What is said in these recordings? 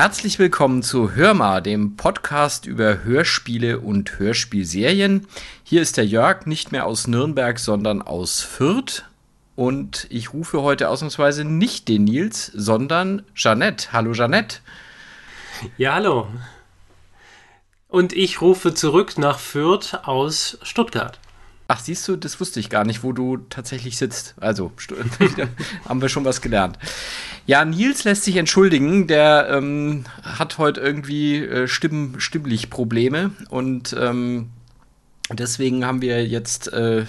Herzlich willkommen zu Hörma, dem Podcast über Hörspiele und Hörspielserien. Hier ist der Jörg nicht mehr aus Nürnberg, sondern aus Fürth. Und ich rufe heute ausnahmsweise nicht den Nils, sondern Jeannette. Hallo Jeannette. Ja, hallo. Und ich rufe zurück nach Fürth aus Stuttgart. Ach, siehst du, das wusste ich gar nicht, wo du tatsächlich sitzt. Also, haben wir schon was gelernt. Ja, Nils lässt sich entschuldigen. Der ähm, hat heute irgendwie äh, Stimm, stimmlich Probleme und ähm, deswegen haben wir jetzt äh,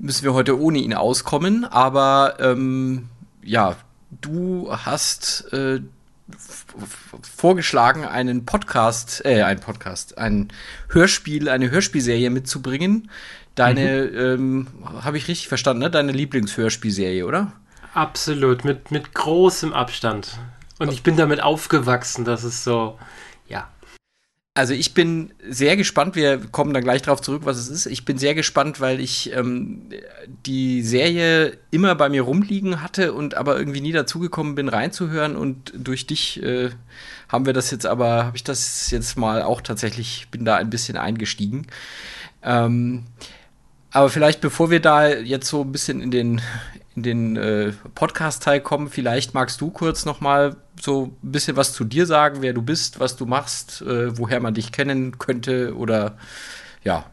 müssen wir heute ohne ihn auskommen. Aber ähm, ja, du hast äh, vorgeschlagen, einen Podcast, äh, ein Podcast, ein Hörspiel, eine Hörspielserie mitzubringen. Deine, mhm. ähm, habe ich richtig verstanden, ne? Deine Lieblingshörspielserie, oder? Absolut, mit, mit großem Abstand. Und ich bin damit aufgewachsen, dass es so, ja. Also ich bin sehr gespannt, wir kommen dann gleich darauf zurück, was es ist. Ich bin sehr gespannt, weil ich ähm, die Serie immer bei mir rumliegen hatte und aber irgendwie nie dazugekommen bin, reinzuhören. Und durch dich äh, haben wir das jetzt aber, habe ich das jetzt mal auch tatsächlich, bin da ein bisschen eingestiegen. Ähm, aber vielleicht, bevor wir da jetzt so ein bisschen in den, in den äh, Podcast-Teil kommen, vielleicht magst du kurz noch mal so ein bisschen was zu dir sagen, wer du bist, was du machst, äh, woher man dich kennen könnte oder ja.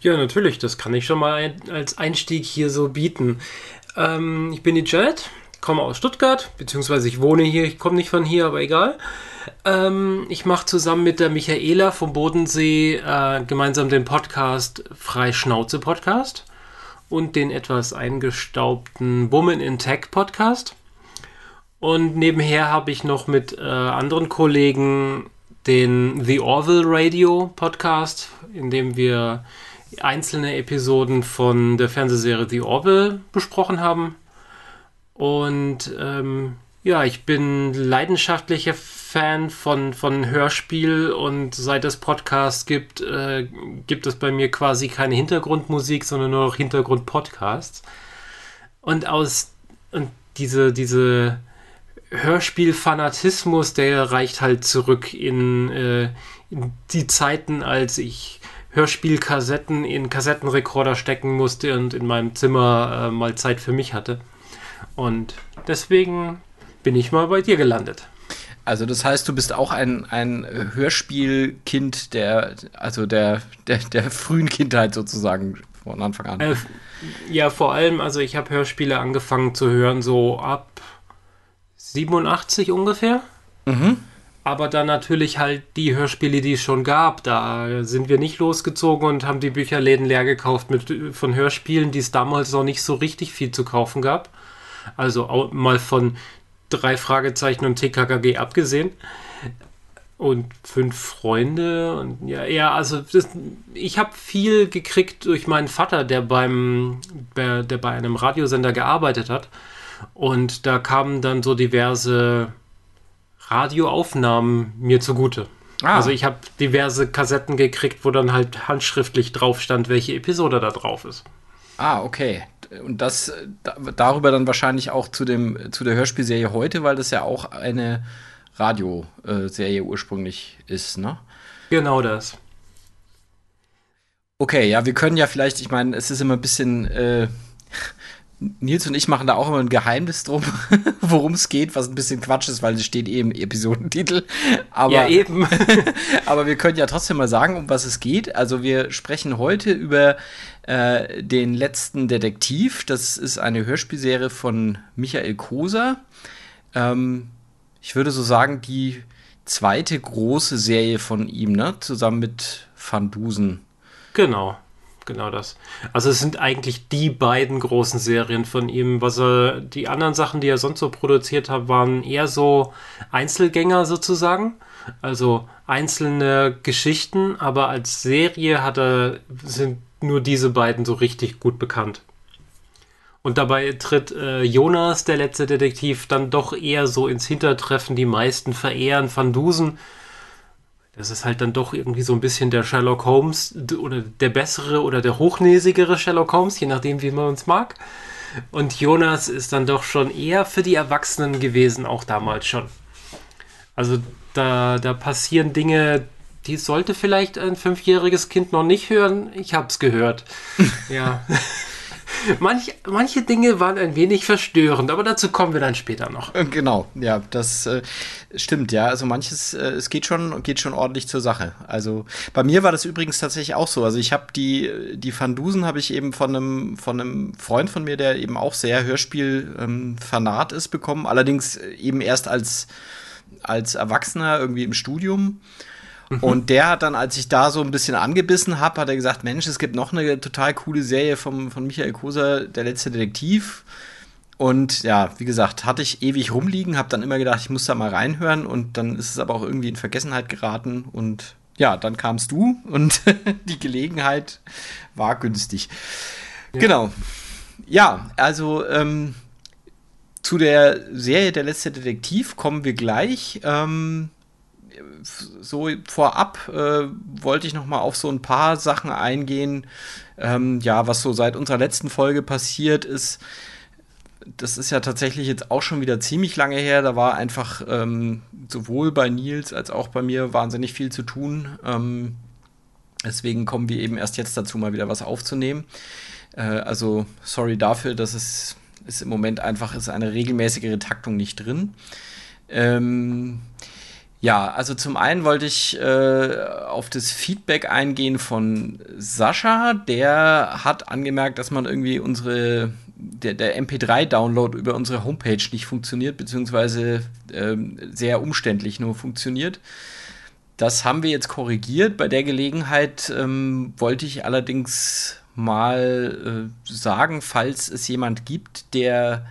Ja, natürlich, das kann ich schon mal ein, als Einstieg hier so bieten. Ähm, ich bin die Jet, komme aus Stuttgart, beziehungsweise ich wohne hier, ich komme nicht von hier, aber egal. Ähm, ich mache zusammen mit der Michaela vom Bodensee äh, gemeinsam den Podcast Freischnauze Podcast und den etwas eingestaubten Woman in Tech Podcast. Und nebenher habe ich noch mit äh, anderen Kollegen den The Orville Radio Podcast, in dem wir einzelne Episoden von der Fernsehserie The Orville besprochen haben. Und ähm, ja, ich bin leidenschaftlicher Fan von, von Hörspiel und seit es Podcasts gibt, äh, gibt es bei mir quasi keine Hintergrundmusik, sondern nur noch Hintergrundpodcasts. Und aus und diese, diese Hörspiel-Fanatismus, der reicht halt zurück in, äh, in die Zeiten, als ich Hörspielkassetten in Kassettenrekorder stecken musste und in meinem Zimmer äh, mal Zeit für mich hatte. Und deswegen bin ich mal bei dir gelandet. Also das heißt, du bist auch ein, ein Hörspielkind der, also der, der, der frühen Kindheit sozusagen von Anfang an. Äh, ja, vor allem, also ich habe Hörspiele angefangen zu hören, so ab 87 ungefähr. Mhm. Aber dann natürlich halt die Hörspiele, die es schon gab. Da sind wir nicht losgezogen und haben die Bücherläden leer gekauft mit, von Hörspielen, die es damals noch nicht so richtig viel zu kaufen gab. Also mal von drei Fragezeichen und TKKG abgesehen. Und fünf Freunde und ja, ja, also das, ich habe viel gekriegt durch meinen Vater, der beim, der, der bei einem Radiosender gearbeitet hat. Und da kamen dann so diverse Radioaufnahmen mir zugute. Ah. Also ich habe diverse Kassetten gekriegt, wo dann halt handschriftlich drauf stand, welche Episode da drauf ist. Ah, okay und das darüber dann wahrscheinlich auch zu dem zu der Hörspielserie heute, weil das ja auch eine Radioserie ursprünglich ist, ne? Genau das. Okay, ja, wir können ja vielleicht, ich meine, es ist immer ein bisschen äh, Nils und ich machen da auch immer ein Geheimnis drum, worum es geht, was ein bisschen Quatsch ist, weil es steht eben im Episodentitel. Aber, ja, eben. aber wir können ja trotzdem mal sagen, um was es geht. Also wir sprechen heute über äh, den letzten Detektiv. Das ist eine Hörspielserie von Michael Koser. Ähm, ich würde so sagen, die zweite große Serie von ihm, ne? Zusammen mit Van Dusen. Genau genau das. Also es sind eigentlich die beiden großen Serien von ihm. Was er, die anderen Sachen, die er sonst so produziert hat, waren eher so Einzelgänger sozusagen. Also einzelne Geschichten, aber als Serie hat er, sind nur diese beiden so richtig gut bekannt. Und dabei tritt äh, Jonas, der letzte Detektiv, dann doch eher so ins Hintertreffen. Die meisten verehren Van Dusen das ist halt dann doch irgendwie so ein bisschen der Sherlock Holmes oder der bessere oder der hochnäsigere Sherlock Holmes, je nachdem, wie man uns mag. Und Jonas ist dann doch schon eher für die Erwachsenen gewesen, auch damals schon. Also da, da passieren Dinge, die sollte vielleicht ein fünfjähriges Kind noch nicht hören. Ich habe es gehört. ja. Manch, manche Dinge waren ein wenig verstörend, aber dazu kommen wir dann später noch. Äh, genau, ja, das äh, stimmt, ja. Also manches, äh, es geht schon, geht schon ordentlich zur Sache. Also bei mir war das übrigens tatsächlich auch so. Also ich habe die, die Van Dusen habe ich eben von einem, von einem Freund von mir, der eben auch sehr Hörspiel-Fanat ähm, ist, bekommen. Allerdings eben erst als, als Erwachsener irgendwie im Studium. Und der hat dann, als ich da so ein bisschen angebissen habe, hat er gesagt, Mensch, es gibt noch eine total coole Serie vom, von Michael Koser, Der letzte Detektiv. Und ja, wie gesagt, hatte ich ewig rumliegen, habe dann immer gedacht, ich muss da mal reinhören und dann ist es aber auch irgendwie in Vergessenheit geraten und ja, dann kamst du und die Gelegenheit war günstig. Ja. Genau. Ja, also ähm, zu der Serie Der letzte Detektiv kommen wir gleich. Ähm, so vorab äh, wollte ich noch mal auf so ein paar Sachen eingehen, ähm, ja, was so seit unserer letzten Folge passiert ist. Das ist ja tatsächlich jetzt auch schon wieder ziemlich lange her. Da war einfach ähm, sowohl bei Nils als auch bei mir wahnsinnig viel zu tun. Ähm, deswegen kommen wir eben erst jetzt dazu, mal wieder was aufzunehmen. Äh, also sorry dafür, dass es ist im Moment einfach ist eine regelmäßigere Taktung nicht drin. Ähm, ja, also zum einen wollte ich äh, auf das Feedback eingehen von Sascha. Der hat angemerkt, dass man irgendwie unsere, der, der MP3-Download über unsere Homepage nicht funktioniert, beziehungsweise äh, sehr umständlich nur funktioniert. Das haben wir jetzt korrigiert. Bei der Gelegenheit ähm, wollte ich allerdings mal äh, sagen, falls es jemand gibt, der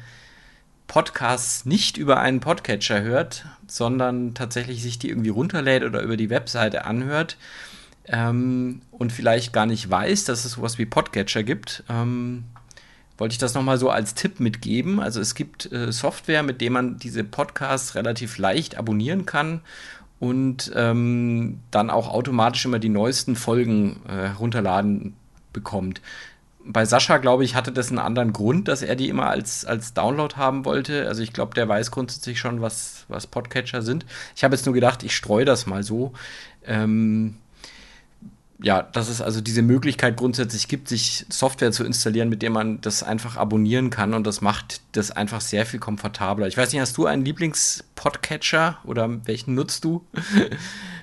Podcasts nicht über einen Podcatcher hört, sondern tatsächlich sich die irgendwie runterlädt oder über die Webseite anhört ähm, und vielleicht gar nicht weiß, dass es sowas wie Podcatcher gibt, ähm, wollte ich das nochmal so als Tipp mitgeben. Also es gibt äh, Software, mit dem man diese Podcasts relativ leicht abonnieren kann und ähm, dann auch automatisch immer die neuesten Folgen äh, herunterladen bekommt bei Sascha, glaube ich, hatte das einen anderen Grund, dass er die immer als, als Download haben wollte. Also ich glaube, der weiß grundsätzlich schon, was, was Podcatcher sind. Ich habe jetzt nur gedacht, ich streue das mal so. Ähm, ja, dass es also diese Möglichkeit grundsätzlich gibt, sich Software zu installieren, mit der man das einfach abonnieren kann und das macht das einfach sehr viel komfortabler. Ich weiß nicht, hast du einen Lieblings-Podcatcher oder welchen nutzt du?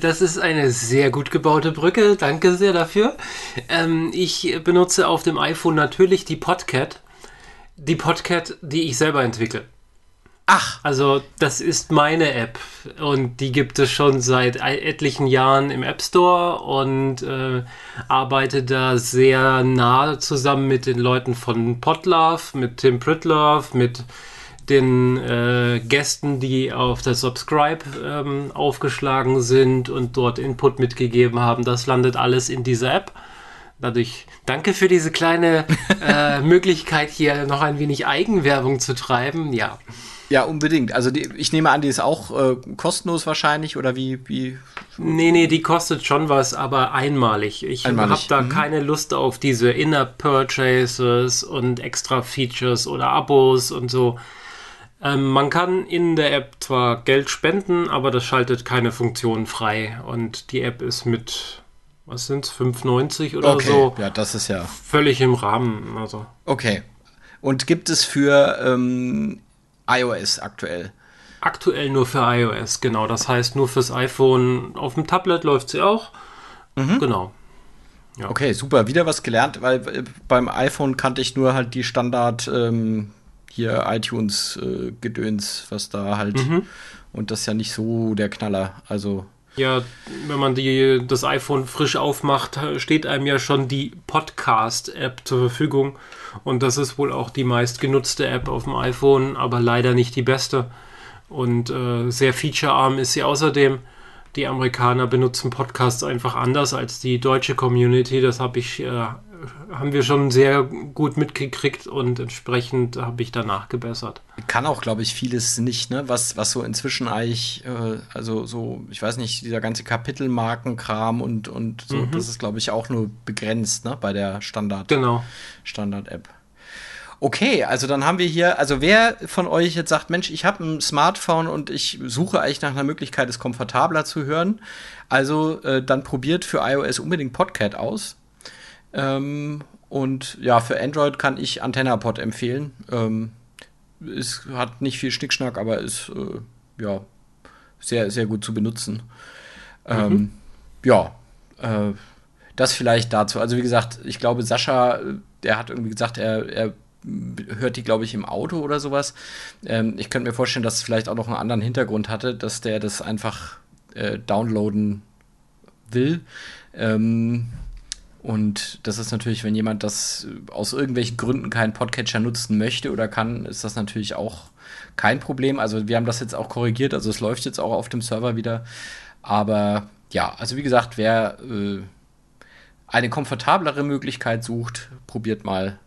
Das ist eine sehr gut gebaute Brücke. Danke sehr dafür. Ähm, ich benutze auf dem iPhone natürlich die Podcat. Die Podcat, die ich selber entwickle. Ach. Also, das ist meine App und die gibt es schon seit etlichen Jahren im App Store und äh, arbeite da sehr nah zusammen mit den Leuten von Podlove, mit Tim Pritlove, mit den äh, Gästen, die auf der Subscribe ähm, aufgeschlagen sind und dort Input mitgegeben haben. Das landet alles in dieser App. Dadurch danke für diese kleine äh, Möglichkeit, hier noch ein wenig Eigenwerbung zu treiben. Ja. Ja, unbedingt. Also die, ich nehme an, die ist auch äh, kostenlos wahrscheinlich oder wie, wie? Nee, nee, die kostet schon was, aber einmalig. Ich habe da mhm. keine Lust auf diese Inner-Purchases und extra Features oder Abos und so. Ähm, man kann in der App zwar Geld spenden, aber das schaltet keine Funktionen frei. Und die App ist mit, was sind es, 5,90 oder okay. so? Ja, das ist ja. Völlig im Rahmen. Also. Okay. Und gibt es für ähm, iOS aktuell? Aktuell nur für iOS, genau. Das heißt nur fürs iPhone. Auf dem Tablet läuft sie auch. Mhm. Genau. Ja. Okay, super. Wieder was gelernt, weil äh, beim iPhone kannte ich nur halt die Standard ähm, hier iTunes-Gedöns, äh, was da halt. Mhm. Und das ist ja nicht so der Knaller. Also. Ja, wenn man die, das iPhone frisch aufmacht, steht einem ja schon die Podcast-App zur Verfügung. Und das ist wohl auch die meistgenutzte App auf dem iPhone, aber leider nicht die beste. Und äh, sehr featurearm ist sie außerdem. Die Amerikaner benutzen Podcasts einfach anders als die deutsche Community. Das habe ich äh, haben wir schon sehr gut mitgekriegt und entsprechend habe ich danach gebessert. Kann auch, glaube ich, vieles nicht, ne? Was, was so inzwischen eigentlich, äh, also so, ich weiß nicht, dieser ganze Kapitelmarkenkram und, und so, mhm. das ist, glaube ich, auch nur begrenzt, ne, bei der Standard, genau. Standard-App. Okay, also dann haben wir hier, also wer von euch jetzt sagt, Mensch, ich habe ein Smartphone und ich suche eigentlich nach einer Möglichkeit, es komfortabler zu hören, also äh, dann probiert für iOS unbedingt Podcat aus. Ähm, und ja, für Android kann ich AntennaPod empfehlen. Ähm, es hat nicht viel Schnickschnack, aber ist äh, ja sehr, sehr gut zu benutzen. Ähm, mhm. ja, äh, das vielleicht dazu. Also wie gesagt, ich glaube, Sascha, äh, der hat irgendwie gesagt, er, er hört die, glaube ich, im Auto oder sowas. Ähm, ich könnte mir vorstellen, dass es vielleicht auch noch einen anderen Hintergrund hatte, dass der das einfach äh, downloaden will. Ähm, und das ist natürlich, wenn jemand das aus irgendwelchen Gründen keinen Podcatcher nutzen möchte oder kann, ist das natürlich auch kein Problem. Also wir haben das jetzt auch korrigiert, also es läuft jetzt auch auf dem Server wieder. Aber ja, also wie gesagt, wer äh, eine komfortablere Möglichkeit sucht, probiert mal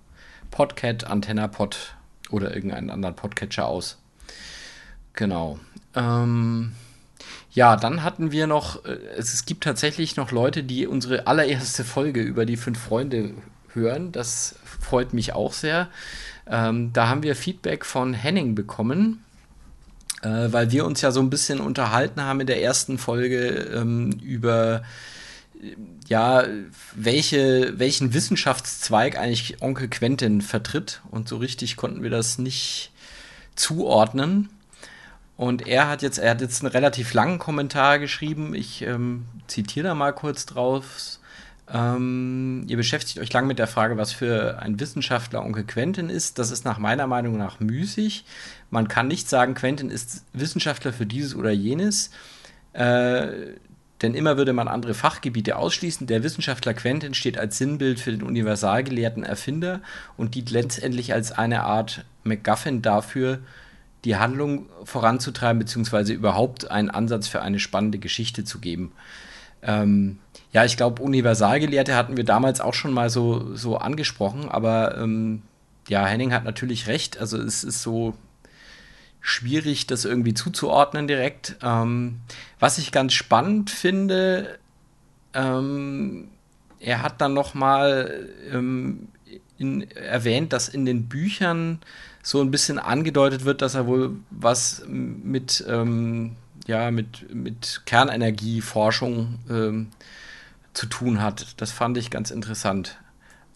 Podcat, AntennaPod oder irgendeinen anderen Podcatcher aus. Genau. Ähm, ja, dann hatten wir noch, äh, es gibt tatsächlich noch Leute, die unsere allererste Folge über die fünf Freunde hören. Das freut mich auch sehr. Ähm, da haben wir Feedback von Henning bekommen, äh, weil wir uns ja so ein bisschen unterhalten haben in der ersten Folge ähm, über ja, welche, welchen Wissenschaftszweig eigentlich Onkel Quentin vertritt. Und so richtig konnten wir das nicht zuordnen. Und er hat jetzt, er hat jetzt einen relativ langen Kommentar geschrieben. Ich ähm, zitiere da mal kurz drauf. Ähm, ihr beschäftigt euch lang mit der Frage, was für ein Wissenschaftler Onkel Quentin ist. Das ist nach meiner Meinung nach müßig. Man kann nicht sagen, Quentin ist Wissenschaftler für dieses oder jenes. Äh, denn immer würde man andere Fachgebiete ausschließen. Der Wissenschaftler Quentin steht als Sinnbild für den universalgelehrten Erfinder und dient letztendlich als eine Art MacGuffin dafür, die Handlung voranzutreiben, beziehungsweise überhaupt einen Ansatz für eine spannende Geschichte zu geben. Ähm, ja, ich glaube, Universalgelehrte hatten wir damals auch schon mal so, so angesprochen, aber ähm, ja, Henning hat natürlich recht. Also es ist so, schwierig, das irgendwie zuzuordnen direkt. Ähm, was ich ganz spannend finde, ähm, er hat dann noch mal ähm, erwähnt, dass in den Büchern so ein bisschen angedeutet wird, dass er wohl was mit, ähm, ja, mit, mit Kernenergieforschung ähm, zu tun hat. Das fand ich ganz interessant.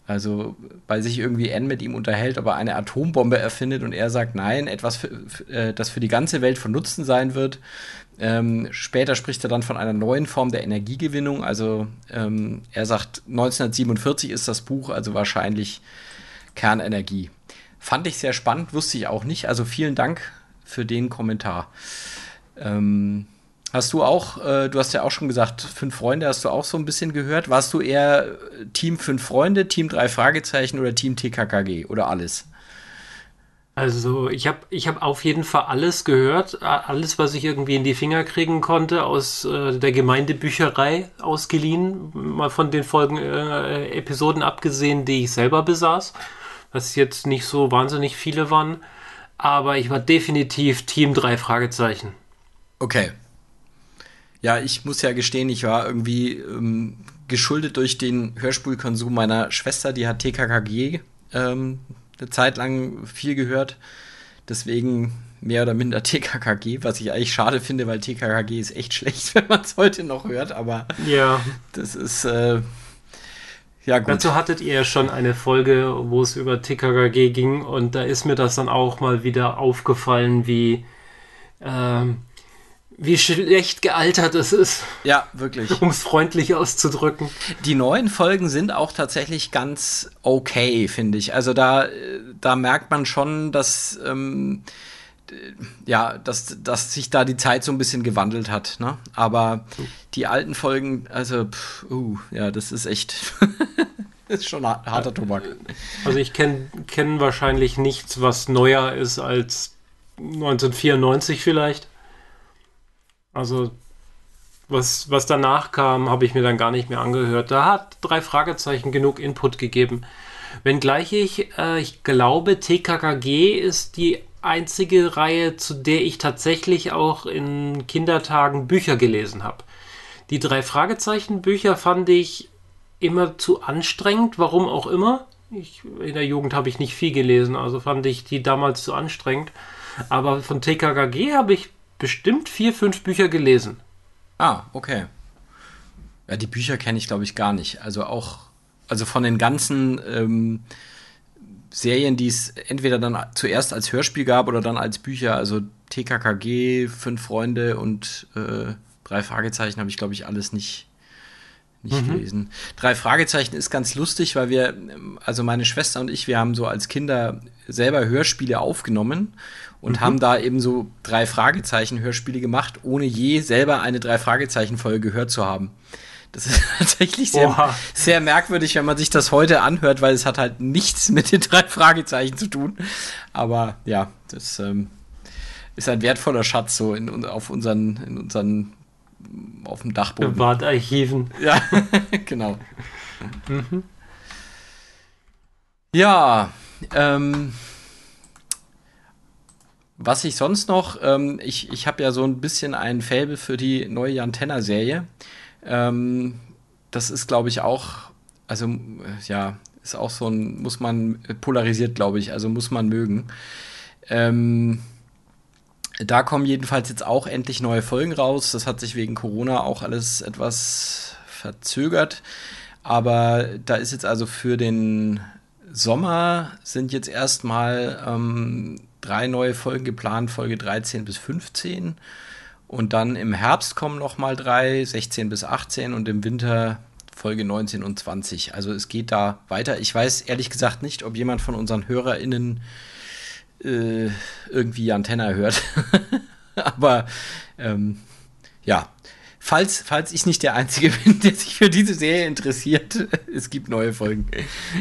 Also, weil sich irgendwie N mit ihm unterhält, ob er eine Atombombe erfindet und er sagt, nein, etwas, für, für, äh, das für die ganze Welt von Nutzen sein wird. Ähm, später spricht er dann von einer neuen Form der Energiegewinnung. Also, ähm, er sagt, 1947 ist das Buch, also wahrscheinlich Kernenergie. Fand ich sehr spannend, wusste ich auch nicht. Also, vielen Dank für den Kommentar. Ähm, Hast du auch, äh, du hast ja auch schon gesagt, fünf Freunde hast du auch so ein bisschen gehört. Warst du eher Team fünf Freunde, Team drei Fragezeichen oder Team TKKG oder alles? Also ich habe ich hab auf jeden Fall alles gehört, alles, was ich irgendwie in die Finger kriegen konnte, aus äh, der Gemeindebücherei ausgeliehen, mal von den Folgen, äh, Episoden abgesehen, die ich selber besaß, was jetzt nicht so wahnsinnig viele waren, aber ich war definitiv Team drei Fragezeichen. Okay, ja, ich muss ja gestehen, ich war irgendwie ähm, geschuldet durch den Hörspulkonsum meiner Schwester, die hat TKKG ähm, eine Zeit lang viel gehört. Deswegen mehr oder minder TKKG, was ich eigentlich schade finde, weil TKKG ist echt schlecht, wenn man es heute noch hört, aber ja. das ist äh, ja gut. Dazu hattet ihr ja schon eine Folge, wo es über TKKG ging und da ist mir das dann auch mal wieder aufgefallen, wie ähm, wie schlecht gealtert es ist. Ja, wirklich. Um es freundlich auszudrücken. Die neuen Folgen sind auch tatsächlich ganz okay, finde ich. Also da, da merkt man schon, dass, ähm, ja, dass, dass sich da die Zeit so ein bisschen gewandelt hat. Ne? Aber die alten Folgen, also, pff, uh, ja, das ist echt. ist schon harter Tobak. Also ich kenne kenn wahrscheinlich nichts, was neuer ist als 1994 vielleicht. Also, was, was danach kam, habe ich mir dann gar nicht mehr angehört. Da hat drei Fragezeichen genug Input gegeben. Wenngleich ich, äh, ich glaube, TKKG ist die einzige Reihe, zu der ich tatsächlich auch in Kindertagen Bücher gelesen habe. Die drei Fragezeichen Bücher fand ich immer zu anstrengend, warum auch immer. Ich, in der Jugend habe ich nicht viel gelesen, also fand ich die damals zu anstrengend. Aber von TKKG habe ich bestimmt vier, fünf Bücher gelesen. Ah, okay. Ja, die Bücher kenne ich, glaube ich, gar nicht. Also auch, also von den ganzen ähm, Serien, die es entweder dann zuerst als Hörspiel gab oder dann als Bücher, also TKKG, Fünf Freunde und äh, drei Fragezeichen habe ich, glaube ich, alles nicht, nicht mhm. gelesen. Drei Fragezeichen ist ganz lustig, weil wir, also meine Schwester und ich, wir haben so als Kinder selber Hörspiele aufgenommen und mhm. haben da eben so drei Fragezeichen Hörspiele gemacht, ohne je selber eine drei Fragezeichen Folge gehört zu haben. Das ist tatsächlich sehr, sehr merkwürdig, wenn man sich das heute anhört, weil es hat halt nichts mit den drei Fragezeichen zu tun. Aber ja, das ähm, ist ein wertvoller Schatz so in, auf unseren, in unseren auf dem Dachboden. Privatarchiven. Ja, genau. Mhm. Ja, ähm, was ich sonst noch, ähm, ich, ich habe ja so ein bisschen ein Fable für die neue Jantenna-Serie. Ähm, das ist, glaube ich, auch, also ja, ist auch so ein, muss man polarisiert, glaube ich, also muss man mögen. Ähm, da kommen jedenfalls jetzt auch endlich neue Folgen raus. Das hat sich wegen Corona auch alles etwas verzögert. Aber da ist jetzt also für den Sommer sind jetzt erstmal ähm, drei neue Folgen geplant, Folge 13 bis 15. Und dann im Herbst kommen noch mal drei, 16 bis 18 und im Winter Folge 19 und 20. Also es geht da weiter. Ich weiß ehrlich gesagt nicht, ob jemand von unseren HörerInnen äh, irgendwie Antenna hört. Aber ähm, ja, falls, falls ich nicht der Einzige bin, der sich für diese Serie interessiert, es gibt neue Folgen.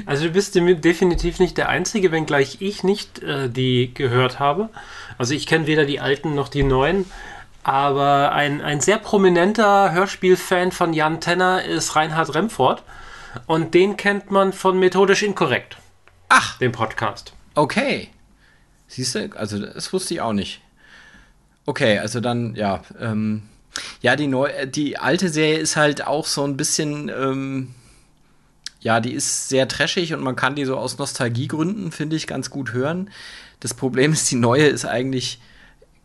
Also du bist definitiv nicht der Einzige, wenngleich ich nicht äh, die gehört habe. Also ich kenne weder die alten noch die neuen. Aber ein, ein sehr prominenter Hörspielfan von Jan Tenner ist Reinhard Remford. Und den kennt man von Methodisch Inkorrekt. Ach. Dem Podcast. Okay. Siehst du, also das wusste ich auch nicht. Okay, also dann, ja, ähm, ja, die, neu, die alte Serie ist halt auch so ein bisschen, ähm, ja, die ist sehr trashig und man kann die so aus Nostalgiegründen, finde ich, ganz gut hören. Das Problem ist, die neue ist eigentlich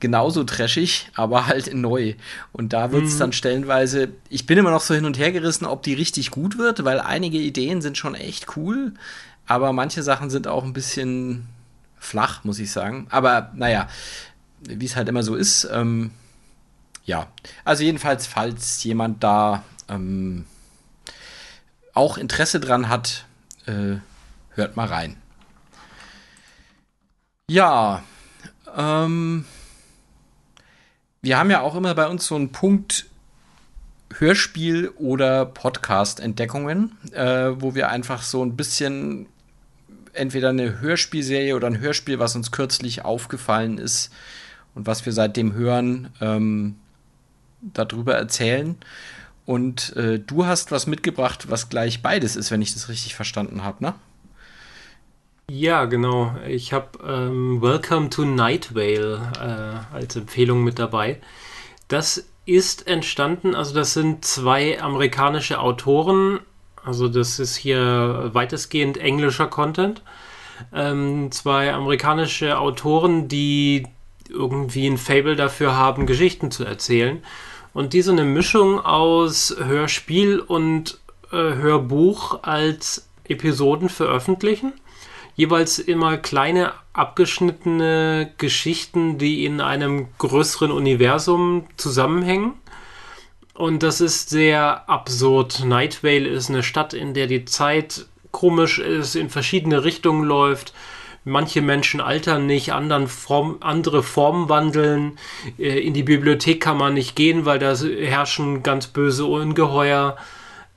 genauso trashig, aber halt neu. Und da wird es mhm. dann stellenweise, ich bin immer noch so hin und her gerissen, ob die richtig gut wird, weil einige Ideen sind schon echt cool, aber manche Sachen sind auch ein bisschen flach, muss ich sagen. Aber naja, wie es halt immer so ist. Ähm, ja, also jedenfalls, falls jemand da ähm, auch Interesse dran hat, äh, hört mal rein. Ja, ähm, wir haben ja auch immer bei uns so einen Punkt Hörspiel oder Podcast-Entdeckungen, äh, wo wir einfach so ein bisschen entweder eine Hörspielserie oder ein Hörspiel, was uns kürzlich aufgefallen ist und was wir seitdem hören, ähm, darüber erzählen. Und äh, du hast was mitgebracht, was gleich beides ist, wenn ich das richtig verstanden habe, ne? Ja, genau. Ich habe ähm, Welcome to Night Vale äh, als Empfehlung mit dabei. Das ist entstanden, also das sind zwei amerikanische Autoren, also das ist hier weitestgehend englischer Content. Ähm, zwei amerikanische Autoren, die irgendwie ein Fable dafür haben, Geschichten zu erzählen. Und die so eine Mischung aus Hörspiel und äh, Hörbuch als Episoden veröffentlichen. Jeweils immer kleine abgeschnittene Geschichten, die in einem größeren Universum zusammenhängen. Und das ist sehr absurd. Night Vale ist eine Stadt, in der die Zeit komisch ist, in verschiedene Richtungen läuft. Manche Menschen altern nicht, Form, andere Formen wandeln. Äh, in die Bibliothek kann man nicht gehen, weil da herrschen ganz böse Ungeheuer.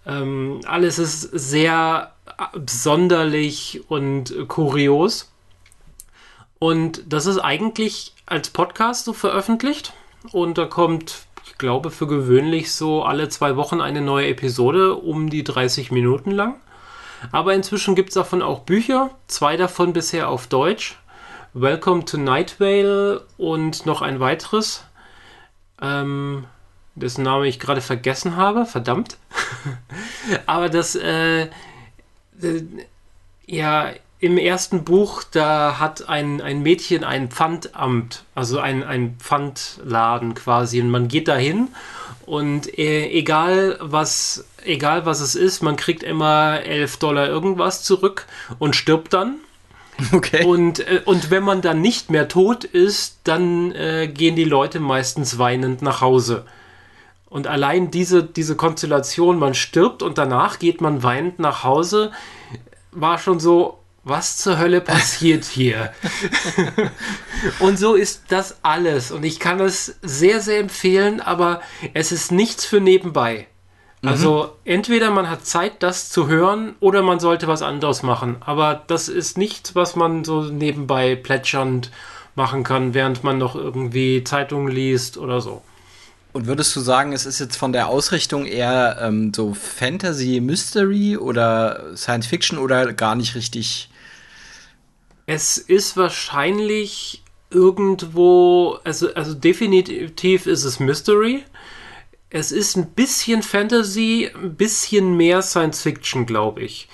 Ähm, alles ist sehr absonderlich und kurios. Und das ist eigentlich als Podcast so veröffentlicht. Und da kommt glaube, für gewöhnlich so alle zwei Wochen eine neue Episode, um die 30 Minuten lang. Aber inzwischen gibt es davon auch Bücher, zwei davon bisher auf Deutsch. Welcome to Night Vale und noch ein weiteres, ähm, dessen Name ich gerade vergessen habe, verdammt. Aber das, äh, Ja, im ersten Buch, da hat ein, ein Mädchen ein Pfandamt, also ein, ein Pfandladen quasi. Und man geht dahin und äh, egal was, egal was es ist, man kriegt immer 11 Dollar irgendwas zurück und stirbt dann. Okay. Und, äh, und wenn man dann nicht mehr tot ist, dann äh, gehen die Leute meistens weinend nach Hause. Und allein diese, diese Konstellation, man stirbt und danach geht man weinend nach Hause, war schon so, was zur Hölle passiert hier? und so ist das alles. Und ich kann es sehr, sehr empfehlen, aber es ist nichts für nebenbei. Also mhm. entweder man hat Zeit, das zu hören, oder man sollte was anderes machen. Aber das ist nichts, was man so nebenbei plätschernd machen kann, während man noch irgendwie Zeitungen liest oder so. Und würdest du sagen, es ist jetzt von der Ausrichtung eher ähm, so Fantasy, Mystery oder Science Fiction oder gar nicht richtig? Es ist wahrscheinlich irgendwo, also, also definitiv ist es Mystery. Es ist ein bisschen Fantasy, ein bisschen mehr Science Fiction, glaube ich.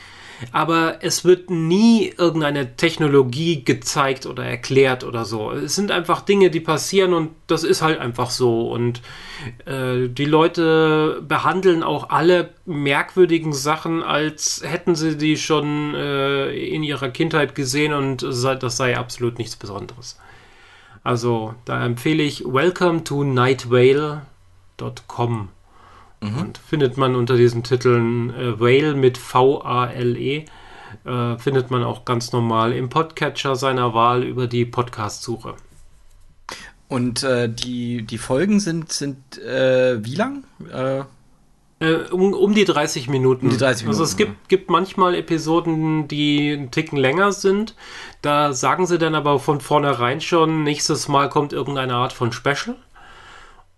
Aber es wird nie irgendeine Technologie gezeigt oder erklärt oder so. Es sind einfach Dinge, die passieren und das ist halt einfach so. Und äh, die Leute behandeln auch alle merkwürdigen Sachen, als hätten sie die schon äh, in ihrer Kindheit gesehen und das sei absolut nichts Besonderes. Also da empfehle ich Welcome to Nightwale www.whale.com. Mhm. Und findet man unter diesen Titeln äh, Whale mit V-A-L-E, äh, findet man auch ganz normal im Podcatcher seiner Wahl über die Podcast-Suche. Und äh, die, die Folgen sind, sind äh, wie lang? Äh, äh, um, um die 30 Minuten. Die 30 Minuten. Also es gibt, gibt manchmal Episoden, die einen Ticken länger sind. Da sagen sie dann aber von vornherein schon, nächstes Mal kommt irgendeine Art von Special.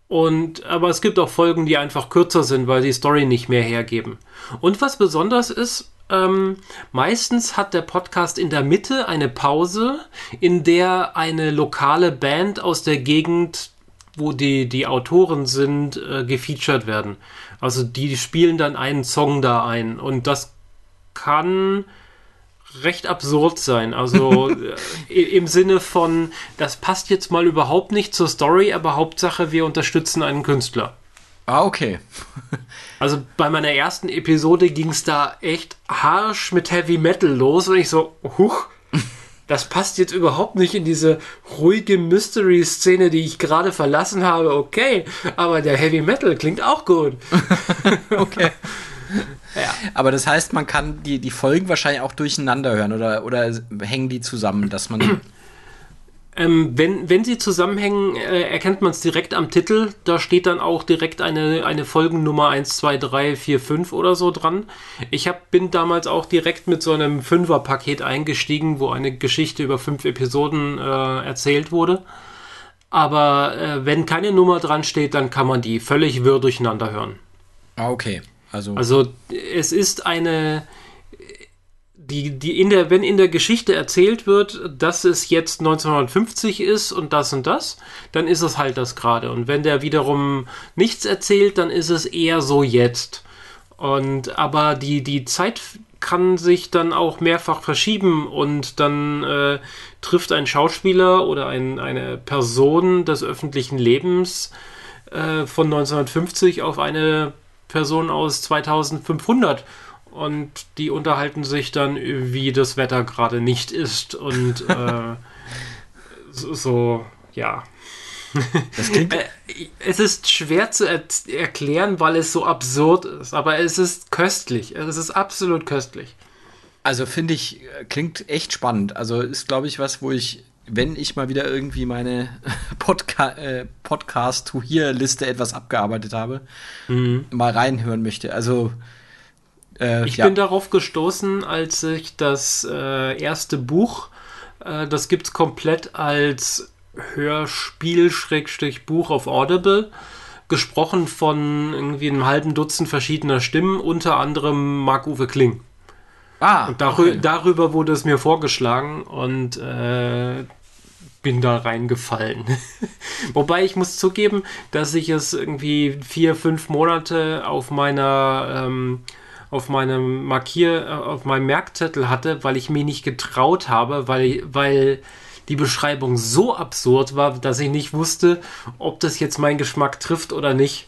Und, aber es gibt auch Folgen, die einfach kürzer sind, weil die Story nicht mehr hergeben. Und was besonders ist, ähm, meistens hat der Podcast in der Mitte eine Pause, in der eine lokale Band aus der Gegend, wo die, die Autoren sind, äh, gefeatured werden. Also die spielen dann einen Song da ein. Und das kann recht absurd sein. Also äh, im Sinne von, das passt jetzt mal überhaupt nicht zur Story, aber Hauptsache, wir unterstützen einen Künstler. Ah, okay. also bei meiner ersten Episode ging es da echt harsch mit Heavy Metal los und ich so, huch, das passt jetzt überhaupt nicht in diese ruhige Mystery-Szene, die ich gerade verlassen habe. Okay, aber der Heavy Metal klingt auch gut. okay. Ja. Aber das heißt, man kann die, die Folgen wahrscheinlich auch durcheinander hören oder, oder hängen die zusammen, dass man. Ähm, wenn, wenn sie zusammenhängen, äh, erkennt man es direkt am Titel. Da steht dann auch direkt eine, eine Folgennummer 1, 2, 3, 4, 5 oder so dran. Ich hab, bin damals auch direkt mit so einem Fünfer-Paket eingestiegen, wo eine Geschichte über fünf Episoden äh, erzählt wurde. Aber äh, wenn keine Nummer dran steht, dann kann man die völlig wirr durcheinander hören. Ah, okay. Also, also es ist eine, die, die in der, wenn in der Geschichte erzählt wird, dass es jetzt 1950 ist und das und das, dann ist es halt das gerade. Und wenn der wiederum nichts erzählt, dann ist es eher so jetzt. Und aber die, die Zeit kann sich dann auch mehrfach verschieben und dann äh, trifft ein Schauspieler oder ein, eine Person des öffentlichen Lebens äh, von 1950 auf eine Person aus 2500 und die unterhalten sich dann, wie das Wetter gerade nicht ist und äh, so, ja. Äh, es ist schwer zu er erklären, weil es so absurd ist, aber es ist köstlich. Es ist absolut köstlich. Also finde ich, klingt echt spannend. Also ist, glaube ich, was, wo ich wenn ich mal wieder irgendwie meine Podca äh, Podcast-to-Hear-Liste etwas abgearbeitet habe, mhm. mal reinhören möchte. Also äh, ich ja. bin darauf gestoßen, als ich das äh, erste Buch, äh, das gibt es komplett als Hörspiel-Buch auf Audible, gesprochen von irgendwie einem halben Dutzend verschiedener Stimmen, unter anderem Marc-Uwe Kling. Ah, und darü okay. darüber wurde es mir vorgeschlagen und äh, bin da reingefallen. Wobei ich muss zugeben, dass ich es irgendwie vier, fünf Monate auf meiner ähm, auf meinem Markier, äh, auf meinem Merkzettel hatte, weil ich mir nicht getraut habe, weil, weil die Beschreibung so absurd war, dass ich nicht wusste, ob das jetzt meinen Geschmack trifft oder nicht.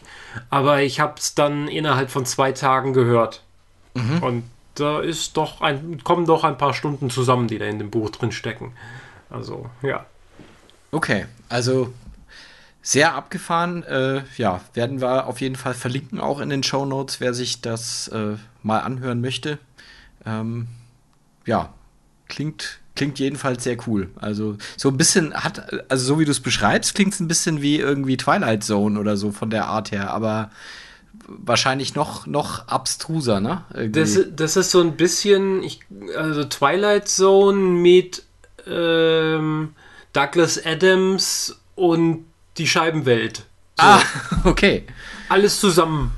Aber ich habe es dann innerhalb von zwei Tagen gehört. Mhm. Und da ist doch ein, kommen doch ein paar Stunden zusammen, die da in dem Buch drin stecken. Also, ja. Okay, also sehr abgefahren. Äh, ja, werden wir auf jeden Fall verlinken, auch in den Show Notes, wer sich das äh, mal anhören möchte. Ähm, ja, klingt, klingt jedenfalls sehr cool. Also so ein bisschen hat, also so wie du es beschreibst, klingt es ein bisschen wie irgendwie Twilight Zone oder so von der Art her, aber wahrscheinlich noch, noch abstruser, ne? Das, das ist so ein bisschen, ich, also Twilight Zone mit ähm, Douglas Adams und die Scheibenwelt. So. Ah, okay. Alles zusammen.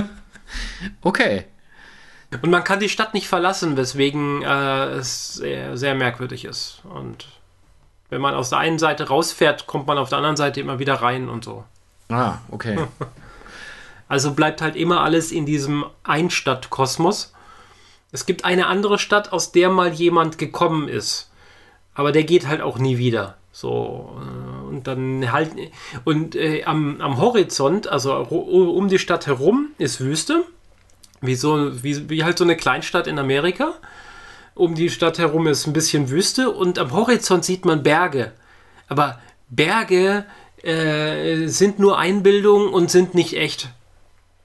okay. Und man kann die Stadt nicht verlassen, weswegen äh, es sehr, sehr merkwürdig ist. Und wenn man aus der einen Seite rausfährt, kommt man auf der anderen Seite immer wieder rein und so. Ah, okay. Also bleibt halt immer alles in diesem Einstadtkosmos. Es gibt eine andere Stadt, aus der mal jemand gekommen ist. Aber der geht halt auch nie wieder. So, äh, und dann halt, und äh, am, am Horizont, also um die Stadt herum, ist Wüste. Wie, so, wie, wie halt so eine Kleinstadt in Amerika. Um die Stadt herum ist ein bisschen Wüste und am Horizont sieht man Berge. Aber Berge äh, sind nur Einbildung und sind nicht echt.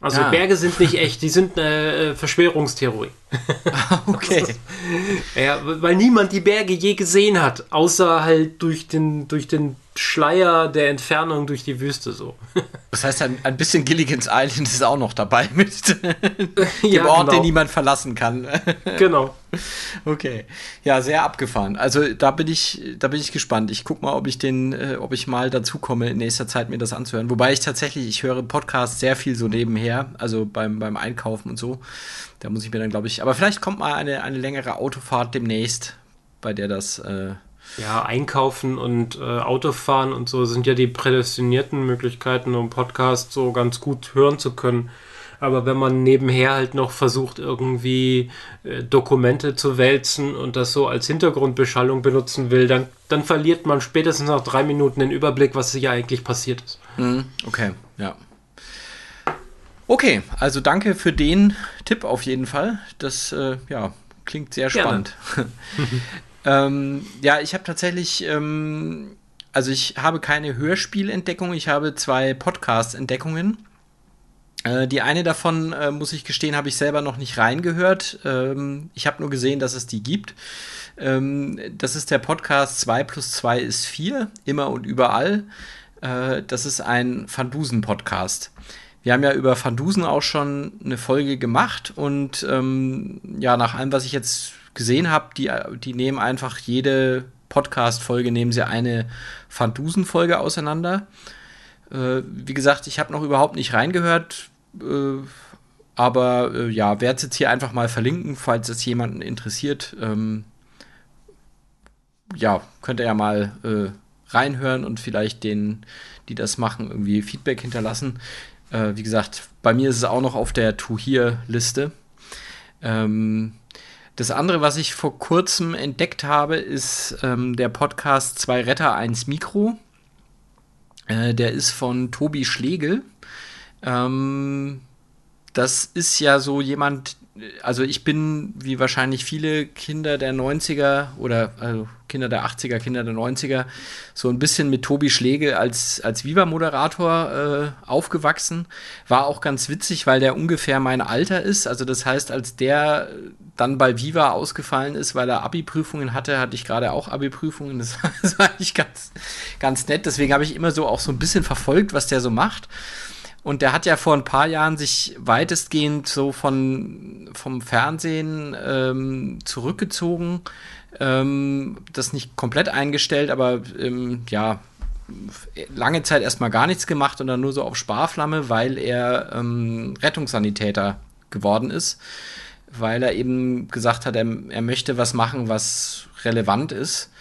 Also ah. Berge sind nicht echt, die sind eine äh, Verschwörungstheorie. okay. ja, weil niemand die Berge je gesehen hat, außer halt durch den, durch den Schleier der Entfernung durch die Wüste so. Das heißt, ein, ein bisschen Gilligan's Island ist auch noch dabei mit dem ja, Ort, genau. den niemand verlassen kann. genau. Okay. Ja, sehr abgefahren. Also da bin ich, da bin ich gespannt. Ich guck mal, ob ich den, äh, ob ich mal dazu komme, in nächster Zeit mir das anzuhören. Wobei ich tatsächlich, ich höre Podcasts sehr viel so nebenher, also beim, beim Einkaufen und so. Da muss ich mir dann, glaube ich, aber vielleicht kommt mal eine, eine längere Autofahrt demnächst, bei der das äh, ja, Einkaufen und äh, Autofahren und so sind ja die prädestinierten Möglichkeiten, um Podcast so ganz gut hören zu können. Aber wenn man nebenher halt noch versucht, irgendwie äh, Dokumente zu wälzen und das so als Hintergrundbeschallung benutzen will, dann, dann verliert man spätestens nach drei Minuten den Überblick, was hier eigentlich passiert ist. Mhm, okay, ja. Okay, also danke für den Tipp auf jeden Fall. Das äh, ja, klingt sehr spannend. Ähm, ja, ich habe tatsächlich, ähm, also ich habe keine Hörspielentdeckung, ich habe zwei Podcast-Entdeckungen. Äh, die eine davon, äh, muss ich gestehen, habe ich selber noch nicht reingehört. Ähm, ich habe nur gesehen, dass es die gibt. Ähm, das ist der Podcast 2 plus 2 ist 4, immer und überall. Äh, das ist ein Fandusen-Podcast. Wir haben ja über Fandusen auch schon eine Folge gemacht und ähm, ja, nach allem, was ich jetzt gesehen habe, die, die nehmen einfach jede Podcast-Folge, nehmen sie eine Fandusen-Folge auseinander. Äh, wie gesagt, ich habe noch überhaupt nicht reingehört, äh, aber äh, ja, werde es jetzt hier einfach mal verlinken, falls es jemanden interessiert. Ähm, ja, könnt ihr ja mal äh, reinhören und vielleicht denen, die das machen, irgendwie Feedback hinterlassen. Äh, wie gesagt, bei mir ist es auch noch auf der To-Hear-Liste. Ähm, das andere, was ich vor kurzem entdeckt habe, ist ähm, der Podcast Zwei Retter, eins Mikro. Äh, der ist von Tobi Schlegel. Ähm, das ist ja so jemand, also ich bin, wie wahrscheinlich viele Kinder der 90er oder also Kinder der 80er, Kinder der 90er, so ein bisschen mit Tobi Schlegel als, als Viva-Moderator äh, aufgewachsen. War auch ganz witzig, weil der ungefähr mein Alter ist. Also das heißt, als der dann bei Viva ausgefallen ist, weil er Abi-Prüfungen hatte, hatte ich gerade auch Abi-Prüfungen. Das, das war eigentlich ganz, ganz nett. Deswegen habe ich immer so auch so ein bisschen verfolgt, was der so macht. Und der hat ja vor ein paar Jahren sich weitestgehend so von, vom Fernsehen ähm, zurückgezogen. Ähm, das nicht komplett eingestellt, aber ähm, ja, lange Zeit erstmal gar nichts gemacht und dann nur so auf Sparflamme, weil er ähm, Rettungssanitäter geworden ist. Weil er eben gesagt hat, er, er möchte was machen, was relevant ist.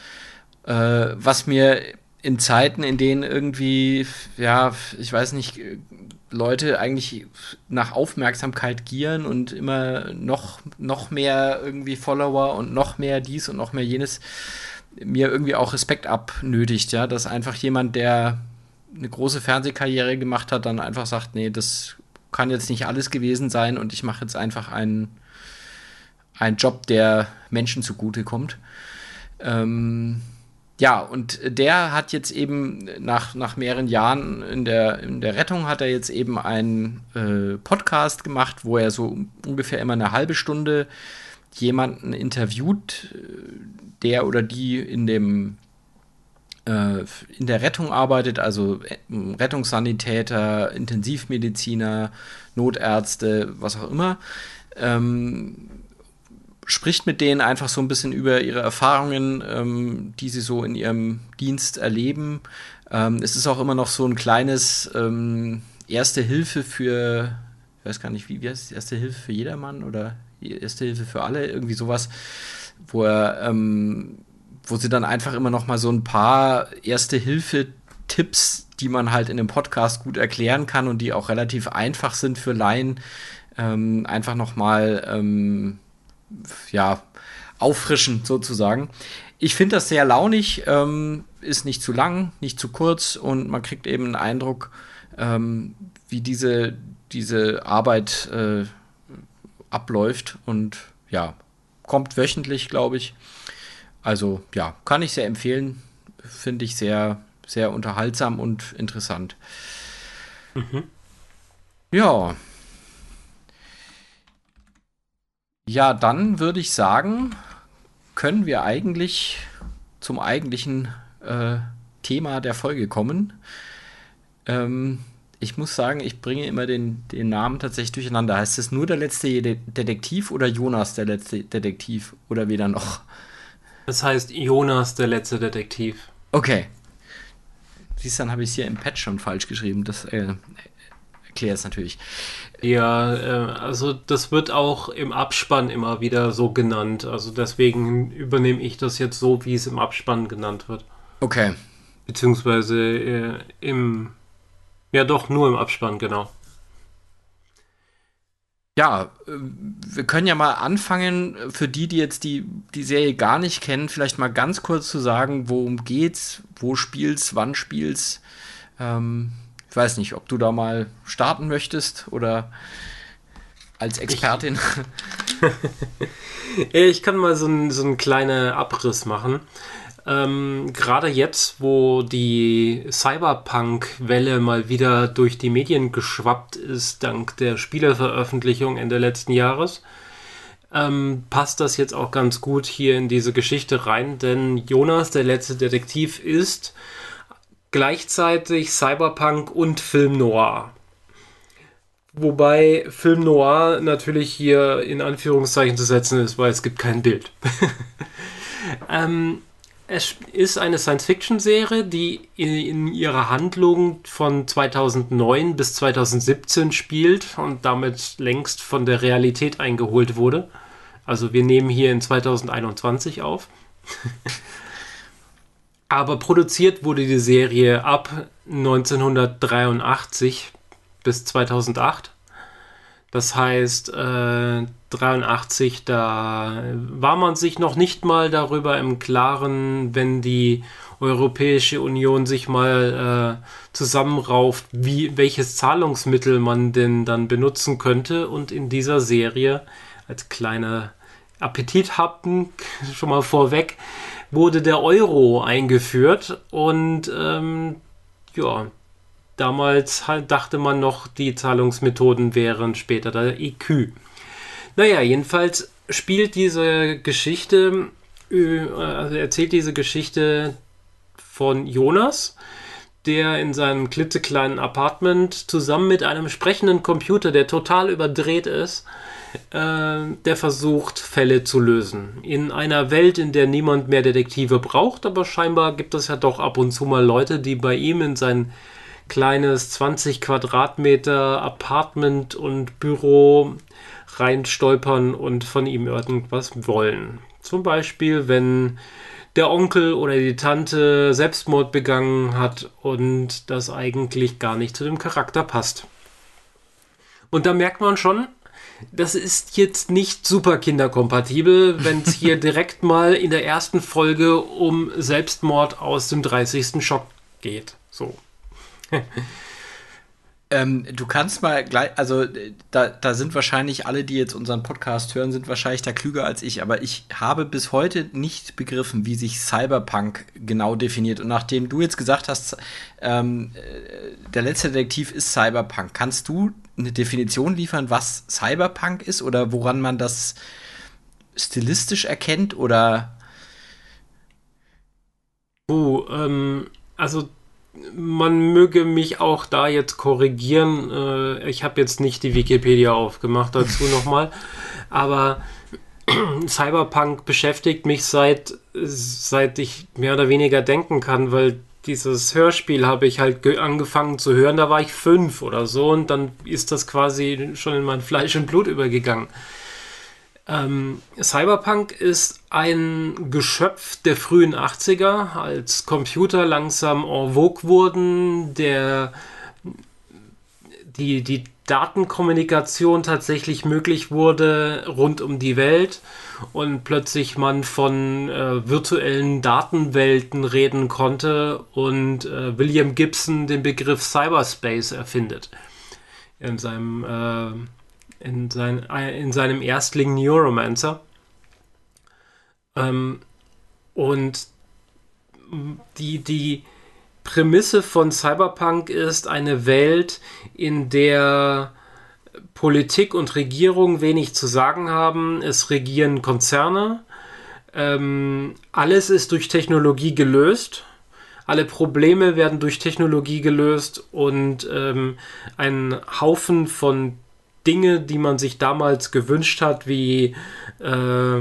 Äh, was mir in Zeiten, in denen irgendwie, ja, ich weiß nicht, Leute eigentlich nach Aufmerksamkeit gieren und immer noch, noch mehr irgendwie Follower und noch mehr dies und noch mehr jenes, mir irgendwie auch Respekt abnötigt, ja, dass einfach jemand, der eine große Fernsehkarriere gemacht hat, dann einfach sagt, nee, das kann jetzt nicht alles gewesen sein und ich mache jetzt einfach einen, einen Job, der Menschen zugutekommt. Ähm, ja, und der hat jetzt eben nach, nach mehreren Jahren in der, in der Rettung hat er jetzt eben einen äh, Podcast gemacht, wo er so ungefähr immer eine halbe Stunde jemanden interviewt, der oder die in dem äh, in der Rettung arbeitet, also äh, Rettungssanitäter, Intensivmediziner, Notärzte, was auch immer. Ähm, spricht mit denen einfach so ein bisschen über ihre Erfahrungen, ähm, die sie so in ihrem Dienst erleben. Ähm, es ist auch immer noch so ein kleines ähm, Erste Hilfe für, ich weiß gar nicht, wie, wie heißt es, Erste Hilfe für jedermann oder Erste Hilfe für alle, irgendwie sowas, wo er, ähm, wo sie dann einfach immer noch mal so ein paar Erste Hilfe Tipps, die man halt in dem Podcast gut erklären kann und die auch relativ einfach sind für Laien, ähm, einfach noch mal ähm, ja, auffrischen sozusagen. Ich finde das sehr launig, ähm, ist nicht zu lang, nicht zu kurz und man kriegt eben einen Eindruck, ähm, wie diese, diese Arbeit äh, abläuft und ja, kommt wöchentlich, glaube ich. Also ja, kann ich sehr empfehlen. Finde ich sehr, sehr unterhaltsam und interessant. Mhm. Ja, Ja, dann würde ich sagen, können wir eigentlich zum eigentlichen äh, Thema der Folge kommen. Ähm, ich muss sagen, ich bringe immer den, den Namen tatsächlich durcheinander. Heißt es nur der letzte De Detektiv oder Jonas der letzte Detektiv oder weder noch? Es heißt Jonas der letzte Detektiv. Okay. Siehst du, dann habe ich es hier im Patch schon falsch geschrieben. Das äh, erklärt es natürlich. Ja, äh, also das wird auch im Abspann immer wieder so genannt. Also deswegen übernehme ich das jetzt so, wie es im Abspann genannt wird. Okay. Beziehungsweise äh, im, ja doch, nur im Abspann, genau. Ja, äh, wir können ja mal anfangen, für die, die jetzt die, die Serie gar nicht kennen, vielleicht mal ganz kurz zu sagen, worum geht's, wo spielst, wann spielst. Ähm, ich weiß nicht, ob du da mal starten möchtest oder als Expertin. Ich, ich kann mal so, ein, so einen kleinen Abriss machen. Ähm, Gerade jetzt, wo die Cyberpunk-Welle mal wieder durch die Medien geschwappt ist, dank der Spieleveröffentlichung Ende letzten Jahres, ähm, passt das jetzt auch ganz gut hier in diese Geschichte rein, denn Jonas, der letzte Detektiv, ist gleichzeitig Cyberpunk und Film Noir. Wobei Film Noir natürlich hier in Anführungszeichen zu setzen ist, weil es gibt kein Bild. ähm, es ist eine Science-Fiction-Serie, die in, ihrer Handlung von 2009 bis 2017 spielt und damit längst von der Realität eingeholt wurde. Also wir nehmen hier in 2021 auf. Aber produziert wurde die Serie ab 1983 bis 2008. Das heißt, äh, 83, da war man sich noch nicht mal darüber im Klaren, wenn die Europäische Union sich mal äh, zusammenrauft, wie, welches Zahlungsmittel man denn dann benutzen könnte. Und in dieser Serie, als kleiner Appetithappen schon mal vorweg, wurde der Euro eingeführt und ähm, ja, damals halt dachte man noch, die Zahlungsmethoden wären später der EQ. Naja, jedenfalls spielt diese Geschichte, also erzählt diese Geschichte von Jonas, der in seinem klitzekleinen Apartment zusammen mit einem sprechenden Computer, der total überdreht ist, äh, der versucht, Fälle zu lösen. In einer Welt, in der niemand mehr Detektive braucht, aber scheinbar gibt es ja doch ab und zu mal Leute, die bei ihm in sein kleines 20 Quadratmeter Apartment und Büro reinstolpern und von ihm irgendwas wollen. Zum Beispiel, wenn der Onkel oder die Tante Selbstmord begangen hat und das eigentlich gar nicht zu dem Charakter passt. Und da merkt man schon, das ist jetzt nicht super kinderkompatibel, wenn es hier direkt mal in der ersten Folge um Selbstmord aus dem 30. Schock geht. So. Ähm, du kannst mal gleich, also da, da sind wahrscheinlich alle, die jetzt unseren Podcast hören, sind wahrscheinlich da klüger als ich, aber ich habe bis heute nicht begriffen, wie sich Cyberpunk genau definiert. Und nachdem du jetzt gesagt hast, ähm, äh, der letzte Detektiv ist Cyberpunk, kannst du eine Definition liefern, was Cyberpunk ist oder woran man das stilistisch erkennt oder? Oh, ähm, also man möge mich auch da jetzt korrigieren. Äh, ich habe jetzt nicht die Wikipedia aufgemacht dazu nochmal. Aber Cyberpunk beschäftigt mich seit, seit ich mehr oder weniger denken kann, weil dieses Hörspiel habe ich halt angefangen zu hören, da war ich fünf oder so und dann ist das quasi schon in mein Fleisch und Blut übergegangen. Ähm, Cyberpunk ist ein Geschöpf der frühen 80er, als Computer langsam en vogue wurden, der die, die Datenkommunikation tatsächlich möglich wurde rund um die Welt und plötzlich man von äh, virtuellen Datenwelten reden konnte und äh, William Gibson den Begriff Cyberspace erfindet in seinem äh, in, sein, in seinem Erstling Neuromancer. Ähm, und die, die Prämisse von Cyberpunk ist eine Welt, in der Politik und Regierung wenig zu sagen haben. Es regieren Konzerne. Ähm, alles ist durch Technologie gelöst. Alle Probleme werden durch Technologie gelöst und ähm, ein Haufen von Dinge, die man sich damals gewünscht hat, wie äh,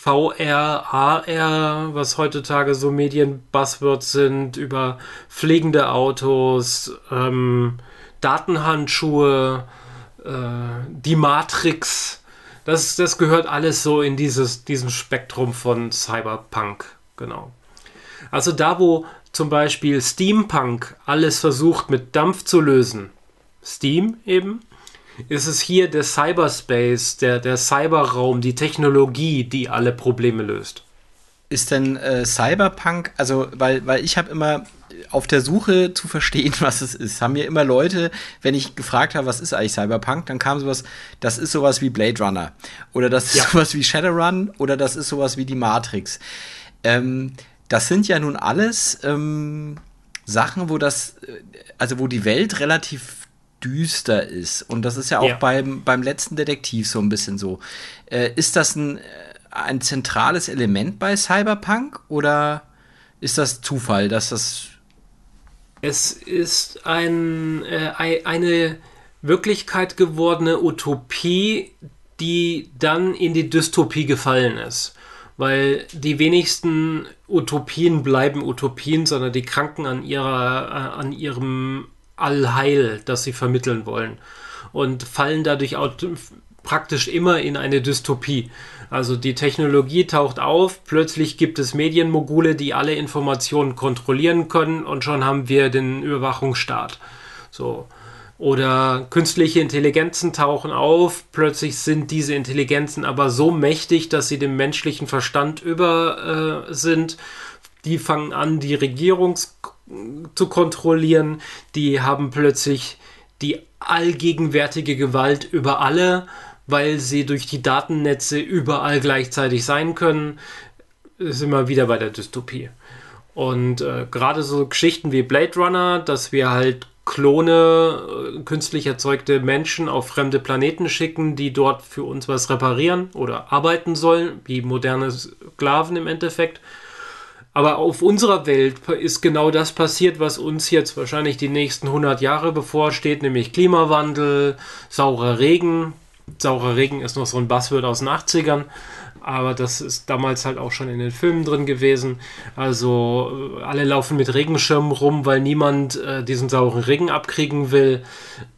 VR, AR, was heutzutage so Medienbuzzwords sind, über fliegende Autos, ähm, Datenhandschuhe, äh, die Matrix. Das, das gehört alles so in dieses, diesem Spektrum von Cyberpunk, genau. Also da, wo zum Beispiel Steampunk alles versucht mit Dampf zu lösen, Steam eben, ist es hier der Cyberspace, der, der Cyberraum, die Technologie, die alle Probleme löst. Ist denn äh, Cyberpunk, also, weil, weil ich habe immer auf der Suche zu verstehen, was es ist, haben mir immer Leute, wenn ich gefragt habe, was ist eigentlich Cyberpunk, dann kam sowas, das ist sowas wie Blade Runner oder das ist ja. sowas wie Shadowrun oder das ist sowas wie die Matrix. Ähm, das sind ja nun alles ähm, Sachen, wo das, äh, also wo die Welt relativ düster ist. Und das ist ja auch ja. Beim, beim letzten Detektiv so ein bisschen so. Äh, ist das ein, ein zentrales Element bei Cyberpunk oder ist das Zufall, dass das. Es ist ein, äh, eine Wirklichkeit gewordene Utopie, die dann in die Dystopie gefallen ist. Weil die wenigsten Utopien bleiben Utopien, sondern die kranken an, ihrer, äh, an ihrem Allheil, das sie vermitteln wollen und fallen dadurch praktisch immer in eine Dystopie. Also die Technologie taucht auf, plötzlich gibt es Medienmogule, die alle Informationen kontrollieren können und schon haben wir den Überwachungsstaat. So. Oder künstliche Intelligenzen tauchen auf, plötzlich sind diese Intelligenzen aber so mächtig, dass sie dem menschlichen Verstand über äh, sind. Die fangen an, die Regierungs zu kontrollieren. Die haben plötzlich die allgegenwärtige Gewalt über alle, weil sie durch die Datennetze überall gleichzeitig sein können. Ist immer wieder bei der Dystopie. Und äh, gerade so Geschichten wie Blade Runner, dass wir halt Klone, äh, künstlich erzeugte Menschen auf fremde Planeten schicken, die dort für uns was reparieren oder arbeiten sollen, wie moderne Sklaven im Endeffekt. Aber auf unserer Welt ist genau das passiert, was uns jetzt wahrscheinlich die nächsten 100 Jahre bevorsteht, nämlich Klimawandel, saurer Regen. Saurer Regen ist noch so ein Buzzword aus den 80ern, aber das ist damals halt auch schon in den Filmen drin gewesen. Also äh, alle laufen mit Regenschirmen rum, weil niemand äh, diesen sauren Regen abkriegen will.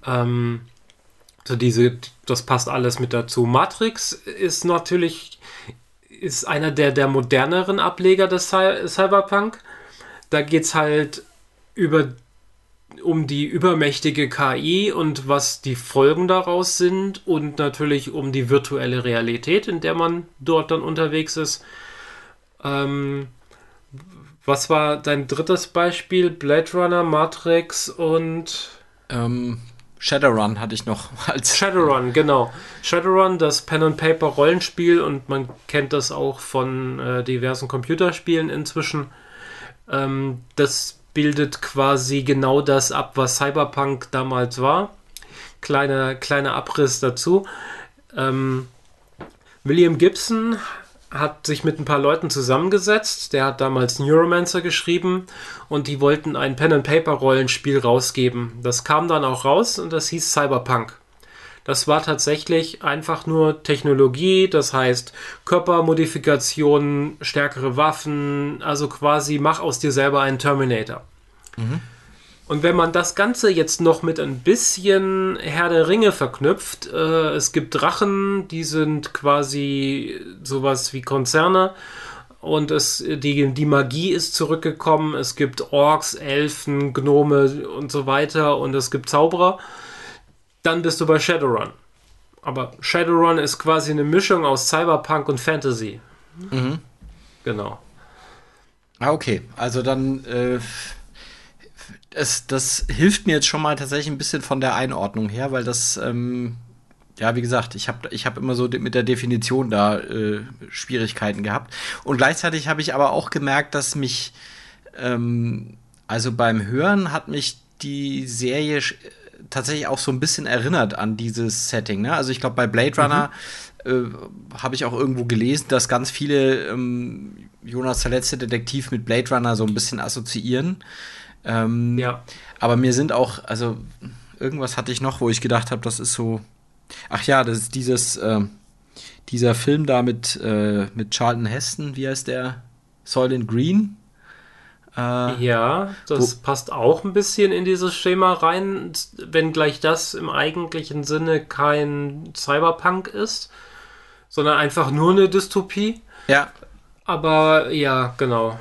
Ähm, so diese, das passt alles mit dazu. Matrix ist natürlich ist einer der, der moderneren Ableger des Cyberpunk. Da geht es halt über um die übermächtige KI und was die Folgen daraus sind und natürlich um die virtuelle Realität, in der man dort dann unterwegs ist. Ähm, was war dein drittes Beispiel? Blade Runner, Matrix und ähm, Shadowrun hatte ich noch als. Shadowrun, genau. Shadowrun, das Pen and Paper Rollenspiel und man kennt das auch von äh, diversen Computerspielen inzwischen. Ähm, das bildet quasi genau das ab, was Cyberpunk damals war. Kleiner, kleiner Abriss dazu. Ähm, William Gibson hat sich mit ein paar Leuten zusammengesetzt. Der hat damals Neuromancer geschrieben und die wollten ein Pen-and-Paper-Rollenspiel rausgeben. Das kam dann auch raus und das hieß Cyberpunk. Das war tatsächlich einfach nur Technologie, das heißt Körpermodifikationen, stärkere Waffen, also quasi mach aus dir selber einen Terminator. Mhm. Und wenn man das Ganze jetzt noch mit ein bisschen Herr der Ringe verknüpft, äh, es gibt Drachen, die sind quasi sowas wie Konzerne und es, die, die Magie ist zurückgekommen. Es gibt Orks, Elfen, Gnome und so weiter und es gibt Zauberer. Dann bist du bei Shadowrun. Aber Shadowrun ist quasi eine Mischung aus Cyberpunk und Fantasy. Mhm. Genau. Ah, okay. Also dann äh, es, das hilft mir jetzt schon mal tatsächlich ein bisschen von der Einordnung her, weil das, ähm, ja, wie gesagt, ich habe ich hab immer so mit der Definition da äh, Schwierigkeiten gehabt. Und gleichzeitig habe ich aber auch gemerkt, dass mich, ähm, also beim Hören hat mich die Serie tatsächlich auch so ein bisschen erinnert an dieses Setting. Ne? Also ich glaube, bei Blade Runner mhm. äh, habe ich auch irgendwo gelesen, dass ganz viele ähm, Jonas der letzte Detektiv mit Blade Runner so ein bisschen assoziieren. Ähm, ja. Aber mir sind auch, also irgendwas hatte ich noch, wo ich gedacht habe, das ist so. Ach ja, das ist dieses, äh, dieser Film da mit, äh, mit Charlton Heston, wie heißt der? Soylent Green. Äh, ja, das passt auch ein bisschen in dieses Schema rein, wenngleich das im eigentlichen Sinne kein Cyberpunk ist, sondern einfach nur eine Dystopie. Ja. Aber ja, genau.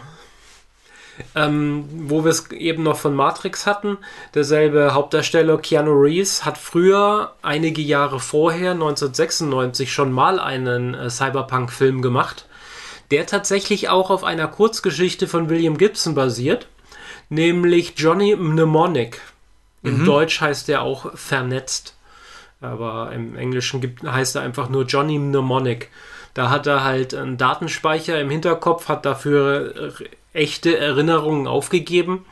Ähm, wo wir es eben noch von Matrix hatten, derselbe Hauptdarsteller Keanu Reeves hat früher, einige Jahre vorher, 1996, schon mal einen äh, Cyberpunk-Film gemacht, der tatsächlich auch auf einer Kurzgeschichte von William Gibson basiert, nämlich Johnny Mnemonic. Im mhm. Deutsch heißt er auch vernetzt, aber im Englischen gibt, heißt er einfach nur Johnny Mnemonic. Da hat er halt einen Datenspeicher im Hinterkopf, hat dafür echte Erinnerungen aufgegeben,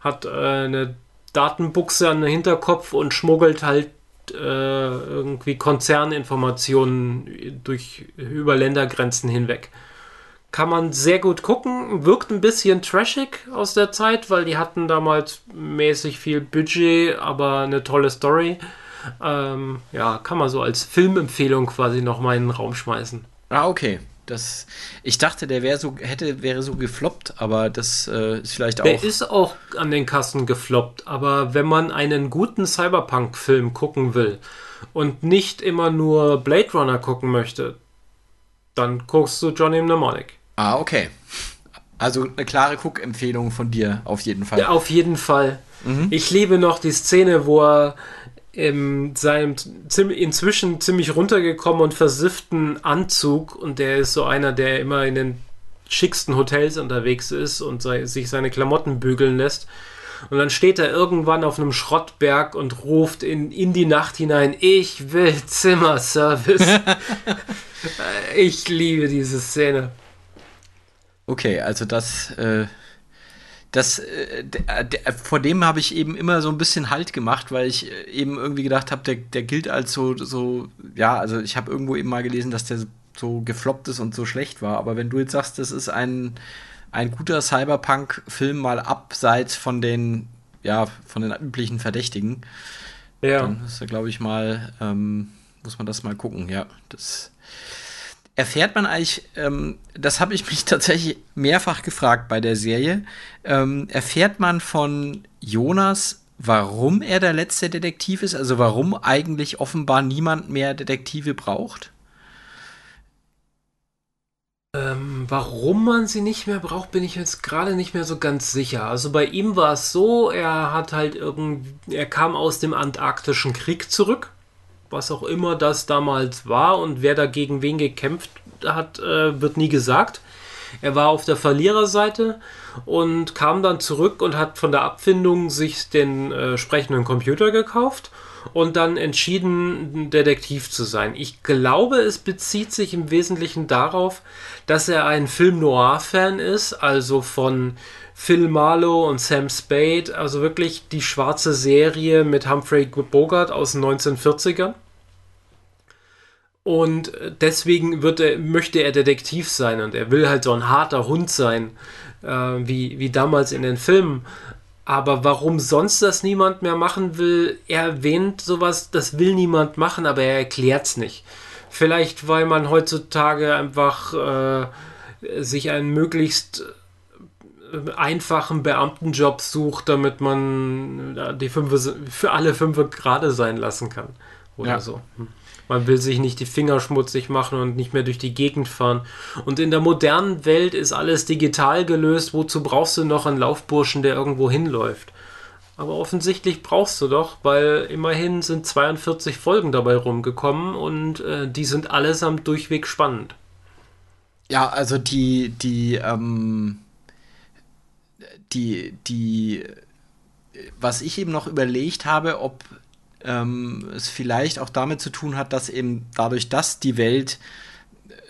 hat äh, eine Datenbuchse an den Hinterkopf und schmuggelt halt äh, irgendwie Konzerninformationen durch über Ländergrenzen hinweg. Kann man sehr gut gucken, wirkt ein bisschen trashig aus der Zeit, weil die hatten damals mäßig viel Budget, aber eine tolle Story. Ähm, ja, kann man so als Filmempfehlung quasi noch mal in den Raum schmeißen. Ah, okay. Das, ich dachte, der wäre so, hätte, wäre so gefloppt, aber das äh, ist vielleicht auch. Der ist auch an den Kassen gefloppt, aber wenn man einen guten Cyberpunk-Film gucken will und nicht immer nur Blade Runner gucken möchte, dann guckst du Johnny Mnemonic. Ah, okay. Also eine klare Guckempfehlung von dir, auf jeden Fall. Ja, auf jeden Fall. Mhm. Ich liebe noch die Szene, wo er in seinem inzwischen ziemlich runtergekommen und versifften Anzug und der ist so einer, der immer in den schicksten Hotels unterwegs ist und sich seine Klamotten bügeln lässt. Und dann steht er irgendwann auf einem Schrottberg und ruft in, in die Nacht hinein, ich will Zimmerservice. ich liebe diese Szene. Okay, also das äh, das, äh, der, vor dem habe ich eben immer so ein bisschen Halt gemacht, weil ich äh, eben irgendwie gedacht habe, der, der gilt als so, so, ja, also ich habe irgendwo eben mal gelesen, dass der so gefloppt ist und so schlecht war. Aber wenn du jetzt sagst, das ist ein, ein guter Cyberpunk-Film mal abseits von den, ja, von den üblichen Verdächtigen, ja. dann ist er, glaube ich, mal, ähm, muss man das mal gucken, ja. Das erfährt man eigentlich, ähm, das habe ich mich tatsächlich mehrfach gefragt bei der Serie, ähm, erfährt man von Jonas, warum er der letzte Detektiv ist? Also warum eigentlich offenbar niemand mehr Detektive braucht? Ähm, warum man sie nicht mehr braucht, bin ich jetzt gerade nicht mehr so ganz sicher. Also bei ihm war es so, er hat halt irgendwie, er kam aus dem Antarktischen Krieg zurück, was auch immer das damals war und wer dagegen wen gekämpft hat, äh, wird nie gesagt. Er war auf der Verliererseite und kam dann zurück und hat von der Abfindung sich den äh, sprechenden Computer gekauft und dann entschieden, Detektiv zu sein. Ich glaube, es bezieht sich im Wesentlichen darauf, dass er ein Film Noir-Fan ist, also von Phil Marlowe und Sam Spade, also wirklich die schwarze Serie mit Humphrey Bogart aus den 1940ern. Und deswegen wird er, möchte er Detektiv sein und er will halt so ein harter Hund sein, äh, wie, wie damals in den Filmen. Aber warum sonst das niemand mehr machen will, er erwähnt sowas, das will niemand machen, aber er erklärt es nicht. Vielleicht, weil man heutzutage einfach äh, sich einen möglichst äh, einfachen Beamtenjob sucht, damit man äh, die fünf, für alle fünf gerade sein lassen kann. Oder ja. so. Man will sich nicht die Finger schmutzig machen und nicht mehr durch die Gegend fahren. Und in der modernen Welt ist alles digital gelöst. Wozu brauchst du noch einen Laufburschen, der irgendwo hinläuft? Aber offensichtlich brauchst du doch, weil immerhin sind 42 Folgen dabei rumgekommen und äh, die sind allesamt durchweg spannend. Ja, also die, die, ähm, die, die, was ich eben noch überlegt habe, ob ähm, es vielleicht auch damit zu tun hat, dass eben dadurch, dass die Welt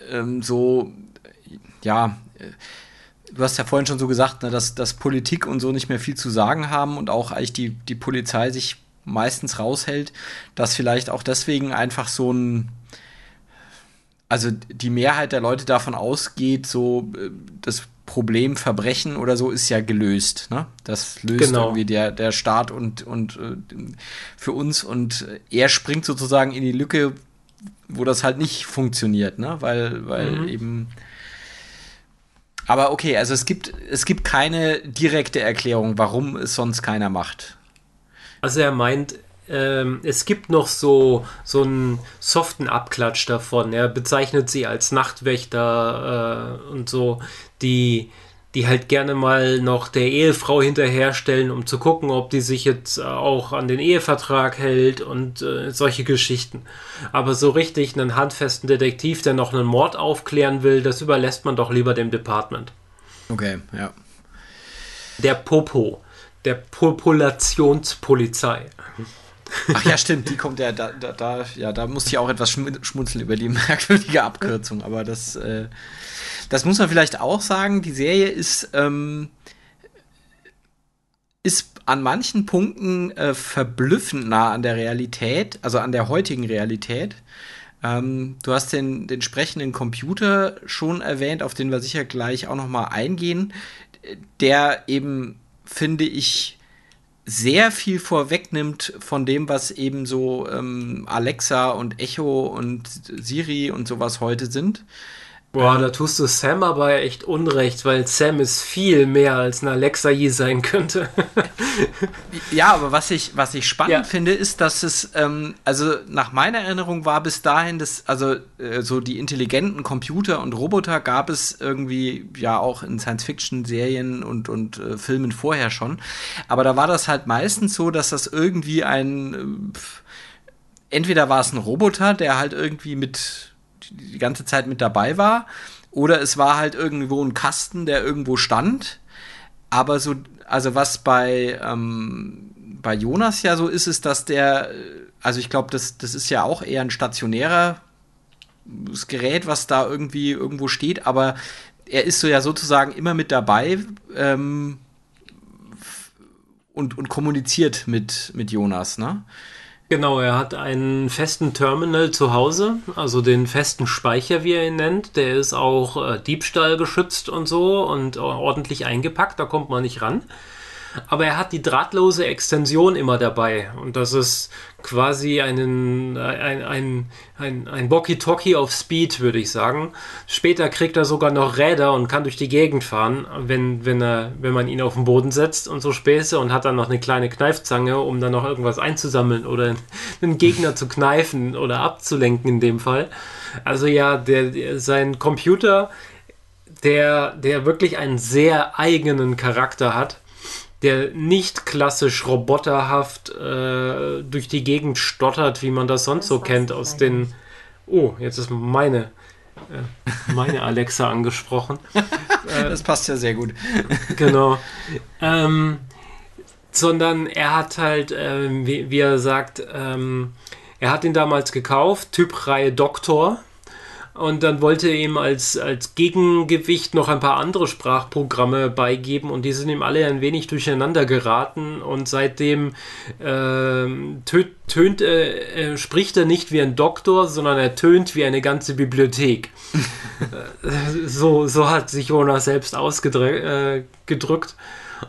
ähm, so, ja, äh, du hast ja vorhin schon so gesagt, ne, dass, dass Politik und so nicht mehr viel zu sagen haben und auch eigentlich die, die Polizei sich meistens raushält, dass vielleicht auch deswegen einfach so ein, also die Mehrheit der Leute davon ausgeht, so äh, das Problem Verbrechen oder so ist ja gelöst. Ne? Das löst genau. irgendwie der, der Staat und, und äh, für uns und er springt sozusagen in die Lücke, wo das halt nicht funktioniert, ne? Weil, weil mhm. eben. Aber okay, also es gibt, es gibt keine direkte Erklärung, warum es sonst keiner macht. Also er meint, ähm, es gibt noch so, so einen soften Abklatsch davon. Er bezeichnet sie als Nachtwächter äh, und so, die, die halt gerne mal noch der Ehefrau hinterherstellen, um zu gucken, ob die sich jetzt auch an den Ehevertrag hält und äh, solche Geschichten. Aber so richtig einen handfesten Detektiv, der noch einen Mord aufklären will, das überlässt man doch lieber dem Department. Okay, ja. Der Popo, der Populationspolizei. Ach ja, stimmt, die kommt ja, da, da, da, ja, da musste ich auch etwas schmunzeln über die merkwürdige Abkürzung, aber das, äh, das muss man vielleicht auch sagen, die Serie ist, ähm, ist an manchen Punkten äh, verblüffend nah an der Realität, also an der heutigen Realität. Ähm, du hast den, den sprechenden Computer schon erwähnt, auf den wir sicher gleich auch noch mal eingehen, der eben, finde ich, sehr viel vorwegnimmt von dem, was eben so ähm, Alexa und Echo und Siri und sowas heute sind. Boah, da tust du Sam aber echt unrecht, weil Sam ist viel mehr als ein Alexa je sein könnte. ja, aber was ich, was ich spannend ja. finde, ist, dass es, ähm, also nach meiner Erinnerung war bis dahin, dass, also äh, so die intelligenten Computer und Roboter gab es irgendwie ja auch in Science-Fiction-Serien und, und äh, Filmen vorher schon. Aber da war das halt meistens so, dass das irgendwie ein, äh, entweder war es ein Roboter, der halt irgendwie mit die ganze Zeit mit dabei war. Oder es war halt irgendwo ein Kasten, der irgendwo stand. Aber so, also was bei, ähm, bei Jonas ja so ist, ist, dass der, also ich glaube, das, das ist ja auch eher ein stationärer Gerät, was da irgendwie irgendwo steht, aber er ist so ja sozusagen immer mit dabei ähm, und, und kommuniziert mit, mit Jonas, ne? Genau, er hat einen festen Terminal zu Hause, also den festen Speicher, wie er ihn nennt. Der ist auch äh, Diebstahl geschützt und so und ordentlich eingepackt, da kommt man nicht ran aber er hat die drahtlose Extension immer dabei. Und das ist quasi einen, ein, ein, ein, ein Walkie-Talkie auf Speed, würde ich sagen. Später kriegt er sogar noch Räder und kann durch die Gegend fahren, wenn, wenn, er, wenn man ihn auf den Boden setzt und so Späße und hat dann noch eine kleine Kneifzange, um dann noch irgendwas einzusammeln oder einen Gegner zu kneifen oder abzulenken in dem Fall. Also ja, der sein Computer der, der wirklich einen sehr eigenen Charakter hat, der nicht klassisch roboterhaft äh, durch die Gegend stottert, wie man das sonst das so kennt aus den. Oh, jetzt ist meine äh, meine Alexa angesprochen. das passt ja sehr gut. genau. Ähm, sondern er hat halt, äh, wie, wie, er sagt, ähm, er hat ihn damals gekauft, Typreihe Doktor. Und dann wollte er ihm als, als Gegengewicht noch ein paar andere Sprachprogramme beigeben und die sind ihm alle ein wenig durcheinander geraten und seitdem äh, tönt, tönt äh, spricht er nicht wie ein Doktor, sondern er tönt wie eine ganze Bibliothek. so, so hat sich Jonas selbst ausgedrückt.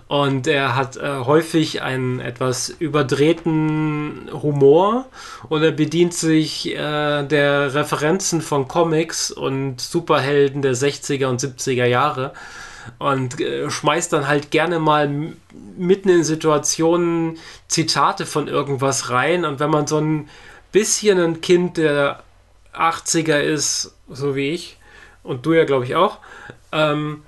Und er hat äh, häufig einen etwas überdrehten Humor und er bedient sich äh, der Referenzen von Comics und Superhelden der 60er und 70er Jahre und äh, schmeißt dann halt gerne mal mitten in Situationen Zitate von irgendwas rein. Und wenn man so ein bisschen ein Kind der 80er ist, so wie ich, und du ja, glaube ich, auch, ähm,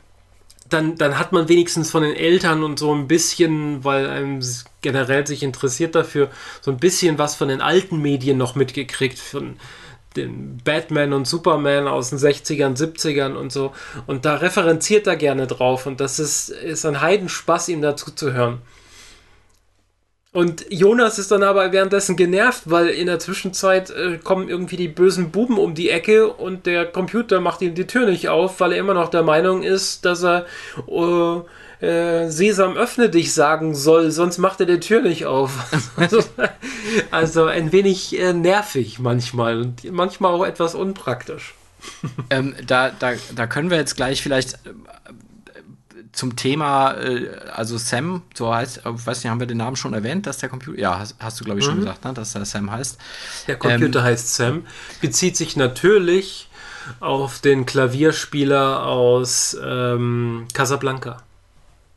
dann, dann hat man wenigstens von den Eltern und so ein bisschen, weil einem generell sich interessiert dafür, so ein bisschen was von den alten Medien noch mitgekriegt, von den Batman und Superman aus den 60ern, 70ern und so. Und da referenziert er gerne drauf und das ist, ist ein Heidenspaß, ihm dazu zu hören. Und Jonas ist dann aber währenddessen genervt, weil in der Zwischenzeit äh, kommen irgendwie die bösen Buben um die Ecke und der Computer macht ihm die Tür nicht auf, weil er immer noch der Meinung ist, dass er äh, äh, Sesam öffne dich sagen soll, sonst macht er die Tür nicht auf. also, also ein wenig äh, nervig manchmal und manchmal auch etwas unpraktisch. ähm, da, da, da können wir jetzt gleich vielleicht zum Thema, äh, also Sam, so heißt, ich äh, weiß nicht, haben wir den Namen schon erwähnt, dass der Computer, ja, hast, hast du glaube ich mhm. schon gesagt, ne, dass der Sam heißt. Der Computer ähm, heißt Sam, bezieht sich natürlich auf den Klavierspieler aus ähm, Casablanca.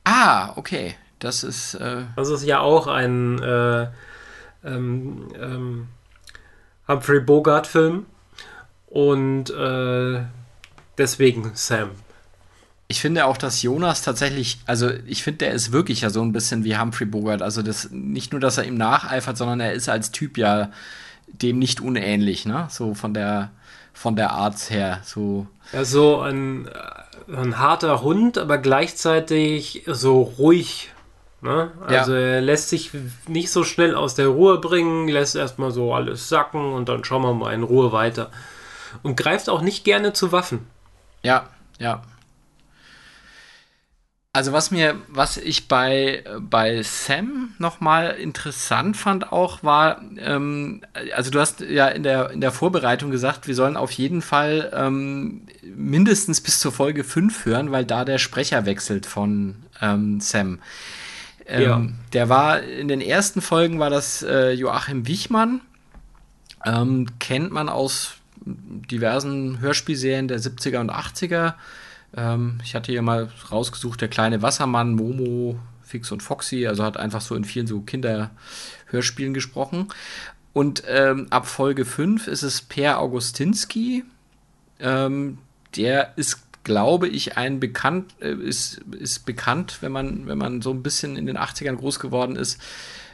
Ah, okay, das ist. Äh das ist ja auch ein äh, ähm, ähm Humphrey Bogart-Film und äh, deswegen Sam. Ich finde auch, dass Jonas tatsächlich, also ich finde, der ist wirklich ja so ein bisschen wie Humphrey Bogart. Also das nicht nur, dass er ihm nacheifert, sondern er ist als Typ ja dem nicht unähnlich, ne? So von der von der Art her. So. Ja, so ein, ein harter Hund, aber gleichzeitig so ruhig. Ne? Also ja. er lässt sich nicht so schnell aus der Ruhe bringen, lässt erstmal so alles sacken und dann schauen wir mal in Ruhe weiter. Und greift auch nicht gerne zu Waffen. Ja, ja. Also was mir, was ich bei, bei Sam nochmal interessant fand auch, war, ähm, also du hast ja in der, in der Vorbereitung gesagt, wir sollen auf jeden Fall ähm, mindestens bis zur Folge 5 hören, weil da der Sprecher wechselt von ähm, Sam. Ähm, ja. Der war, in den ersten Folgen war das äh, Joachim Wichmann, ähm, kennt man aus diversen Hörspielserien der 70er und 80er ähm, ich hatte hier mal rausgesucht, der kleine Wassermann, Momo, Fix und Foxy, also hat einfach so in vielen so Kinderhörspielen gesprochen. Und ähm, ab Folge 5 ist es Per Augustinski. Ähm, der ist, glaube ich, ein bekannt, äh, ist, ist bekannt, wenn man, wenn man so ein bisschen in den 80ern groß geworden ist.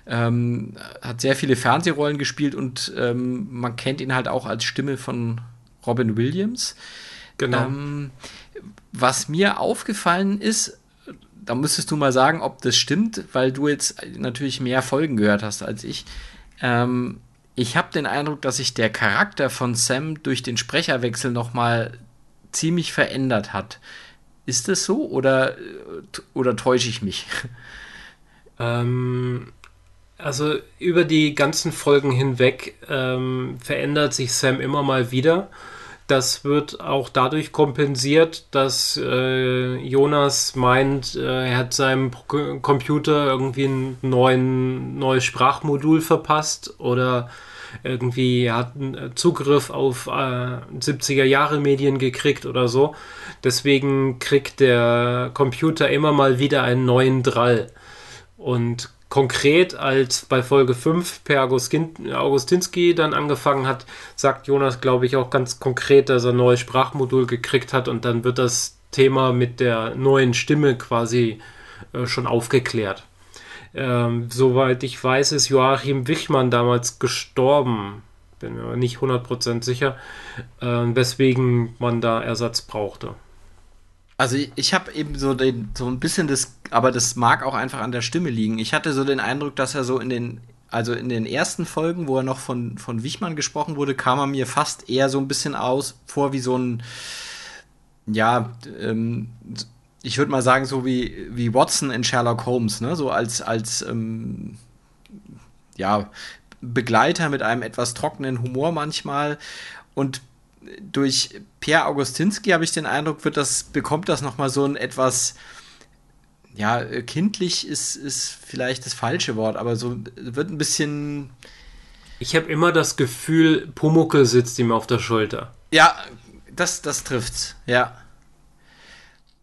Ähm, hat sehr viele Fernsehrollen gespielt und ähm, man kennt ihn halt auch als Stimme von Robin Williams. Genau. Was mir aufgefallen ist, da müsstest du mal sagen, ob das stimmt, weil du jetzt natürlich mehr Folgen gehört hast als ich. Ähm, ich habe den Eindruck, dass sich der Charakter von Sam durch den Sprecherwechsel noch mal ziemlich verändert hat. Ist das so oder, oder täusche ich mich? Ähm, also über die ganzen Folgen hinweg ähm, verändert sich Sam immer mal wieder. Das wird auch dadurch kompensiert, dass äh, Jonas meint, äh, er hat seinem Computer irgendwie ein neuen, neues Sprachmodul verpasst oder irgendwie hat einen Zugriff auf äh, 70er Jahre Medien gekriegt oder so. Deswegen kriegt der Computer immer mal wieder einen neuen Drall. Und konkret, als bei Folge 5 Per Augustin, Augustinski dann angefangen hat, sagt Jonas, glaube ich, auch ganz konkret, dass er ein neues Sprachmodul gekriegt hat und dann wird das Thema mit der neuen Stimme quasi äh, schon aufgeklärt. Ähm, soweit ich weiß, ist Joachim Wichmann damals gestorben. Bin mir aber nicht 100% sicher, äh, weswegen man da Ersatz brauchte. Also ich, habe eben so den so ein bisschen das, aber das mag auch einfach an der Stimme liegen. Ich hatte so den Eindruck, dass er so in den also in den ersten Folgen, wo er noch von von Wichmann gesprochen wurde, kam er mir fast eher so ein bisschen aus vor wie so ein ja ähm, ich würde mal sagen, so wie, wie Watson in Sherlock Holmes, ne? So als, als ähm, ja, Begleiter mit einem etwas trockenen Humor manchmal. Und durch Pierre Augustinski habe ich den Eindruck, wird das, bekommt das nochmal so ein etwas, ja, kindlich ist, ist vielleicht das falsche Wort, aber so wird ein bisschen. Ich habe immer das Gefühl, Pumuckel sitzt ihm auf der Schulter. Ja, das, das trifft's, ja.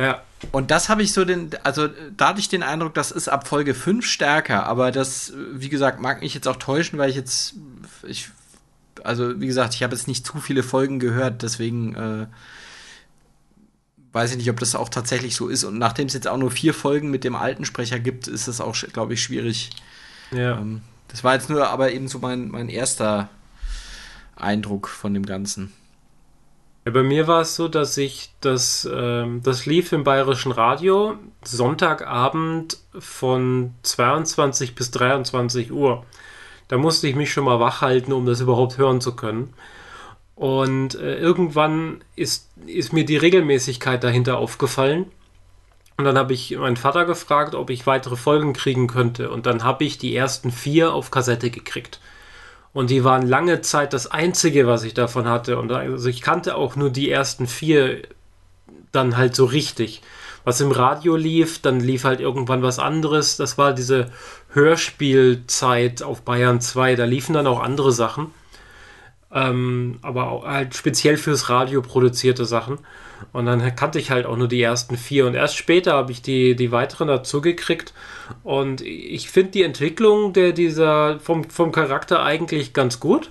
Ja. Und das habe ich so den, also da hatte ich den Eindruck, das ist ab Folge 5 stärker, aber das, wie gesagt, mag mich jetzt auch täuschen, weil ich jetzt, ich, also wie gesagt, ich habe jetzt nicht zu viele Folgen gehört, deswegen äh, weiß ich nicht, ob das auch tatsächlich so ist. Und nachdem es jetzt auch nur vier Folgen mit dem alten Sprecher gibt, ist das auch, glaube ich, schwierig. Ja. Ähm, das war jetzt nur aber eben so mein, mein erster Eindruck von dem Ganzen. Ja, bei mir war es so, dass ich das, ähm, das lief im bayerischen Radio Sonntagabend von 22 bis 23 Uhr. Da musste ich mich schon mal wach halten, um das überhaupt hören zu können. Und äh, irgendwann ist, ist mir die Regelmäßigkeit dahinter aufgefallen. Und dann habe ich meinen Vater gefragt, ob ich weitere Folgen kriegen könnte. Und dann habe ich die ersten vier auf Kassette gekriegt. Und die waren lange Zeit das Einzige, was ich davon hatte. Und also ich kannte auch nur die ersten vier dann halt so richtig. Was im Radio lief, dann lief halt irgendwann was anderes. Das war diese Hörspielzeit auf Bayern 2. Da liefen dann auch andere Sachen. Ähm, aber auch halt speziell fürs Radio produzierte Sachen. Und dann kannte ich halt auch nur die ersten vier. Und erst später habe ich die, die weiteren dazu gekriegt. Und ich finde die Entwicklung der dieser vom, vom Charakter eigentlich ganz gut.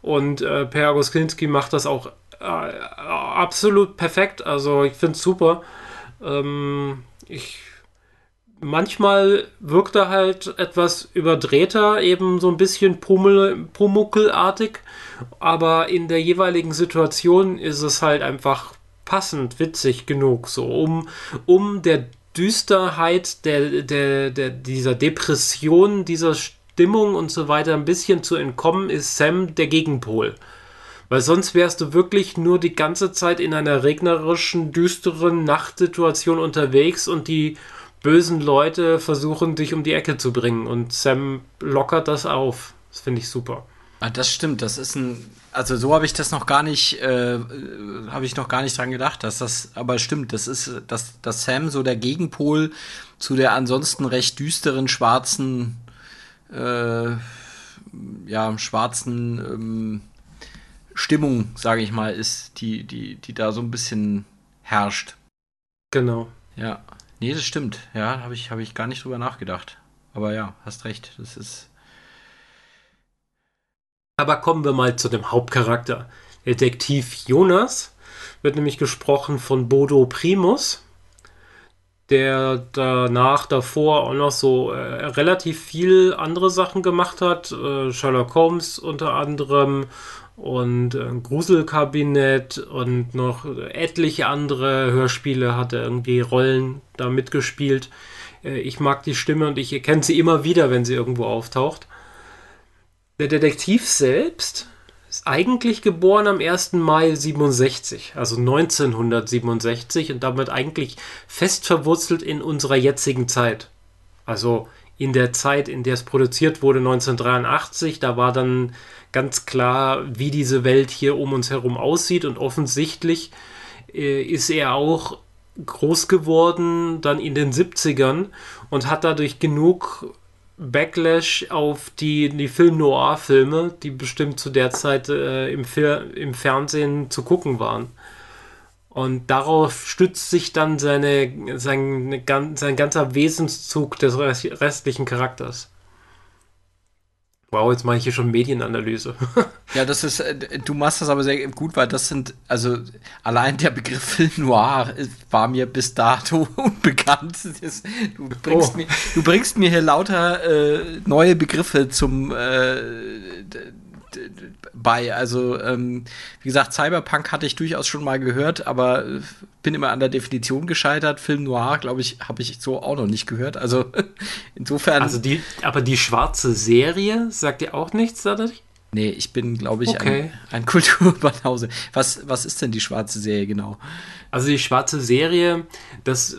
Und äh, Per Agostinski macht das auch äh, absolut perfekt. Also ich finde es super. Ähm, ich manchmal wirkt er halt etwas überdrehter, eben so ein bisschen Pummel, Pumuckelartig, aber in der jeweiligen Situation ist es halt einfach passend, witzig genug, so um, um der Düsterheit der, der, der, dieser Depression, dieser Stimmung und so weiter ein bisschen zu entkommen, ist Sam der Gegenpol. Weil sonst wärst du wirklich nur die ganze Zeit in einer regnerischen, düsteren Nachtsituation unterwegs und die bösen Leute versuchen dich um die Ecke zu bringen. Und Sam lockert das auf. Das finde ich super. Ah, das stimmt, das ist ein, also so habe ich das noch gar nicht, äh, habe ich noch gar nicht dran gedacht, dass das, aber stimmt, das ist, dass, dass Sam so der Gegenpol zu der ansonsten recht düsteren schwarzen, äh, ja, schwarzen ähm, Stimmung, sage ich mal, ist, die, die, die da so ein bisschen herrscht. Genau. Ja, nee, das stimmt. Ja, habe ich, hab ich gar nicht drüber nachgedacht. Aber ja, hast recht, das ist aber kommen wir mal zu dem Hauptcharakter. Detektiv Jonas wird nämlich gesprochen von Bodo Primus, der danach davor auch noch so äh, relativ viel andere Sachen gemacht hat. Äh, Sherlock Holmes unter anderem und äh, Gruselkabinett und noch etliche andere Hörspiele hat er irgendwie Rollen da mitgespielt. Äh, ich mag die Stimme und ich erkenne sie immer wieder, wenn sie irgendwo auftaucht. Der Detektiv selbst ist eigentlich geboren am 1. Mai 67, also 1967 und damit eigentlich fest verwurzelt in unserer jetzigen Zeit. Also in der Zeit, in der es produziert wurde, 1983, da war dann ganz klar, wie diese Welt hier um uns herum aussieht und offensichtlich äh, ist er auch groß geworden dann in den 70ern und hat dadurch genug Backlash auf die, die Film-Noir-Filme, die bestimmt zu der Zeit äh, im, im Fernsehen zu gucken waren. Und darauf stützt sich dann seine, sein, sein ganzer Wesenszug des restlichen Charakters. Wow, jetzt mache ich hier schon Medienanalyse. ja, das ist, äh, du machst das aber sehr gut, weil das sind, also allein der Begriff Film Noir war mir bis dato unbekannt. Du, bringst oh. mir, du bringst mir hier lauter äh, neue Begriffe zum äh, bei. Also, ähm, wie gesagt, Cyberpunk hatte ich durchaus schon mal gehört, aber bin immer an der Definition gescheitert. Film Noir, glaube ich, habe ich so auch noch nicht gehört. Also, insofern. Also, die, aber die schwarze Serie sagt dir auch nichts dadurch? Nee, ich bin, glaube ich, okay. ein, ein Kulturbanause. Was, was ist denn die schwarze Serie genau? Also, die schwarze Serie, das.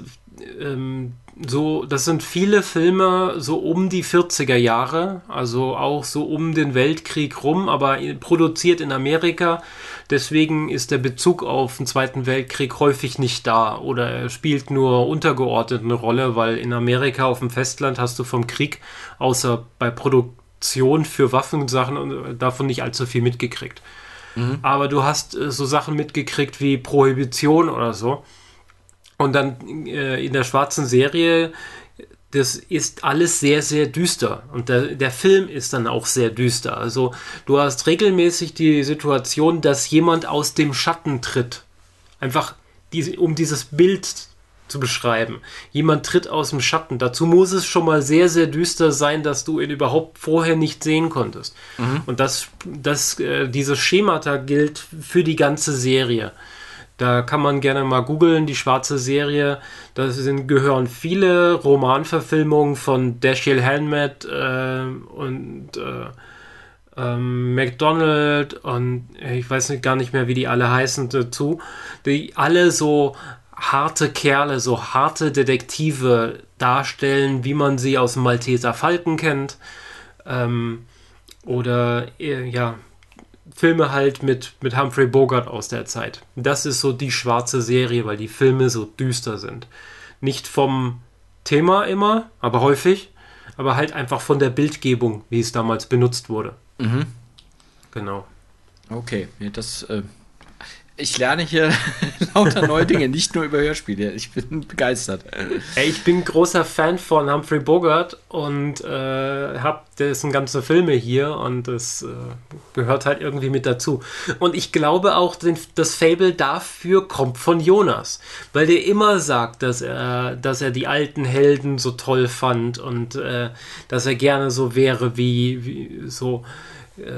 Ähm, so, das sind viele Filme so um die 40er Jahre, also auch so um den Weltkrieg rum, aber produziert in Amerika. Deswegen ist der Bezug auf den Zweiten Weltkrieg häufig nicht da oder er spielt nur untergeordnet eine Rolle, weil in Amerika auf dem Festland hast du vom Krieg außer bei Produktion für Waffensachen davon nicht allzu viel mitgekriegt. Mhm. Aber du hast äh, so Sachen mitgekriegt wie Prohibition oder so. Und dann äh, in der schwarzen Serie, das ist alles sehr, sehr düster. Und der, der Film ist dann auch sehr düster. Also du hast regelmäßig die Situation, dass jemand aus dem Schatten tritt. Einfach, die, um dieses Bild zu beschreiben. Jemand tritt aus dem Schatten. Dazu muss es schon mal sehr, sehr düster sein, dass du ihn überhaupt vorher nicht sehen konntest. Mhm. Und das, das, äh, dieses Schemata gilt für die ganze Serie. Da kann man gerne mal googeln, die schwarze Serie. Da sind, gehören viele Romanverfilmungen von Dashiell Hammett äh, und äh, ähm, McDonald und ich weiß nicht, gar nicht mehr, wie die alle heißen dazu, die alle so harte Kerle, so harte Detektive darstellen, wie man sie aus dem Malteser Falken kennt. Ähm, oder äh, ja, Filme halt mit, mit Humphrey Bogart aus der Zeit. Das ist so die schwarze Serie, weil die Filme so düster sind. Nicht vom Thema immer, aber häufig, aber halt einfach von der Bildgebung, wie es damals benutzt wurde. Mhm. Genau. Okay, das äh, ich lerne hier lauter neue Dinge, nicht nur über Hörspiele. Ich bin begeistert. Ich bin großer Fan von Humphrey Bogart und äh, habe dessen ganze Filme hier und das äh, gehört halt irgendwie mit dazu. Und ich glaube auch, den, das Fable dafür kommt von Jonas, weil der immer sagt, dass er, dass er die alten Helden so toll fand und äh, dass er gerne so wäre wie, wie so äh,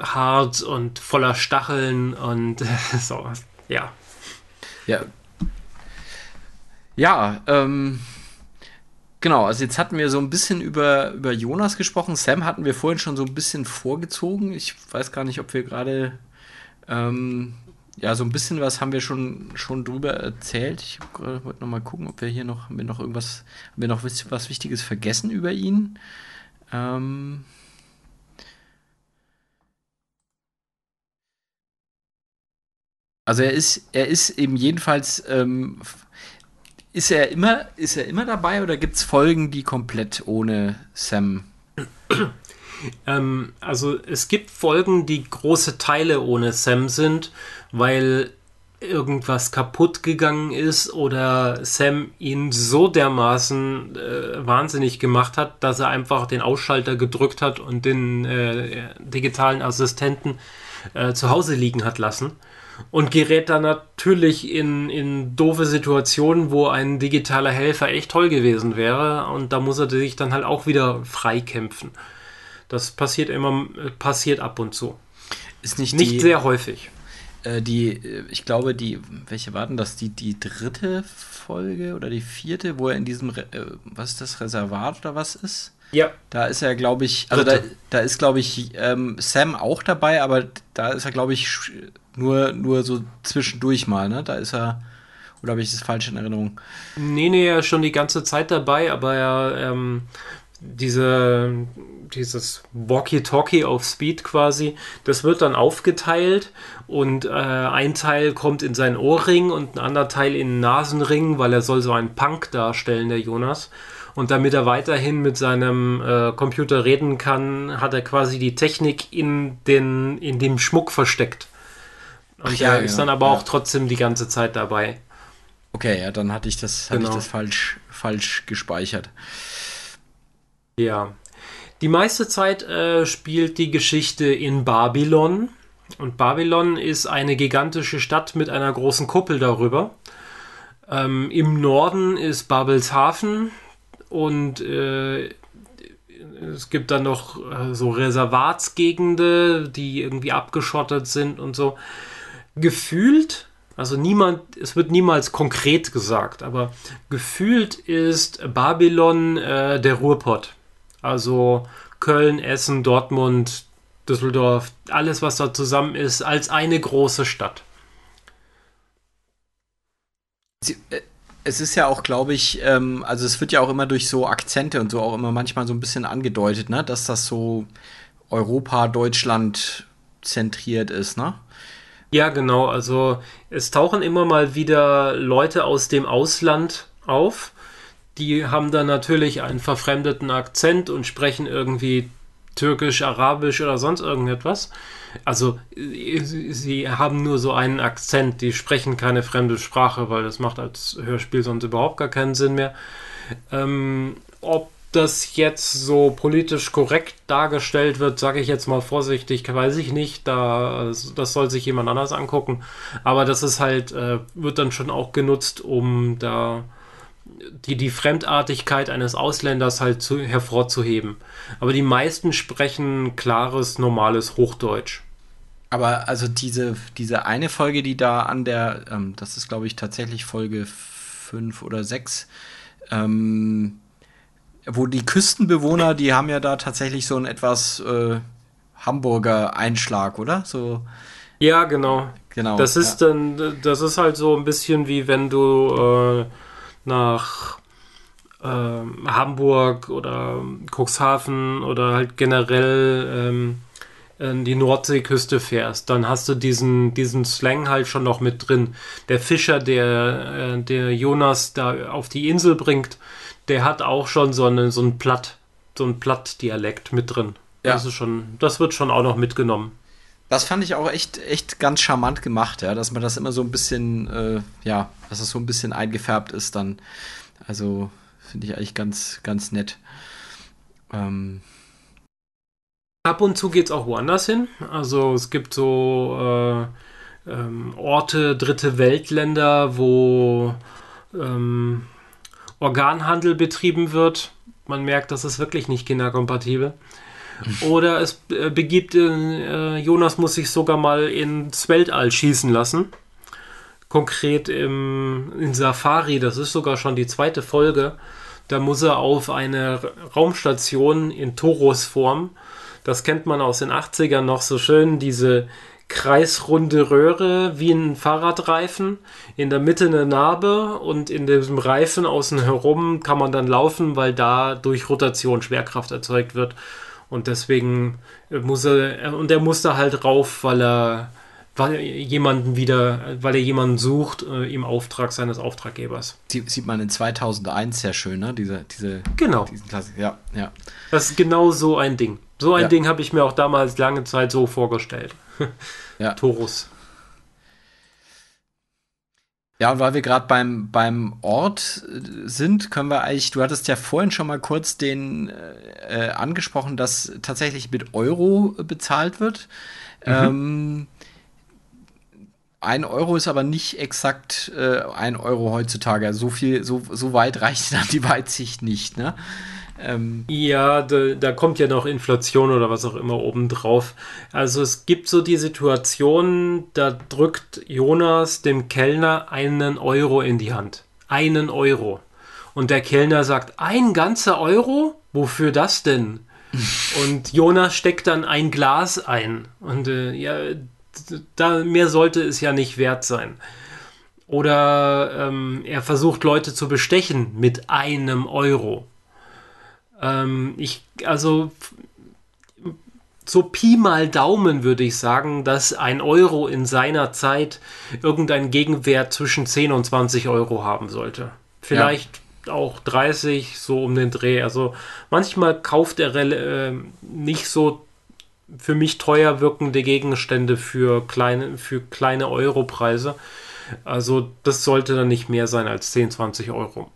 hart und voller Stacheln und so, ja. Ja. Ja, ähm, genau, also jetzt hatten wir so ein bisschen über, über Jonas gesprochen. Sam hatten wir vorhin schon so ein bisschen vorgezogen. Ich weiß gar nicht, ob wir gerade ähm, ja, so ein bisschen was haben wir schon, schon drüber erzählt. Ich wollte noch mal gucken, ob wir hier noch, haben wir noch irgendwas, haben wir noch was Wichtiges vergessen über ihn? Ähm, Also er ist, er ist eben jedenfalls, ähm, ist er immer, ist er immer dabei oder gibt es Folgen, die komplett ohne Sam? Ähm, also es gibt Folgen, die große Teile ohne Sam sind, weil irgendwas kaputt gegangen ist oder Sam ihn so dermaßen äh, wahnsinnig gemacht hat, dass er einfach den Ausschalter gedrückt hat und den äh, digitalen Assistenten äh, zu Hause liegen hat lassen und gerät dann natürlich in, in doofe Situationen, wo ein digitaler Helfer echt toll gewesen wäre und da muss er sich dann halt auch wieder freikämpfen. Das passiert immer, passiert ab und zu. Ist nicht, nicht die, sehr häufig. Äh, die, ich glaube, die, welche warten das? Die, die dritte Folge oder die vierte, wo er in diesem, äh, was ist das, Reservat oder was ist? Ja. Da ist er, glaube ich, also da, da, ist, glaube ich, ähm, Sam auch dabei, aber da ist er, glaube ich, nur, nur so zwischendurch mal, ne? Da ist er. Oder habe ich das falsch in Erinnerung? Nee, nee, er ist schon die ganze Zeit dabei, aber er, ähm, diese, dieses Walkie-Talkie auf Speed quasi, das wird dann aufgeteilt und äh, ein Teil kommt in seinen Ohrring und ein anderer Teil in den Nasenring, weil er soll so einen Punk darstellen, der Jonas. Und damit er weiterhin mit seinem äh, Computer reden kann, hat er quasi die Technik in, den, in dem Schmuck versteckt. Und ja, er ist dann aber auch trotzdem die ganze Zeit dabei. Okay, ja, dann hatte ich das, genau. hatte ich genau. das falsch, falsch gespeichert. Ja. Die meiste Zeit äh, spielt die Geschichte in Babylon. Und Babylon ist eine gigantische Stadt mit einer großen Kuppel darüber. Ähm, Im Norden ist Babelshafen und äh, es gibt dann noch äh, so Reservatsgegende, die irgendwie abgeschottet sind und so. Gefühlt, also niemand, es wird niemals konkret gesagt, aber gefühlt ist Babylon äh, der Ruhrpott. Also Köln, Essen, Dortmund, Düsseldorf, alles, was da zusammen ist, als eine große Stadt. Sie, äh, es ist ja auch, glaube ich, ähm, also es wird ja auch immer durch so Akzente und so auch immer manchmal so ein bisschen angedeutet, ne, dass das so Europa, Deutschland zentriert ist, ne? Ja, genau. Also es tauchen immer mal wieder Leute aus dem Ausland auf. Die haben dann natürlich einen verfremdeten Akzent und sprechen irgendwie Türkisch, Arabisch oder sonst irgendetwas. Also sie haben nur so einen Akzent, die sprechen keine fremde Sprache, weil das macht als Hörspiel sonst überhaupt gar keinen Sinn mehr. Ähm, ob das jetzt so politisch korrekt dargestellt wird, sage ich jetzt mal vorsichtig, weiß ich nicht. Da, das soll sich jemand anders angucken. Aber das ist halt, äh, wird dann schon auch genutzt, um da die, die Fremdartigkeit eines Ausländers halt zu, hervorzuheben. Aber die meisten sprechen klares, normales Hochdeutsch. Aber also diese, diese eine Folge, die da an der, ähm, das ist glaube ich tatsächlich Folge 5 oder 6, ähm, wo die Küstenbewohner, die haben ja da tatsächlich so einen etwas äh, Hamburger Einschlag, oder? So. Ja, genau. Genau. Das ist ja. dann, das ist halt so ein bisschen wie wenn du äh, nach äh, Hamburg oder Cuxhaven oder halt generell ähm, die Nordseeküste fährst, dann hast du diesen, diesen Slang halt schon noch mit drin. Der Fischer, der, äh, der Jonas da auf die Insel bringt, der hat auch schon so, eine, so ein Platt, so ein Platt-Dialekt mit drin. Ja. Das ist schon, das wird schon auch noch mitgenommen. Das fand ich auch echt, echt ganz charmant gemacht, ja, dass man das immer so ein bisschen, äh, ja, dass es so ein bisschen eingefärbt ist dann. Also finde ich eigentlich ganz, ganz nett. Ähm. Ab und zu geht es auch woanders hin. Also es gibt so äh, ähm, Orte, dritte Weltländer, wo ähm, Organhandel betrieben wird. Man merkt, das ist wirklich nicht kinderkompatibel. Oder es äh, begibt, äh, Jonas muss sich sogar mal ins Weltall schießen lassen. Konkret im, in Safari, das ist sogar schon die zweite Folge. Da muss er auf eine Raumstation in Torus-Form. Das kennt man aus den 80ern noch so schön, diese kreisrunde Röhre wie ein Fahrradreifen, in der Mitte eine Narbe und in diesem Reifen außen herum kann man dann laufen, weil da durch Rotation Schwerkraft erzeugt wird. Und deswegen muss er, und er muss da halt rauf, weil er, weil jemanden wieder, weil er jemanden sucht äh, im Auftrag seines Auftraggebers. Die sieht man in 2001 sehr schön, ne? Diese, diese, genau. Diesen. Ja, ja. Das ist genau so ein Ding. So ein ja. Ding habe ich mir auch damals lange Zeit so vorgestellt. ja. Torus. Ja, und weil wir gerade beim, beim Ort äh, sind, können wir eigentlich, du hattest ja vorhin schon mal kurz den äh, angesprochen, dass tatsächlich mit Euro bezahlt wird. Mhm. Ähm, ein Euro ist aber nicht exakt äh, ein Euro heutzutage. So viel, so, so weit reicht dann die Weitsicht nicht, ne? Ähm ja, da, da, kommt ja noch Inflation oder was auch immer obendrauf. Also es gibt so die Situation, da drückt Jonas dem Kellner einen Euro in die Hand. Einen Euro. Und der Kellner sagt, ein ganzer Euro? Wofür das denn? Und Jonas steckt dann ein Glas ein. Und äh, ja, da, mehr sollte es ja nicht wert sein. Oder ähm, er versucht Leute zu bestechen mit einem Euro. Ähm, ich, also so Pi mal Daumen würde ich sagen, dass ein Euro in seiner Zeit irgendeinen Gegenwert zwischen 10 und 20 Euro haben sollte. Vielleicht ja. auch 30, so um den Dreh. Also manchmal kauft er äh, nicht so für mich teuer wirkende Gegenstände für kleine, für kleine Europreise. Also das sollte dann nicht mehr sein als 10, 20 Euro.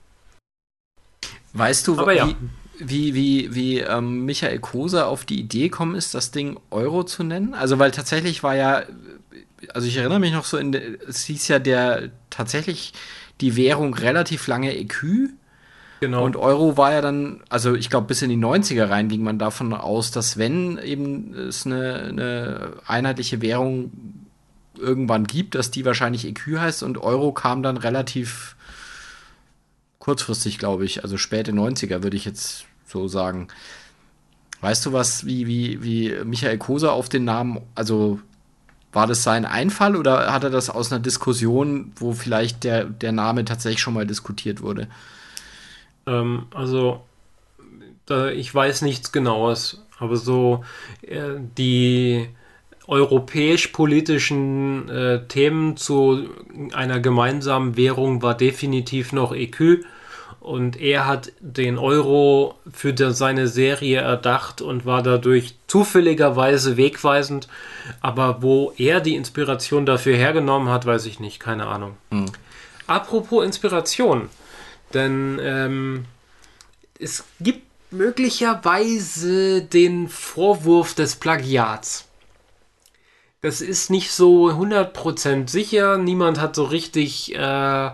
Weißt du, ja. wie, wie, wie, wie ähm, Michael Kose auf die Idee gekommen ist, das Ding Euro zu nennen? Also, weil tatsächlich war ja, also ich erinnere mich noch so, in, es hieß ja der tatsächlich die Währung relativ lange EQ. Genau. Und Euro war ja dann, also ich glaube, bis in die 90er rein ging man davon aus, dass wenn eben es eine, eine einheitliche Währung irgendwann gibt, dass die wahrscheinlich EQ heißt und Euro kam dann relativ kurzfristig, glaube ich, also späte 90er, würde ich jetzt so sagen. Weißt du was, wie, wie, wie Michael Koser auf den Namen, also war das sein Einfall oder hat er das aus einer Diskussion, wo vielleicht der, der Name tatsächlich schon mal diskutiert wurde? Ähm, also, da, ich weiß nichts Genaues, aber so äh, die europäisch-politischen äh, Themen zu einer gemeinsamen Währung war definitiv noch EQ. Und er hat den Euro für seine Serie erdacht und war dadurch zufälligerweise wegweisend. Aber wo er die Inspiration dafür hergenommen hat, weiß ich nicht, keine Ahnung. Mhm. Apropos Inspiration, denn ähm, es gibt möglicherweise den Vorwurf des Plagiats. Das ist nicht so 100% sicher. Niemand hat so richtig äh,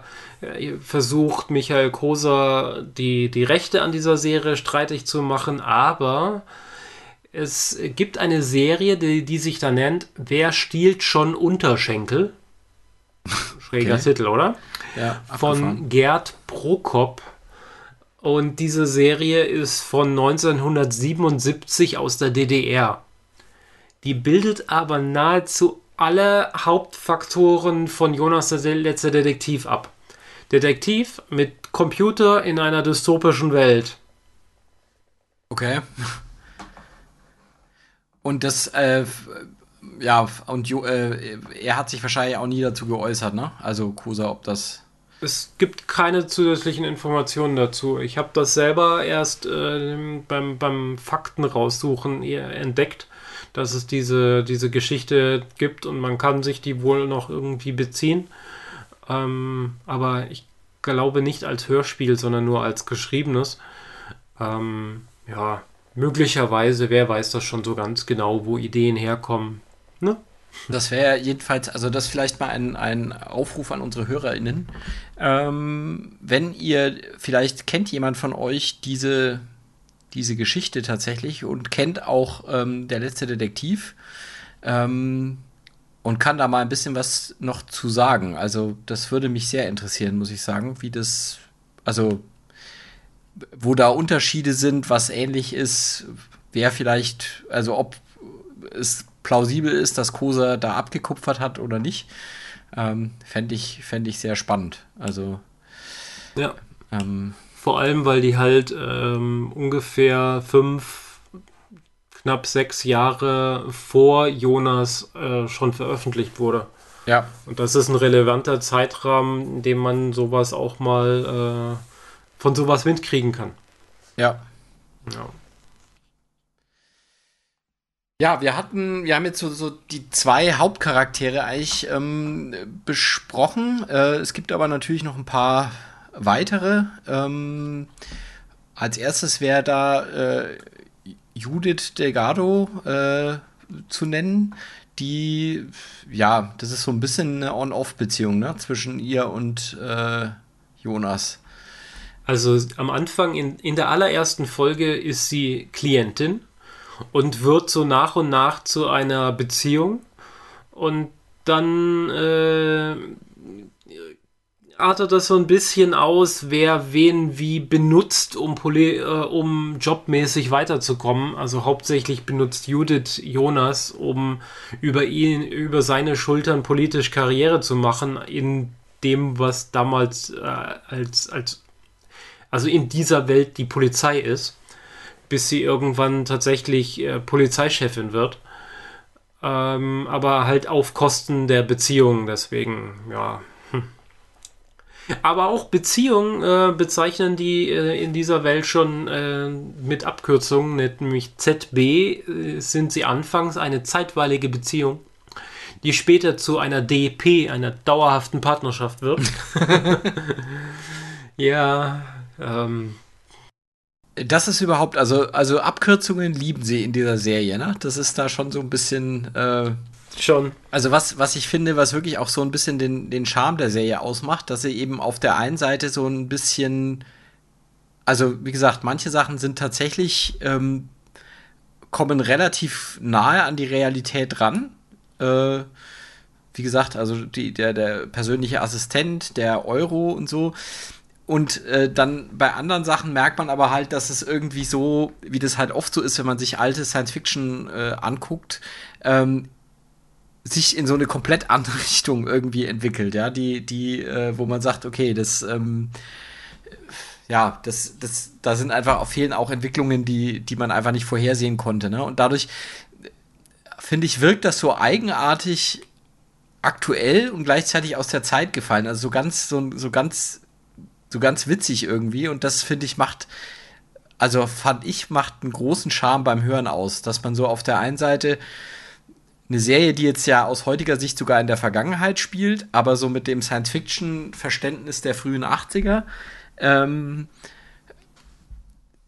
versucht, Michael Koser die, die Rechte an dieser Serie streitig zu machen, aber es gibt eine Serie, die, die sich da nennt Wer stiehlt schon Unterschenkel? Schräger okay. Titel, oder? Ja, Von Gerd Prokop. Und diese Serie ist von 1977 aus der DDR. Die bildet aber nahezu alle Hauptfaktoren von Jonas der letzte Detektiv ab. Detektiv mit Computer in einer dystopischen Welt. Okay. Und das, äh, ja, und äh, er hat sich wahrscheinlich auch nie dazu geäußert, ne? Also Kosa, ob das. Es gibt keine zusätzlichen Informationen dazu. Ich habe das selber erst äh, beim, beim Fakten raussuchen entdeckt dass es diese, diese Geschichte gibt und man kann sich die wohl noch irgendwie beziehen. Ähm, aber ich glaube nicht als Hörspiel, sondern nur als geschriebenes. Ähm, ja, möglicherweise, wer weiß das schon so ganz genau, wo Ideen herkommen. Ne? Das wäre jedenfalls, also das vielleicht mal ein, ein Aufruf an unsere HörerInnen. Ähm, wenn ihr, vielleicht kennt jemand von euch diese diese Geschichte tatsächlich und kennt auch ähm, der letzte Detektiv ähm, und kann da mal ein bisschen was noch zu sagen. Also das würde mich sehr interessieren, muss ich sagen, wie das, also wo da Unterschiede sind, was ähnlich ist, wer vielleicht, also ob es plausibel ist, dass Kosa da abgekupfert hat oder nicht, ähm, fände ich, fänd ich sehr spannend. Also ja. Ähm, vor allem, weil die halt ähm, ungefähr fünf, knapp sechs Jahre vor Jonas äh, schon veröffentlicht wurde. Ja. Und das ist ein relevanter Zeitrahmen, in dem man sowas auch mal äh, von sowas mitkriegen kann. Ja. Ja. Ja, wir hatten, wir haben jetzt so, so die zwei Hauptcharaktere eigentlich ähm, besprochen. Äh, es gibt aber natürlich noch ein paar weitere. Ähm, als erstes wäre da äh, Judith Delgado äh, zu nennen, die, ja, das ist so ein bisschen eine On-Off-Beziehung ne, zwischen ihr und äh, Jonas. Also am Anfang, in, in der allerersten Folge, ist sie Klientin und wird so nach und nach zu einer Beziehung. Und dann äh, artet das so ein bisschen aus, wer wen wie benutzt, um, äh, um jobmäßig weiterzukommen. Also hauptsächlich benutzt Judith Jonas, um über ihn, über seine Schultern politisch Karriere zu machen, in dem, was damals äh, als, als, also in dieser Welt die Polizei ist, bis sie irgendwann tatsächlich äh, Polizeichefin wird. Ähm, aber halt auf Kosten der Beziehung, deswegen, ja, aber auch Beziehungen äh, bezeichnen die äh, in dieser Welt schon äh, mit Abkürzungen, nämlich ZB äh, sind sie anfangs eine zeitweilige Beziehung, die später zu einer DP, einer dauerhaften Partnerschaft wird. ja, ähm, Das ist überhaupt, also, also Abkürzungen lieben sie in dieser Serie, ne? Das ist da schon so ein bisschen. Schon. Also, was, was ich finde, was wirklich auch so ein bisschen den, den Charme der Serie ausmacht, dass sie eben auf der einen Seite so ein bisschen. Also, wie gesagt, manche Sachen sind tatsächlich. Ähm, kommen relativ nahe an die Realität ran. Äh, wie gesagt, also die, der, der persönliche Assistent, der Euro und so. Und äh, dann bei anderen Sachen merkt man aber halt, dass es irgendwie so, wie das halt oft so ist, wenn man sich alte Science-Fiction äh, anguckt, ähm, sich in so eine komplett andere Richtung irgendwie entwickelt, ja, die, die, äh, wo man sagt, okay, das, ähm, ja, das, das, da sind einfach auf fehlen auch Entwicklungen, die, die man einfach nicht vorhersehen konnte, ne? Und dadurch finde ich, wirkt das so eigenartig aktuell und gleichzeitig aus der Zeit gefallen. Also so ganz, so, so ganz so ganz witzig irgendwie. Und das finde ich macht, also fand ich, macht einen großen Charme beim Hören aus, dass man so auf der einen Seite eine Serie, die jetzt ja aus heutiger Sicht sogar in der Vergangenheit spielt, aber so mit dem Science-Fiction-Verständnis der frühen 80er, ähm,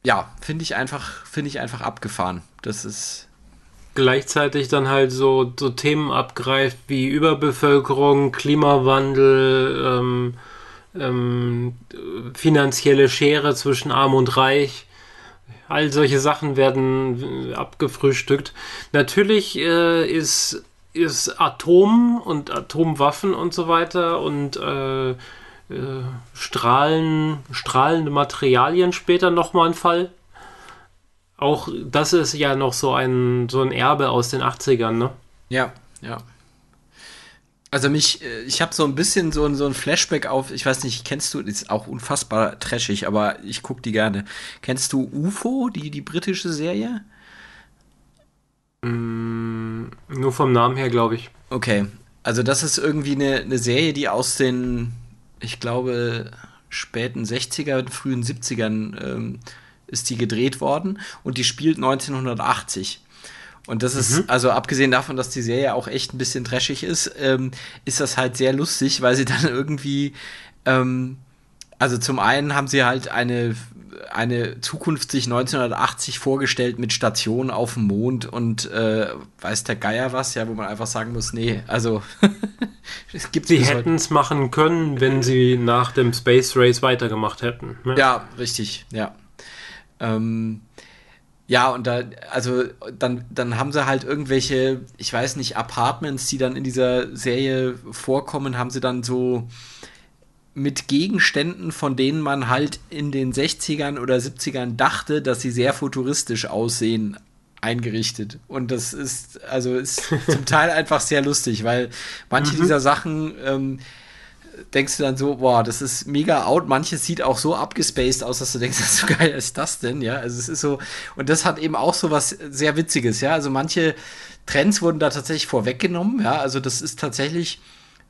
ja, finde ich einfach, finde ich einfach abgefahren. Das ist gleichzeitig dann halt so, so Themen abgreift wie Überbevölkerung, Klimawandel, ähm, ähm, finanzielle Schere zwischen Arm und Reich. All solche Sachen werden abgefrühstückt. Natürlich äh, ist, ist Atom und Atomwaffen und so weiter und äh, äh, Strahlen, strahlende Materialien später nochmal ein Fall. Auch das ist ja noch so ein, so ein Erbe aus den 80ern, ne? Ja, ja. Also mich, äh, ich habe so ein bisschen so, so ein Flashback auf, ich weiß nicht, kennst du, ist auch unfassbar trashig, aber ich guck die gerne. Kennst du UFO, die, die britische Serie? Mm, nur vom Namen her, glaube ich. Okay, also das ist irgendwie eine, eine Serie, die aus den, ich glaube, späten 60er, frühen 70ern ähm, ist die gedreht worden und die spielt 1980. Und das ist, mhm. also abgesehen davon, dass die Serie auch echt ein bisschen trashig ist, ähm, ist das halt sehr lustig, weil sie dann irgendwie, ähm, also zum einen haben sie halt eine, eine Zukunft sich 1980 vorgestellt mit Stationen auf dem Mond und äh, weiß der Geier was, ja, wo man einfach sagen muss, nee, also es gibt Sie hätten es machen können, wenn sie nach dem Space Race weitergemacht hätten. Ne? Ja, richtig, ja. Ähm, ja, und da, also dann, dann haben sie halt irgendwelche, ich weiß nicht, Apartments, die dann in dieser Serie vorkommen, haben sie dann so mit Gegenständen, von denen man halt in den 60ern oder 70ern dachte, dass sie sehr futuristisch aussehen, eingerichtet. Und das ist, also ist zum Teil einfach sehr lustig, weil manche mhm. dieser Sachen ähm, denkst du dann so, boah, das ist mega out. Manches sieht auch so abgespaced aus, dass du denkst, so geil ist das denn, ja? Also es ist so, und das hat eben auch so was sehr Witziges, ja? Also manche Trends wurden da tatsächlich vorweggenommen, ja? Also das ist tatsächlich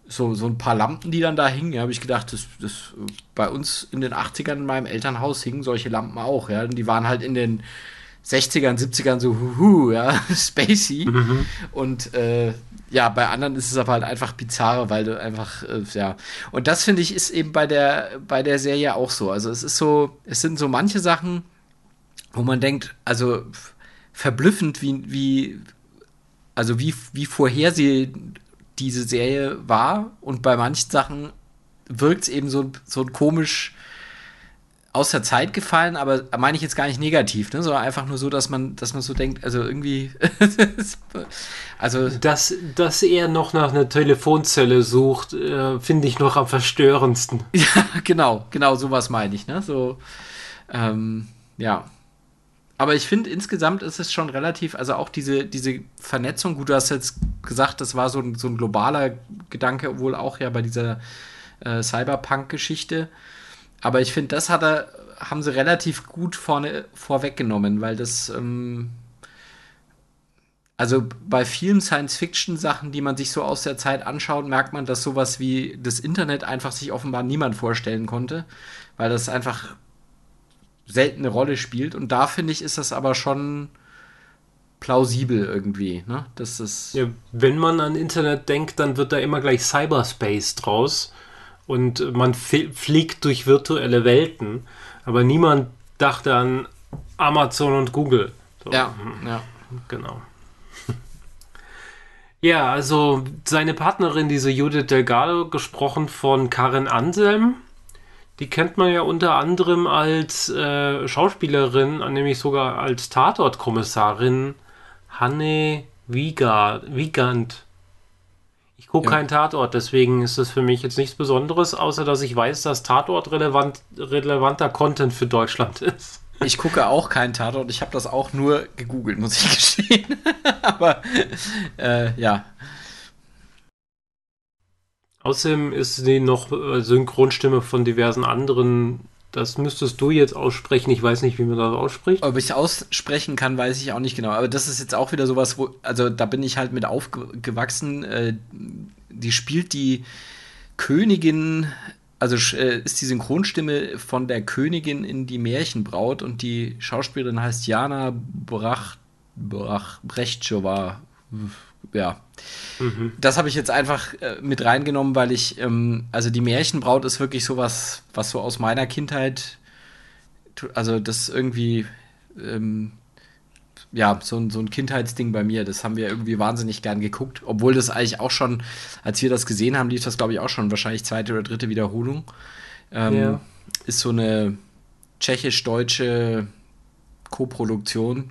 so, so ein paar Lampen, die dann da hingen, ja, habe ich gedacht, das, das bei uns in den 80ern in meinem Elternhaus hingen solche Lampen auch, ja? Und die waren halt in den 60ern, 70ern so, huhu, ja, spacey. Mhm. Und äh, ja, bei anderen ist es aber halt einfach bizarre, weil du einfach, äh, ja. Und das finde ich ist eben bei der, bei der Serie auch so. Also es ist so, es sind so manche Sachen, wo man denkt, also verblüffend, wie, wie, also wie, wie vorherseh diese Serie war. Und bei manchen Sachen wirkt es eben so, so komisch aus der Zeit gefallen, aber meine ich jetzt gar nicht negativ, ne, sondern einfach nur so, dass man, dass man so denkt, also irgendwie, also dass, dass er noch nach einer Telefonzelle sucht, äh, finde ich noch am verstörendsten. ja, genau, genau, sowas meine ich, ne, so, ähm, ja. Aber ich finde, insgesamt ist es schon relativ, also auch diese, diese Vernetzung, gut, du hast jetzt gesagt, das war so ein, so ein globaler Gedanke, wohl auch ja bei dieser äh, Cyberpunk-Geschichte. Aber ich finde, das hat er, haben sie relativ gut vorne vorweggenommen, weil das, ähm, also bei vielen Science-Fiction-Sachen, die man sich so aus der Zeit anschaut, merkt man, dass sowas wie das Internet einfach sich offenbar niemand vorstellen konnte, weil das einfach selten eine Rolle spielt. Und da finde ich, ist das aber schon plausibel irgendwie. Ne? Das ist ja, wenn man an Internet denkt, dann wird da immer gleich Cyberspace draus und man fliegt durch virtuelle Welten, aber niemand dachte an Amazon und Google. So. Ja, ja. Genau. Ja, also seine Partnerin, diese Judith Delgado, gesprochen von Karin Anselm, die kennt man ja unter anderem als äh, Schauspielerin, nämlich sogar als Tatortkommissarin Hanne Wiegand. Ich gucke ja. keinen Tatort, deswegen ist das für mich jetzt nichts Besonderes, außer dass ich weiß, dass Tatort relevant, relevanter Content für Deutschland ist. Ich gucke auch keinen Tatort, ich habe das auch nur gegoogelt, muss ich gestehen. Aber äh, ja. Außerdem ist sie noch äh, Synchronstimme von diversen anderen. Das müsstest du jetzt aussprechen. Ich weiß nicht, wie man das ausspricht. Ob ich aussprechen kann, weiß ich auch nicht genau. Aber das ist jetzt auch wieder sowas, wo, also da bin ich halt mit aufgewachsen. Äh, die spielt die Königin, also äh, ist die Synchronstimme von der Königin in die Märchenbraut und die Schauspielerin heißt Jana Brach, Brach Brechtschova. Ja. Mhm. Das habe ich jetzt einfach äh, mit reingenommen, weil ich, ähm, also die Märchenbraut ist wirklich sowas, was so aus meiner Kindheit, also das irgendwie, ähm, ja, so, ein, so ein Kindheitsding bei mir. Das haben wir irgendwie wahnsinnig gern geguckt, obwohl das eigentlich auch schon, als wir das gesehen haben, lief das, glaube ich, auch schon wahrscheinlich zweite oder dritte Wiederholung. Ähm, ja. Ist so eine tschechisch-deutsche Koproduktion.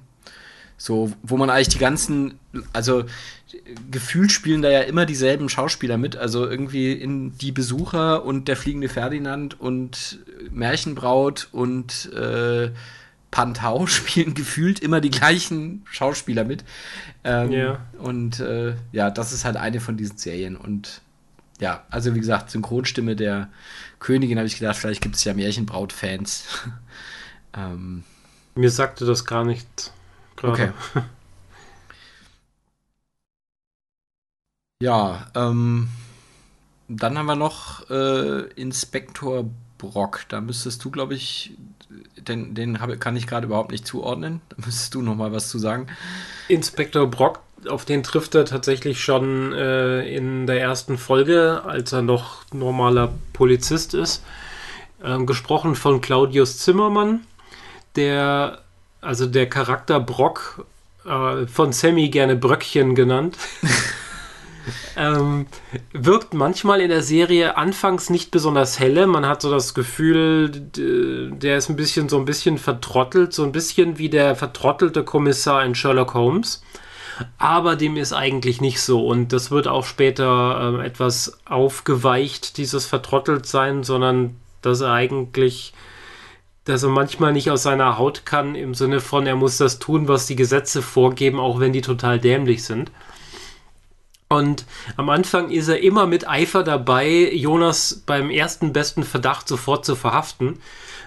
So, wo man eigentlich die ganzen, also gefühlt spielen da ja immer dieselben Schauspieler mit. Also irgendwie in Die Besucher und Der fliegende Ferdinand und Märchenbraut und äh, Pantau spielen gefühlt immer die gleichen Schauspieler mit. Ähm, ja. Und äh, ja, das ist halt eine von diesen Serien. Und ja, also wie gesagt, Synchronstimme der Königin habe ich gedacht, vielleicht gibt es ja Märchenbraut-Fans. ähm, Mir sagte das gar nicht. Gerade. Okay. Ja, ähm, dann haben wir noch äh, Inspektor Brock. Da müsstest du, glaube ich, den, den hab, kann ich gerade überhaupt nicht zuordnen. Da müsstest du noch mal was zu sagen. Inspektor Brock, auf den trifft er tatsächlich schon äh, in der ersten Folge, als er noch normaler Polizist ist. Ähm, gesprochen von Claudius Zimmermann, der, also der Charakter Brock, äh, von Sammy gerne Bröckchen genannt. ähm, wirkt manchmal in der Serie anfangs nicht besonders helle. Man hat so das Gefühl, der ist ein bisschen so ein bisschen vertrottelt, so ein bisschen wie der vertrottelte Kommissar in Sherlock Holmes. Aber dem ist eigentlich nicht so. Und das wird auch später äh, etwas aufgeweicht, dieses Vertrotteltsein, sondern dass er eigentlich dass er manchmal nicht aus seiner Haut kann, im Sinne von, er muss das tun, was die Gesetze vorgeben, auch wenn die total dämlich sind. Und am Anfang ist er immer mit Eifer dabei, Jonas beim ersten besten Verdacht sofort zu verhaften,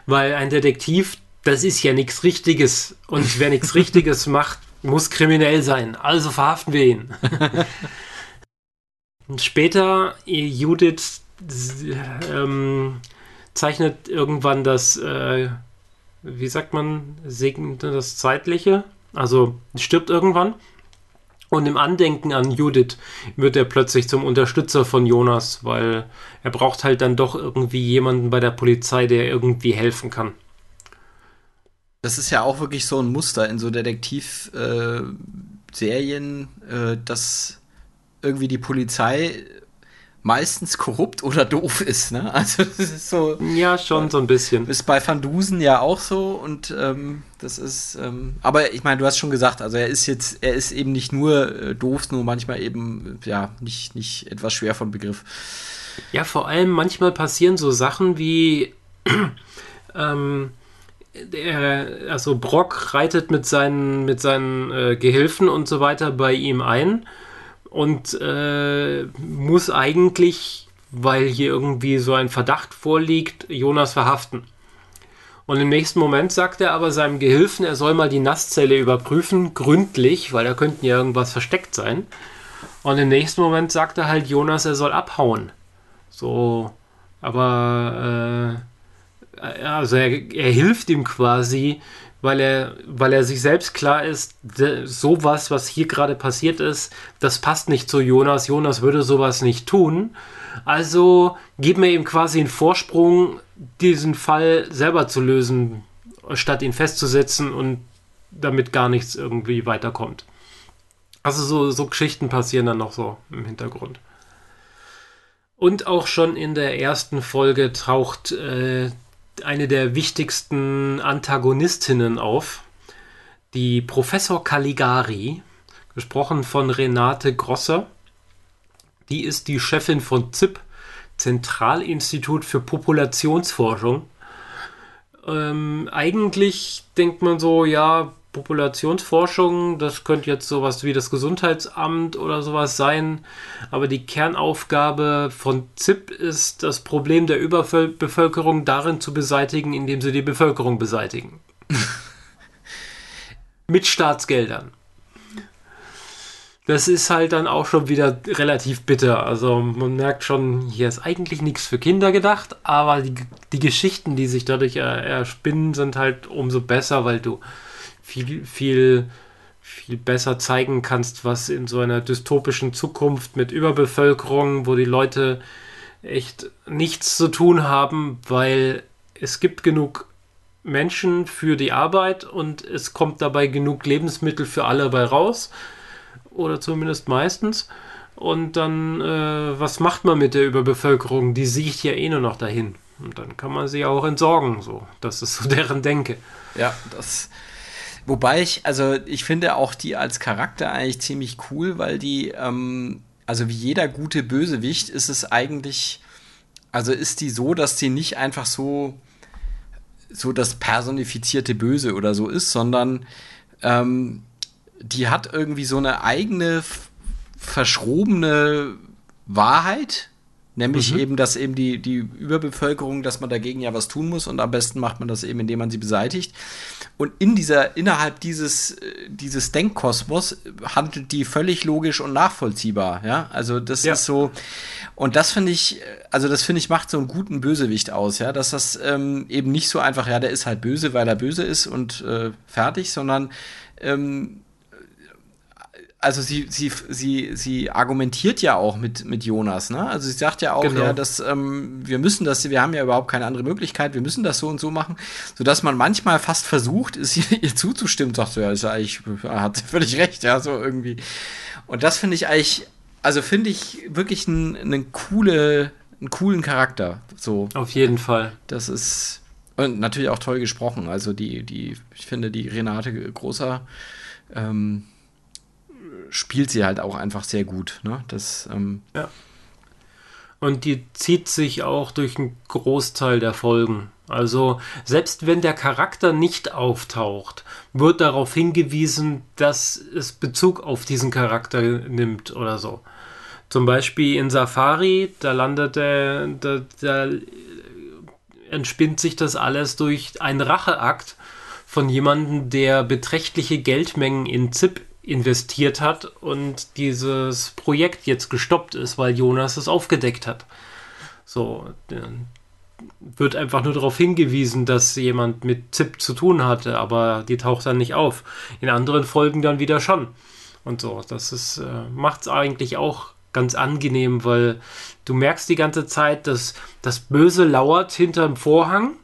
weil ein Detektiv, das ist ja nichts Richtiges. Und wer nichts Richtiges macht, muss kriminell sein. Also verhaften wir ihn. Später, Judith ähm, zeichnet irgendwann das, äh, wie sagt man, das Zeitliche. Also stirbt irgendwann und im Andenken an Judith wird er plötzlich zum Unterstützer von Jonas, weil er braucht halt dann doch irgendwie jemanden bei der Polizei, der irgendwie helfen kann. Das ist ja auch wirklich so ein Muster in so Detektivserien, äh, äh, dass irgendwie die Polizei meistens korrupt oder doof ist. Ne? Also das ist so. Ja, schon so ein bisschen. Ist bei Van Dusen ja auch so und ähm, das ist. Ähm, aber ich meine, du hast schon gesagt, also er ist jetzt, er ist eben nicht nur äh, doof, nur manchmal eben ja nicht nicht etwas schwer von Begriff. Ja, vor allem manchmal passieren so Sachen wie. ähm, der, also Brock reitet mit seinen, mit seinen äh, Gehilfen und so weiter bei ihm ein und äh, muss eigentlich, weil hier irgendwie so ein Verdacht vorliegt, Jonas verhaften. Und im nächsten Moment sagt er aber seinem Gehilfen, er soll mal die Nasszelle überprüfen, gründlich, weil da könnten ja irgendwas versteckt sein. Und im nächsten Moment sagt er halt Jonas, er soll abhauen. So, aber äh, also er, er hilft ihm quasi, weil er, weil er sich selbst klar ist, sowas, was hier gerade passiert ist, das passt nicht zu Jonas. Jonas würde sowas nicht tun. Also geben wir ihm quasi einen Vorsprung, diesen Fall selber zu lösen. statt ihn festzusetzen und damit gar nichts irgendwie weiterkommt. Also so, so Geschichten passieren dann noch so im Hintergrund. Und auch schon in der ersten Folge taucht äh, eine der wichtigsten Antagonistinnen auf, die Professor Caligari, gesprochen von Renate Grosser. Die ist die Chefin von ZIP, Zentralinstitut für Populationsforschung. Ähm, eigentlich denkt man so, ja, Populationsforschung, das könnte jetzt sowas wie das Gesundheitsamt oder sowas sein, aber die Kernaufgabe von ZIP ist, das Problem der Überbevölkerung darin zu beseitigen, indem sie die Bevölkerung beseitigen. Mit Staatsgeldern. Das ist halt dann auch schon wieder relativ bitter. Also man merkt schon, hier ist eigentlich nichts für Kinder gedacht, aber die, die Geschichten, die sich dadurch erspinnen, sind halt umso besser, weil du viel, viel, viel besser zeigen kannst, was in so einer dystopischen Zukunft mit Überbevölkerung, wo die Leute echt nichts zu tun haben, weil es gibt genug Menschen für die Arbeit und es kommt dabei genug Lebensmittel für alle bei raus. Oder zumindest meistens. Und dann, äh, was macht man mit der Überbevölkerung? Die sieht ja eh nur noch dahin. Und dann kann man sie auch entsorgen. So, das ist so deren Denke. Ja, das Wobei ich, also ich finde auch die als Charakter eigentlich ziemlich cool, weil die, ähm, also wie jeder gute Bösewicht ist es eigentlich, also ist die so, dass die nicht einfach so, so das personifizierte Böse oder so ist, sondern ähm, die hat irgendwie so eine eigene verschrobene Wahrheit, Nämlich mhm. eben, dass eben die, die Überbevölkerung, dass man dagegen ja was tun muss und am besten macht man das eben, indem man sie beseitigt. Und in dieser, innerhalb dieses, äh, dieses Denkkosmos handelt die völlig logisch und nachvollziehbar, ja. Also das ja. ist so, und das finde ich, also das finde ich macht so einen guten Bösewicht aus, ja, dass das ähm, eben nicht so einfach, ja, der ist halt böse, weil er böse ist und äh, fertig, sondern ähm, also sie, sie, sie, sie argumentiert ja auch mit, mit Jonas, ne? Also sie sagt ja auch, genau. ja, dass ähm, wir müssen das, wir haben ja überhaupt keine andere Möglichkeit, wir müssen das so und so machen, sodass man manchmal fast versucht, ist ihr, ihr zuzustimmen, sagt so, ja, ist ja eigentlich, hat sie völlig recht, ja, so irgendwie. Und das finde ich eigentlich, also finde ich wirklich einen, einen coole, einen coolen Charakter. So. Auf jeden Fall. Das ist und natürlich auch toll gesprochen. Also die, die, ich finde die Renate Großer ähm, spielt sie halt auch einfach sehr gut. Ne? Das, ähm ja. Und die zieht sich auch durch einen Großteil der Folgen. Also selbst wenn der Charakter nicht auftaucht, wird darauf hingewiesen, dass es Bezug auf diesen Charakter nimmt oder so. Zum Beispiel in Safari, da landet er, da, da entspinnt sich das alles durch einen Racheakt von jemandem, der beträchtliche Geldmengen in ZIP investiert hat und dieses Projekt jetzt gestoppt ist, weil Jonas es aufgedeckt hat. So, wird einfach nur darauf hingewiesen, dass jemand mit ZIP zu tun hatte, aber die taucht dann nicht auf. In anderen Folgen dann wieder schon. Und so, das ist, äh, macht es eigentlich auch ganz angenehm, weil du merkst die ganze Zeit, dass das Böse lauert hinterm Vorhang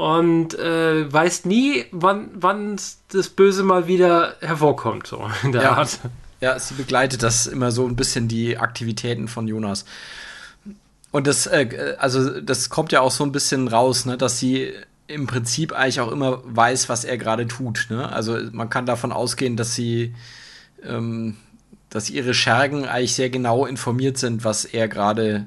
und äh, weißt nie, wann, wann das Böse mal wieder hervorkommt, so in der ja. Art. Ja, sie begleitet das immer so ein bisschen die Aktivitäten von Jonas. Und das, äh, also das kommt ja auch so ein bisschen raus, ne, dass sie im Prinzip eigentlich auch immer weiß, was er gerade tut. Ne? Also man kann davon ausgehen, dass sie, ähm, dass ihre Schergen eigentlich sehr genau informiert sind, was er gerade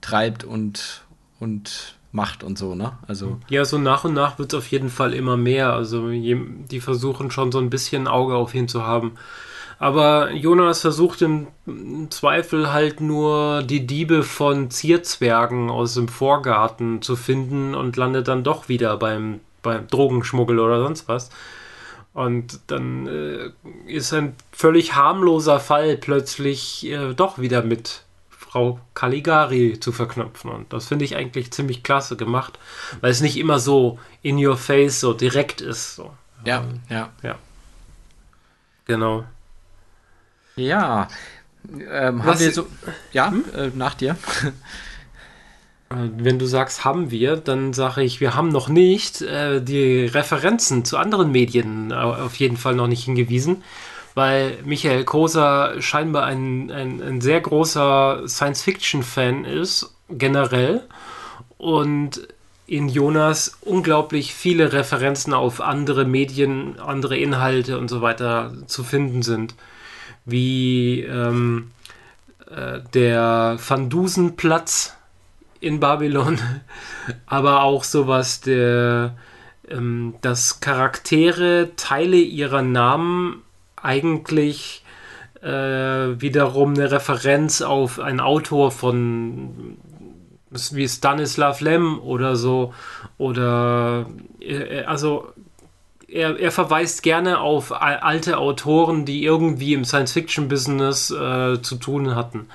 treibt und, und macht und so, ne? Also ja, so nach und nach wird es auf jeden Fall immer mehr. Also die versuchen schon so ein bisschen Auge auf ihn zu haben. Aber Jonas versucht im Zweifel halt nur die Diebe von Zierzwergen aus dem Vorgarten zu finden und landet dann doch wieder beim, beim Drogenschmuggel oder sonst was. Und dann äh, ist ein völlig harmloser Fall plötzlich äh, doch wieder mit Frau Caligari zu verknüpfen. Und das finde ich eigentlich ziemlich klasse gemacht, weil es nicht immer so in your face, so direkt ist. So. Ja, ähm, ja. Ja. Genau. Ja. Ähm, haben wir so. Ja, hm? äh, nach dir. Äh, wenn du sagst, haben wir, dann sage ich, wir haben noch nicht äh, die Referenzen zu anderen Medien auf jeden Fall noch nicht hingewiesen, weil Michael Koser scheinbar ein, ein, ein sehr großer Science-Fiction-Fan ist, generell. Und in Jonas unglaublich viele Referenzen auf andere Medien, andere Inhalte und so weiter zu finden sind. Wie ähm, äh, der Van Dusenplatz in Babylon, aber auch sowas, der, ähm, dass Charaktere Teile ihrer Namen eigentlich äh, wiederum eine Referenz auf einen Autor von wie Stanislav Lem oder so oder äh, also er, er, verweist gerne auf alte Autoren, die irgendwie im Science-Fiction-Business äh, zu tun hatten.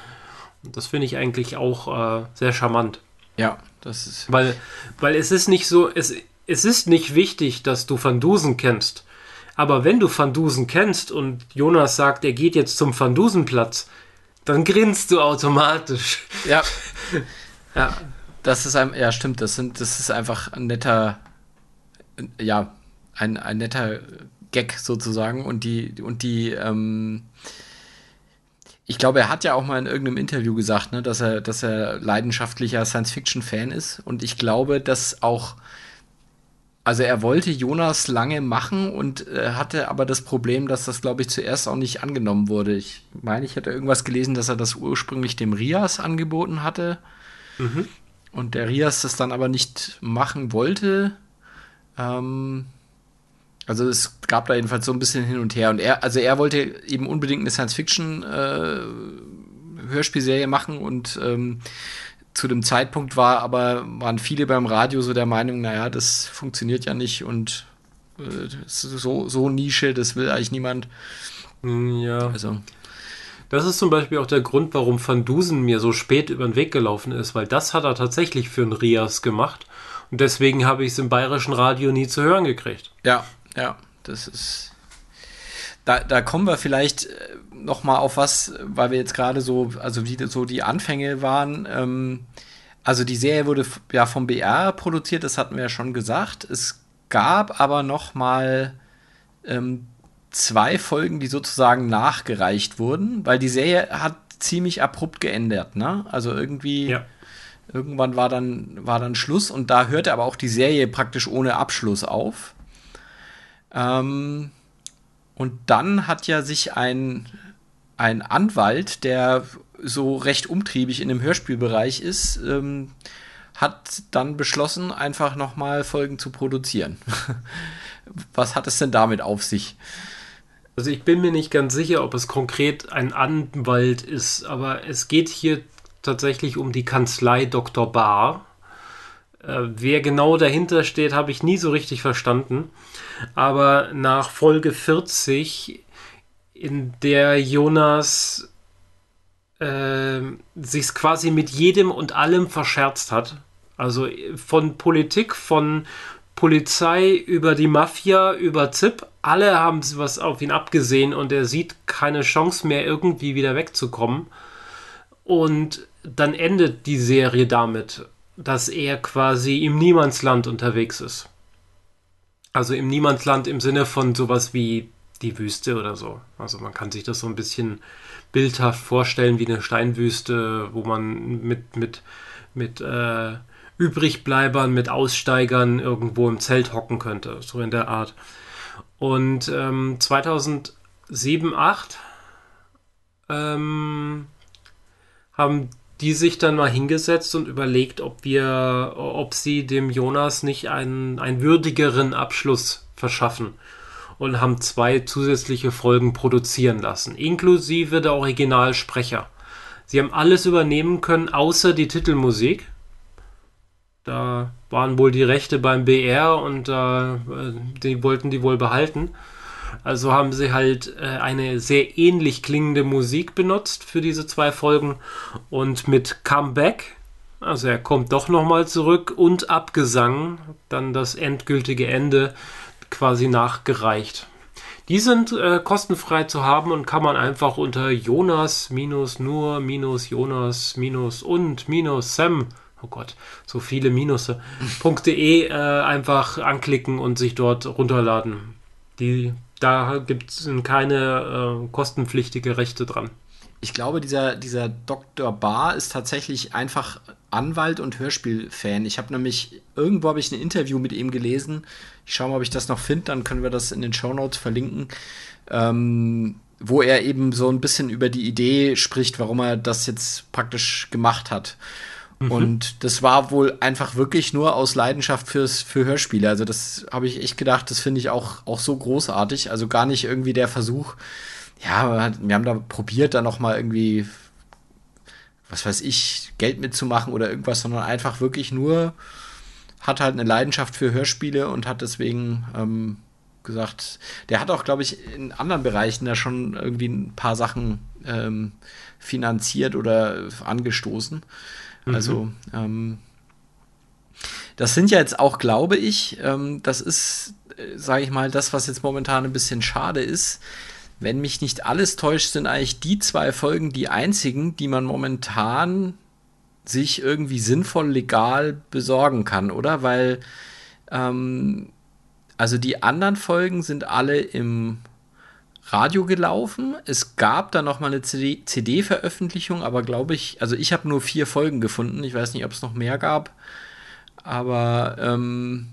Das finde ich eigentlich auch äh, sehr charmant. Ja, das ist. Weil, weil es ist nicht so, es, es ist nicht wichtig, dass du Van Dusen kennst. Aber wenn du Van Dusen kennst und Jonas sagt, er geht jetzt zum Van Dusen-Platz, dann grinst du automatisch. Ja. ja. Das ist ein, ja, stimmt, das sind, das ist einfach ein netter, ja, ein, ein netter Gag sozusagen und die, und die, ähm, ich glaube, er hat ja auch mal in irgendeinem Interview gesagt, ne, dass er, dass er leidenschaftlicher Science-Fiction-Fan ist. Und ich glaube, dass auch, also er wollte Jonas lange machen und äh, hatte aber das Problem, dass das, glaube ich, zuerst auch nicht angenommen wurde. Ich meine, ich hätte irgendwas gelesen, dass er das ursprünglich dem Rias angeboten hatte. Mhm. Und der Rias das dann aber nicht machen wollte. Ähm, also es gab da jedenfalls so ein bisschen hin und her. Und er, also er wollte eben unbedingt eine Science-Fiction-Hörspielserie äh, machen und ähm, zu dem Zeitpunkt war aber, waren viele beim Radio so der Meinung, naja, das funktioniert ja nicht und äh, so, so Nische, das will eigentlich niemand. Hm, ja. Also. Das ist zum Beispiel auch der Grund, warum Van Dusen mir so spät über den Weg gelaufen ist, weil das hat er tatsächlich für einen Rias gemacht. Und deswegen habe ich es im bayerischen Radio nie zu hören gekriegt. Ja, ja, das ist. Da, da kommen wir vielleicht äh, noch mal auf was, weil wir jetzt gerade so, also wie so die Anfänge waren. Ähm, also die Serie wurde ja vom BR produziert, das hatten wir ja schon gesagt. Es gab aber noch mal ähm, zwei Folgen, die sozusagen nachgereicht wurden, weil die Serie hat ziemlich abrupt geändert, ne? Also irgendwie ja. irgendwann war dann war dann Schluss und da hörte aber auch die Serie praktisch ohne Abschluss auf. Ähm, und dann hat ja sich ein, ein Anwalt, der so recht umtriebig in dem Hörspielbereich ist, ähm, hat dann beschlossen, einfach nochmal Folgen zu produzieren. Was hat es denn damit auf sich? Also ich bin mir nicht ganz sicher, ob es konkret ein Anwalt ist, aber es geht hier tatsächlich um die Kanzlei Dr. Barr. Äh, wer genau dahinter steht, habe ich nie so richtig verstanden aber nach Folge 40, in der Jonas äh, sich quasi mit jedem und allem verscherzt hat, also von Politik, von Polizei über die Mafia, über ZIP, alle haben was auf ihn abgesehen und er sieht keine Chance mehr, irgendwie wieder wegzukommen. Und dann endet die Serie damit, dass er quasi im Niemandsland unterwegs ist. Also im Niemandsland im Sinne von sowas wie die Wüste oder so. Also man kann sich das so ein bisschen bildhaft vorstellen wie eine Steinwüste, wo man mit, mit, mit äh, Übrigbleibern, mit Aussteigern irgendwo im Zelt hocken könnte, so in der Art. Und ähm, 2007, 2008 ähm, haben die sich dann mal hingesetzt und überlegt, ob wir, ob sie dem Jonas nicht einen, einen würdigeren Abschluss verschaffen und haben zwei zusätzliche Folgen produzieren lassen, inklusive der Originalsprecher. Sie haben alles übernehmen können, außer die Titelmusik. Da waren wohl die Rechte beim BR und äh, die wollten die wohl behalten. Also haben sie halt äh, eine sehr ähnlich klingende Musik benutzt für diese zwei Folgen und mit Comeback, also er kommt doch nochmal zurück und Abgesang, dann das endgültige Ende quasi nachgereicht. Die sind äh, kostenfrei zu haben und kann man einfach unter Jonas minus nur minus Jonas minus und minus Sam oh Gott, so viele Minusse.de äh, einfach anklicken und sich dort runterladen. Die, da gibt es keine äh, kostenpflichtige Rechte dran. Ich glaube, dieser, dieser Dr. Barr ist tatsächlich einfach Anwalt und Hörspielfan. Ich habe nämlich, irgendwo habe ich ein Interview mit ihm gelesen. Ich schaue mal, ob ich das noch finde, dann können wir das in den Show Notes verlinken. Ähm, wo er eben so ein bisschen über die Idee spricht, warum er das jetzt praktisch gemacht hat. Mhm. Und das war wohl einfach wirklich nur aus Leidenschaft fürs, für Hörspiele. Also das habe ich echt gedacht, das finde ich auch, auch so großartig. Also gar nicht irgendwie der Versuch, ja, wir haben da probiert, da noch mal irgendwie, was weiß ich, Geld mitzumachen oder irgendwas, sondern einfach wirklich nur hat halt eine Leidenschaft für Hörspiele und hat deswegen ähm, gesagt, der hat auch, glaube ich, in anderen Bereichen da schon irgendwie ein paar Sachen ähm, finanziert oder angestoßen. Mhm. Also, ähm, das sind ja jetzt auch, glaube ich, ähm, das ist, äh, sage ich mal, das, was jetzt momentan ein bisschen schade ist. Wenn mich nicht alles täuscht, sind eigentlich die zwei Folgen die einzigen, die man momentan sich irgendwie sinnvoll legal besorgen kann, oder? Weil, ähm, also die anderen Folgen sind alle im Radio gelaufen. Es gab da noch mal eine CD-Veröffentlichung, aber glaube ich, also ich habe nur vier Folgen gefunden. Ich weiß nicht, ob es noch mehr gab. Aber ähm,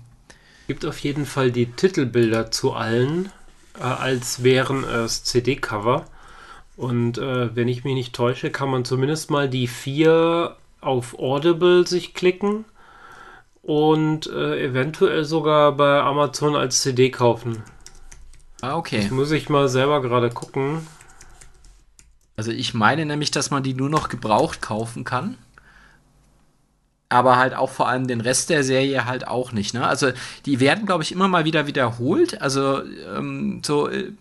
gibt auf jeden Fall die Titelbilder zu allen, äh, als wären es CD-Cover. Und äh, wenn ich mich nicht täusche, kann man zumindest mal die vier auf Audible sich klicken und äh, eventuell sogar bei Amazon als CD kaufen. Ah, okay. Das muss ich mal selber gerade gucken. Also ich meine nämlich, dass man die nur noch gebraucht kaufen kann. Aber halt auch vor allem den Rest der Serie halt auch nicht. Ne? Also die werden, glaube ich, immer mal wieder wiederholt. Also ähm, so äh,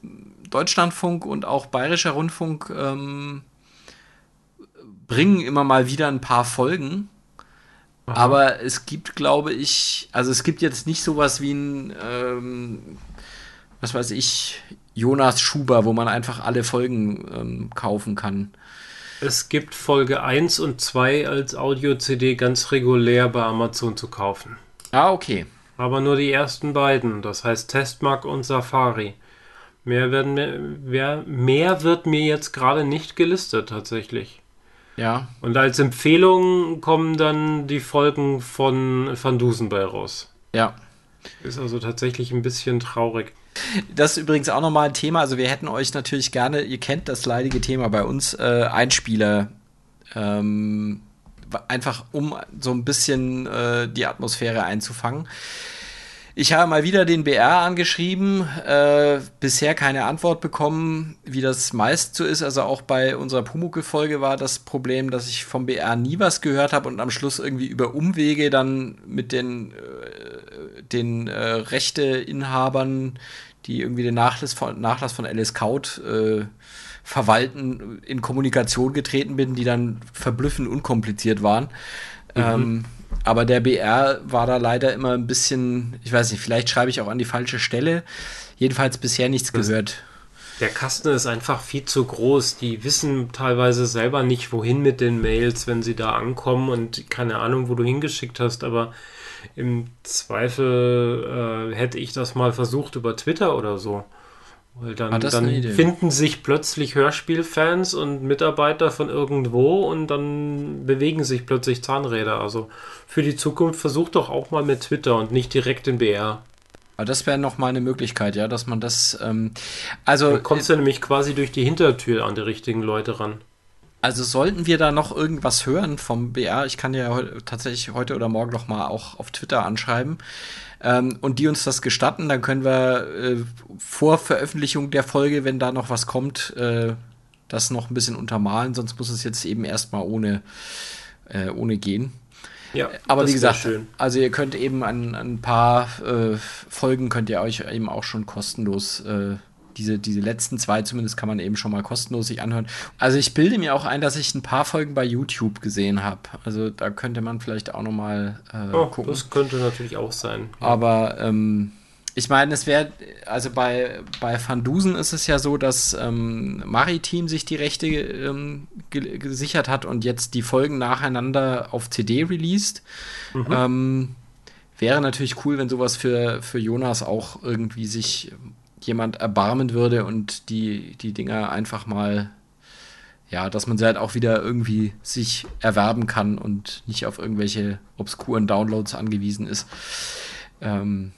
Deutschlandfunk und auch Bayerischer Rundfunk ähm, bringen immer mal wieder ein paar Folgen. Aha. Aber es gibt, glaube ich, also es gibt jetzt nicht sowas wie ein ähm, was weiß ich, Jonas Schuber, wo man einfach alle Folgen ähm, kaufen kann. Es gibt Folge 1 und 2 als Audio-CD ganz regulär bei Amazon zu kaufen. Ah, okay. Aber nur die ersten beiden, das heißt Testmark und Safari. Mehr, werden mehr, mehr wird mir jetzt gerade nicht gelistet tatsächlich. Ja. Und als Empfehlung kommen dann die Folgen von Van Dusen bei raus. Ja. Ist also tatsächlich ein bisschen traurig. Das ist übrigens auch nochmal ein Thema. Also wir hätten euch natürlich gerne, ihr kennt das leidige Thema bei uns, äh, Einspieler. Ähm, einfach um so ein bisschen äh, die Atmosphäre einzufangen. Ich habe mal wieder den BR angeschrieben, äh, bisher keine Antwort bekommen, wie das meist so ist. Also auch bei unserer Pumuckel-Folge war das Problem, dass ich vom BR nie was gehört habe und am Schluss irgendwie über Umwege dann mit den, äh, den äh, Rechteinhabern, die irgendwie den Nachlass von, Nachlass von Alice Kaut äh, verwalten, in Kommunikation getreten bin, die dann verblüffend unkompliziert waren. Mhm. Ähm, aber der BR war da leider immer ein bisschen, ich weiß nicht, vielleicht schreibe ich auch an die falsche Stelle. Jedenfalls bisher nichts das, gehört. Der Kasten ist einfach viel zu groß. Die wissen teilweise selber nicht, wohin mit den Mails, wenn sie da ankommen und keine Ahnung, wo du hingeschickt hast, aber im Zweifel äh, hätte ich das mal versucht über Twitter oder so. Weil dann, ah, dann finden sich plötzlich Hörspielfans und Mitarbeiter von irgendwo und dann bewegen sich plötzlich Zahnräder. Also für die Zukunft versucht doch auch mal mit Twitter und nicht direkt in BR. Aber das wäre noch mal eine Möglichkeit, ja, dass man das. Ähm, also dann kommst du äh, nämlich quasi durch die Hintertür an die richtigen Leute ran. Also sollten wir da noch irgendwas hören vom BR, ich kann ja tatsächlich heute oder morgen noch mal auch auf Twitter anschreiben. Ähm, und die uns das gestatten, dann können wir äh, vor Veröffentlichung der Folge, wenn da noch was kommt, äh, das noch ein bisschen untermalen, sonst muss es jetzt eben erstmal ohne, äh, ohne gehen. Ja, aber wie gesagt, also ihr könnt eben ein, ein paar äh, Folgen könnt ihr euch eben auch schon kostenlos äh, diese, diese letzten zwei zumindest kann man eben schon mal kostenlos sich anhören. Also ich bilde mir auch ein, dass ich ein paar Folgen bei YouTube gesehen habe. Also da könnte man vielleicht auch noch mal äh, oh, gucken. Das könnte natürlich auch sein. Aber ähm, ich meine, es wäre, also bei, bei Van Dusen ist es ja so, dass ähm, Maritim sich die Rechte ähm, ge gesichert hat und jetzt die Folgen nacheinander auf CD released. Mhm. Ähm, wäre natürlich cool, wenn sowas für, für Jonas auch irgendwie sich jemand erbarmen würde und die, die Dinger einfach mal, ja, dass man sie halt auch wieder irgendwie sich erwerben kann und nicht auf irgendwelche obskuren Downloads angewiesen ist. Ähm,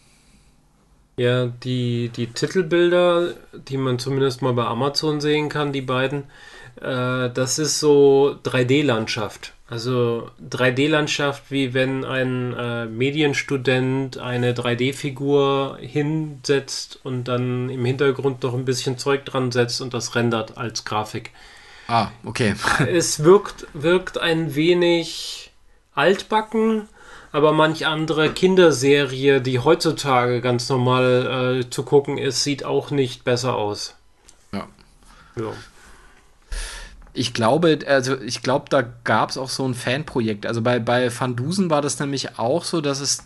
ja, die, die Titelbilder, die man zumindest mal bei Amazon sehen kann, die beiden, äh, das ist so 3D-Landschaft. Also 3D-Landschaft, wie wenn ein äh, Medienstudent eine 3D-Figur hinsetzt und dann im Hintergrund noch ein bisschen Zeug dran setzt und das rendert als Grafik. Ah, okay. es wirkt, wirkt ein wenig altbacken, aber manch andere Kinderserie, die heutzutage ganz normal äh, zu gucken ist, sieht auch nicht besser aus. Ja. ja. Ich glaube, also ich glaube, da gab es auch so ein Fanprojekt. Also bei, bei Van Dusen war das nämlich auch so, dass es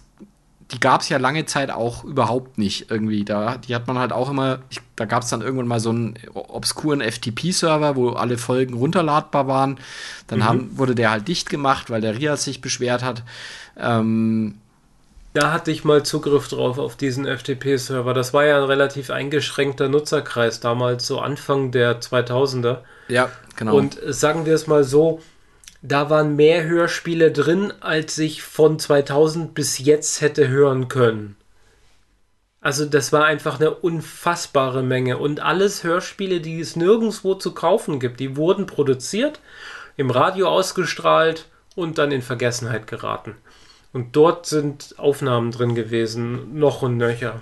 die gab es ja lange Zeit auch überhaupt nicht irgendwie. Da, die hat man halt auch immer, ich, da gab es dann irgendwann mal so einen obskuren FTP-Server, wo alle Folgen runterladbar waren. Dann mhm. haben, wurde der halt dicht gemacht, weil der Rias sich beschwert hat. Ähm, da hatte ich mal Zugriff drauf auf diesen FTP-Server. Das war ja ein relativ eingeschränkter Nutzerkreis damals, so Anfang der 2000er. Ja, genau. Und sagen wir es mal so, da waren mehr Hörspiele drin, als ich von 2000 bis jetzt hätte hören können. Also das war einfach eine unfassbare Menge. Und alles Hörspiele, die es nirgendwo zu kaufen gibt, die wurden produziert, im Radio ausgestrahlt und dann in Vergessenheit geraten. Und dort sind Aufnahmen drin gewesen, noch und nöcher.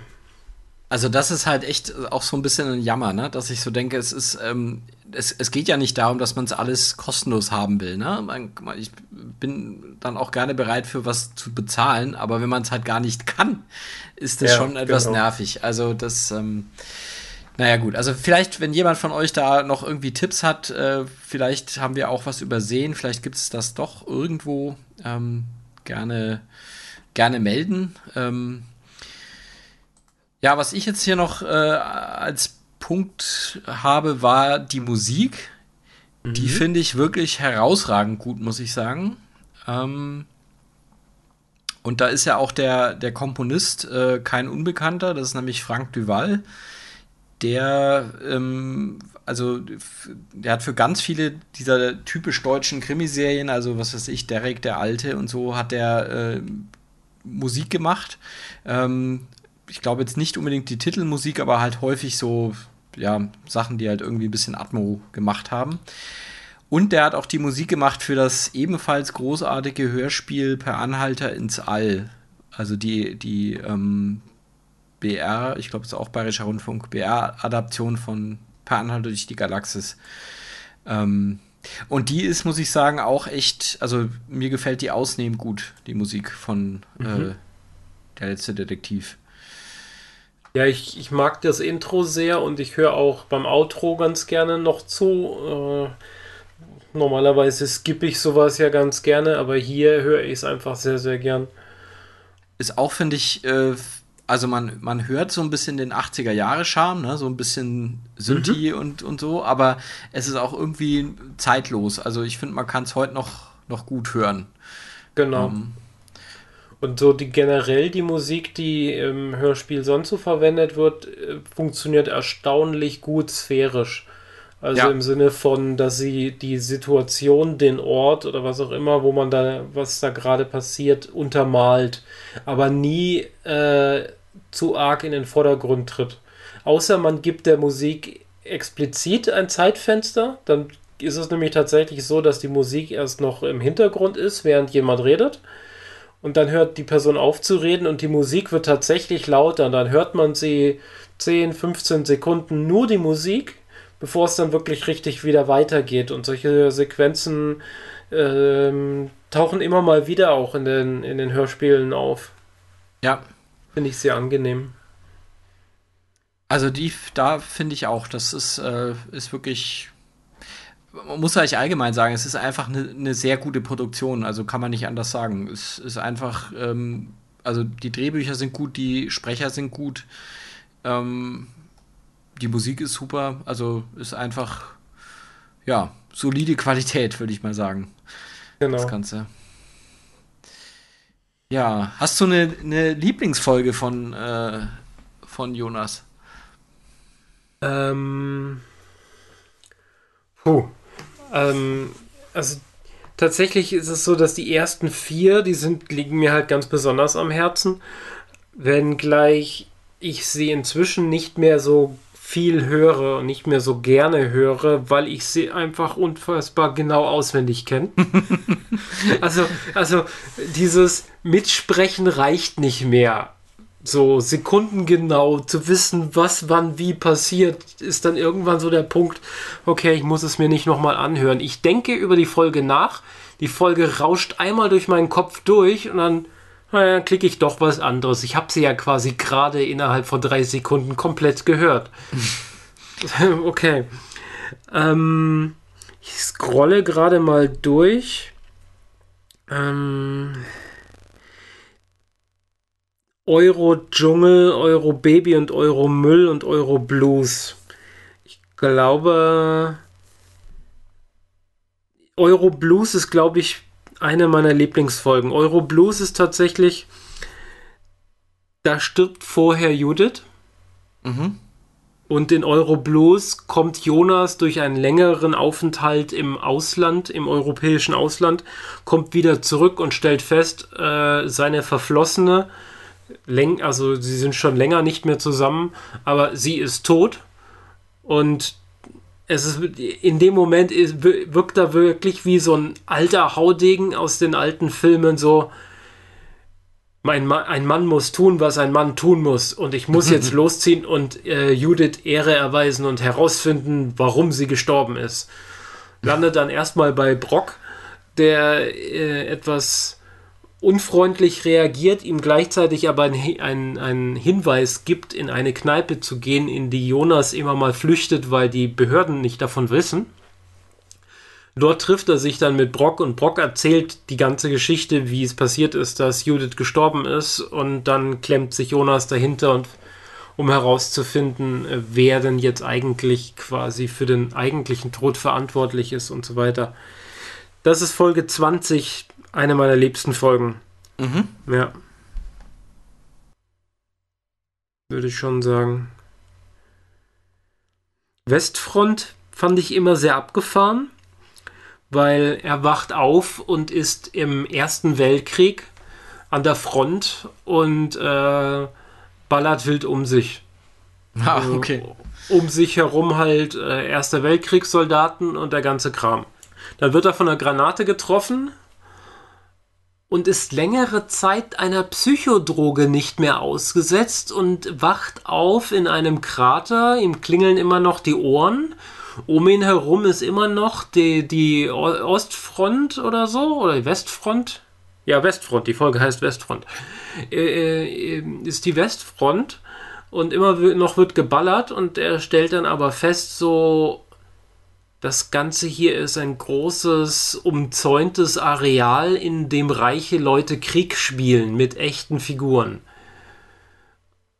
Also das ist halt echt auch so ein bisschen ein Jammer, ne? dass ich so denke, es ist, ähm, es, es geht ja nicht darum, dass man es alles kostenlos haben will. Ne? Man, ich bin dann auch gerne bereit für was zu bezahlen, aber wenn man es halt gar nicht kann, ist das ja, schon etwas genau. nervig. Also das, ähm, naja gut, also vielleicht, wenn jemand von euch da noch irgendwie Tipps hat, äh, vielleicht haben wir auch was übersehen, vielleicht gibt es das doch irgendwo. Ähm, gerne, gerne melden. Ähm, ja, was ich jetzt hier noch äh, als Punkt habe, war die Musik. Mhm. Die finde ich wirklich herausragend gut, muss ich sagen. Ähm, und da ist ja auch der, der Komponist äh, kein Unbekannter, das ist nämlich Frank Duval. Der, ähm, also, der hat für ganz viele dieser typisch deutschen Krimiserien, also was weiß ich, Derek der Alte und so, hat der äh, Musik gemacht. Ähm, ich glaube jetzt nicht unbedingt die Titelmusik, aber halt häufig so, ja, Sachen, die halt irgendwie ein bisschen Atmo gemacht haben. Und der hat auch die Musik gemacht für das ebenfalls großartige Hörspiel Per Anhalter ins All. Also die, die ähm, BR, ich glaube, es ist auch Bayerischer Rundfunk, BR-Adaption von Per Anhalter durch die Galaxis. Ähm, und die ist, muss ich sagen, auch echt, also mir gefällt die ausnehmend gut, die Musik von mhm. äh, Der letzte Detektiv. Ja, ich, ich mag das Intro sehr und ich höre auch beim Outro ganz gerne noch zu. Äh, normalerweise skippe ich sowas ja ganz gerne, aber hier höre ich es einfach sehr, sehr gern. Ist auch, finde ich, äh, also man, man hört so ein bisschen den 80er-Jahre-Charme, ne? so ein bisschen Synthi mhm. und, und so, aber es ist auch irgendwie zeitlos. Also ich finde, man kann es heute noch, noch gut hören. Genau. Ähm, und so die generell die Musik, die im Hörspiel sonst so verwendet wird, äh, funktioniert erstaunlich gut sphärisch. Also ja. im Sinne von, dass sie die Situation, den Ort oder was auch immer, wo man da, was da gerade passiert, untermalt, aber nie äh, zu arg in den Vordergrund tritt. Außer man gibt der Musik explizit ein Zeitfenster, dann ist es nämlich tatsächlich so, dass die Musik erst noch im Hintergrund ist, während jemand redet und dann hört die Person auf zu reden und die Musik wird tatsächlich lauter. Und dann hört man sie 10, 15 Sekunden nur die Musik, bevor es dann wirklich richtig wieder weitergeht. Und solche Sequenzen ähm, tauchen immer mal wieder auch in den, in den Hörspielen auf. Ja. Finde ich sehr angenehm. Also die, da finde ich auch, das ist, äh, ist wirklich man muss eigentlich allgemein sagen, es ist einfach eine, eine, sehr gute Produktion, also kann man nicht anders sagen. Es ist einfach ähm, also die Drehbücher sind gut, die Sprecher sind gut, ähm, die Musik ist super, also ist einfach, ja, solide Qualität, würde ich mal sagen. Genau. Das Ganze. Ja, hast du eine, eine Lieblingsfolge von, äh, von Jonas? Ähm. Puh. Ähm, also tatsächlich ist es so, dass die ersten vier, die sind, liegen mir halt ganz besonders am Herzen. Wenngleich ich sie inzwischen nicht mehr so viel höre und nicht mehr so gerne höre, weil ich sie einfach unfassbar genau auswendig kenne. also, also dieses Mitsprechen reicht nicht mehr. So sekundengenau zu wissen, was wann wie passiert, ist dann irgendwann so der Punkt, okay, ich muss es mir nicht nochmal anhören. Ich denke über die Folge nach, die Folge rauscht einmal durch meinen Kopf durch und dann naja, klicke ich doch was anderes. Ich habe sie ja quasi gerade innerhalb von drei Sekunden komplett gehört. okay. Ähm, ich scrolle gerade mal durch. Ähm, Euro Dschungel, Euro Baby und Euro Müll und Euro Blues. Ich glaube, Euro Blues ist, glaube ich, eine meiner Lieblingsfolgen. Euro Blues ist tatsächlich, da stirbt vorher Judith. Mhm. Und in Euro Blues kommt Jonas durch einen längeren Aufenthalt im Ausland, im europäischen Ausland, kommt wieder zurück und stellt fest, äh, seine verflossene, also sie sind schon länger nicht mehr zusammen, aber sie ist tot. Und es ist in dem Moment ist, wirkt er wirklich wie so ein alter Haudegen aus den alten Filmen so mein Ma ein Mann muss tun, was ein Mann tun muss und ich muss jetzt losziehen und äh, Judith Ehre erweisen und herausfinden, warum sie gestorben ist. Landet dann erstmal bei Brock, der äh, etwas unfreundlich reagiert, ihm gleichzeitig aber einen ein Hinweis gibt, in eine Kneipe zu gehen, in die Jonas immer mal flüchtet, weil die Behörden nicht davon wissen. Dort trifft er sich dann mit Brock und Brock erzählt die ganze Geschichte, wie es passiert ist, dass Judith gestorben ist und dann klemmt sich Jonas dahinter und um herauszufinden, wer denn jetzt eigentlich quasi für den eigentlichen Tod verantwortlich ist und so weiter. Das ist Folge 20 eine meiner liebsten Folgen. Mhm. Ja. Würde ich schon sagen. Westfront fand ich immer sehr abgefahren, weil er wacht auf und ist im Ersten Weltkrieg an der Front und äh, ballert wild um sich. Ah, also okay. um sich herum halt äh, Erster Weltkriegssoldaten und der ganze Kram. Dann wird er von einer Granate getroffen und ist längere Zeit einer Psychodroge nicht mehr ausgesetzt und wacht auf in einem Krater. Ihm klingeln immer noch die Ohren. Um ihn herum ist immer noch die, die Ostfront oder so, oder die Westfront. Ja, Westfront, die Folge heißt Westfront. Äh, äh, ist die Westfront und immer noch wird geballert und er stellt dann aber fest, so, das Ganze hier ist ein großes, umzäuntes Areal, in dem reiche Leute Krieg spielen mit echten Figuren.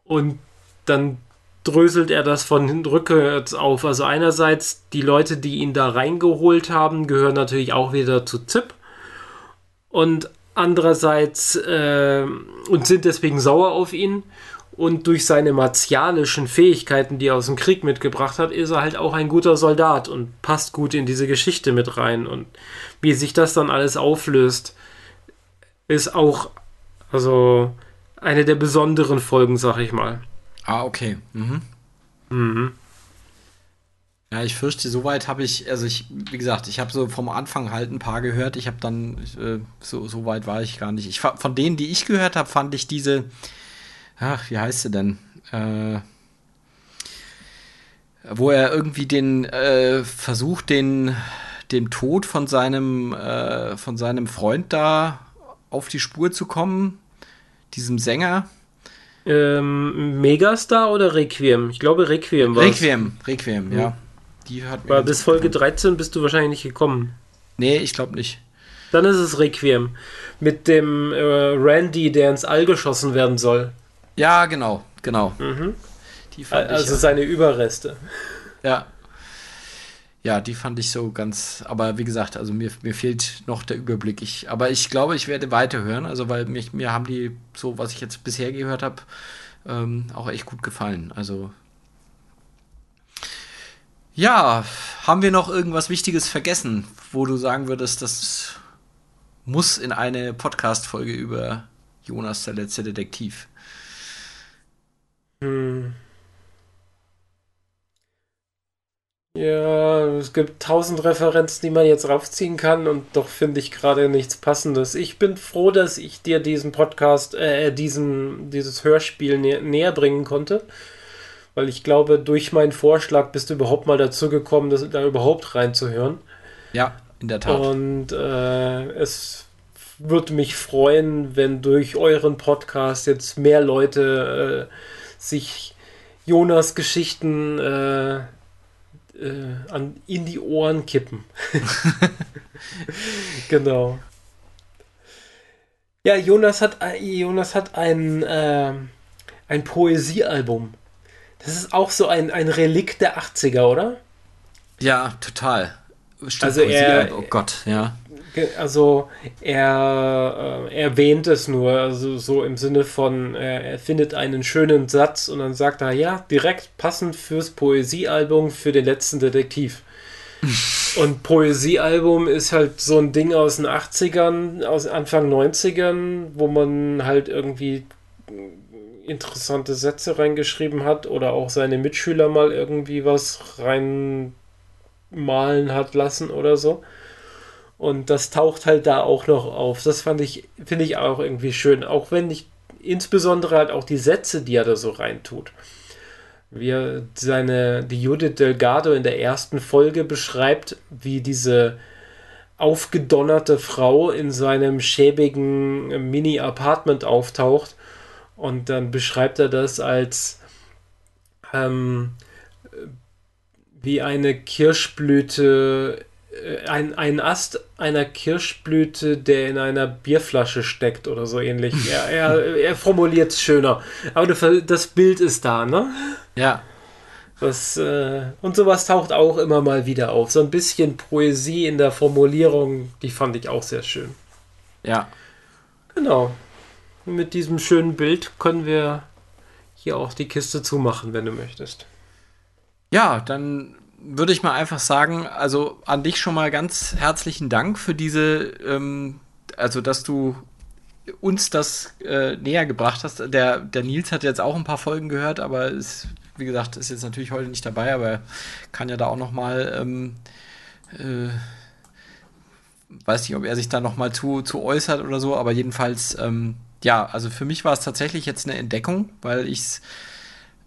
Und dann dröselt er das von rückwärts auf. Also einerseits die Leute, die ihn da reingeholt haben, gehören natürlich auch wieder zu ZIP. Und andererseits äh, und sind deswegen sauer auf ihn und durch seine martialischen Fähigkeiten, die er aus dem Krieg mitgebracht hat, ist er halt auch ein guter Soldat und passt gut in diese Geschichte mit rein. Und wie sich das dann alles auflöst, ist auch also eine der besonderen Folgen, sag ich mal. Ah, okay. Mhm. Mhm. Ja, ich fürchte, soweit habe ich, also ich, wie gesagt, ich habe so vom Anfang halt ein paar gehört. Ich habe dann, äh, so, so weit war ich gar nicht. Ich, von denen, die ich gehört habe, fand ich diese, ach, wie heißt sie denn? Äh, wo er irgendwie den äh, versucht, den, dem Tod von seinem, äh, von seinem Freund da auf die Spur zu kommen, diesem Sänger. Ähm, Megastar oder Requiem? Ich glaube Requiem war Requiem, Requiem, ja. Die hat Weil bis Folge 13 bist du wahrscheinlich nicht gekommen. Nee, ich glaube nicht. Dann ist es Requiem. Mit dem äh, Randy, der ins All geschossen werden soll. Ja, genau, genau. Mhm. also ich, seine Überreste. Ja. Ja, die fand ich so ganz, aber wie gesagt, also mir, mir fehlt noch der Überblick. Ich, aber ich glaube, ich werde weiterhören, also weil mich, mir haben die, so was ich jetzt bisher gehört habe, ähm, auch echt gut gefallen. Also ja, haben wir noch irgendwas Wichtiges vergessen, wo du sagen würdest, das muss in eine Podcast-Folge über Jonas, der letzte Detektiv? Hm. Ja, es gibt tausend Referenzen, die man jetzt raufziehen kann und doch finde ich gerade nichts Passendes. Ich bin froh, dass ich dir diesen Podcast, äh, diesen, dieses Hörspiel nä näher bringen konnte weil ich glaube, durch meinen Vorschlag bist du überhaupt mal dazu gekommen, das da überhaupt reinzuhören. Ja, in der Tat. Und äh, es würde mich freuen, wenn durch euren Podcast jetzt mehr Leute äh, sich Jonas Geschichten äh, äh an, in die Ohren kippen. genau. Ja, Jonas hat, Jonas hat ein, äh, ein Poesiealbum das ist auch so ein, ein Relikt der 80er, oder? Ja, total. Stimmt, also er, oh Gott, ja. Also er äh, erwähnt es nur, also so im Sinne von, äh, er findet einen schönen Satz und dann sagt er, ja, direkt passend fürs Poesiealbum für den letzten Detektiv. und Poesiealbum ist halt so ein Ding aus den 80ern, aus Anfang 90ern, wo man halt irgendwie interessante Sätze reingeschrieben hat oder auch seine Mitschüler mal irgendwie was reinmalen hat lassen oder so. Und das taucht halt da auch noch auf. Das fand ich, finde ich auch irgendwie schön. Auch wenn ich insbesondere halt auch die Sätze, die er da so reintut. Wie er seine, die Judith Delgado in der ersten Folge beschreibt, wie diese aufgedonnerte Frau in seinem schäbigen Mini-Apartment auftaucht und dann beschreibt er das als ähm, wie eine Kirschblüte, ein, ein Ast einer Kirschblüte, der in einer Bierflasche steckt oder so ähnlich. er, er, er formuliert es schöner. Aber das Bild ist da, ne? Ja. Das, äh, und sowas taucht auch immer mal wieder auf. So ein bisschen Poesie in der Formulierung, die fand ich auch sehr schön. Ja. Genau mit diesem schönen Bild können wir hier auch die Kiste zumachen, wenn du möchtest. Ja, dann würde ich mal einfach sagen, also an dich schon mal ganz herzlichen Dank für diese, ähm, also dass du uns das äh, näher gebracht hast. Der, der Nils hat jetzt auch ein paar Folgen gehört, aber ist, wie gesagt, ist jetzt natürlich heute nicht dabei, aber kann ja da auch noch mal ähm, äh, weiß nicht, ob er sich da noch mal zu, zu äußert oder so, aber jedenfalls ähm, ja, also für mich war es tatsächlich jetzt eine Entdeckung, weil ich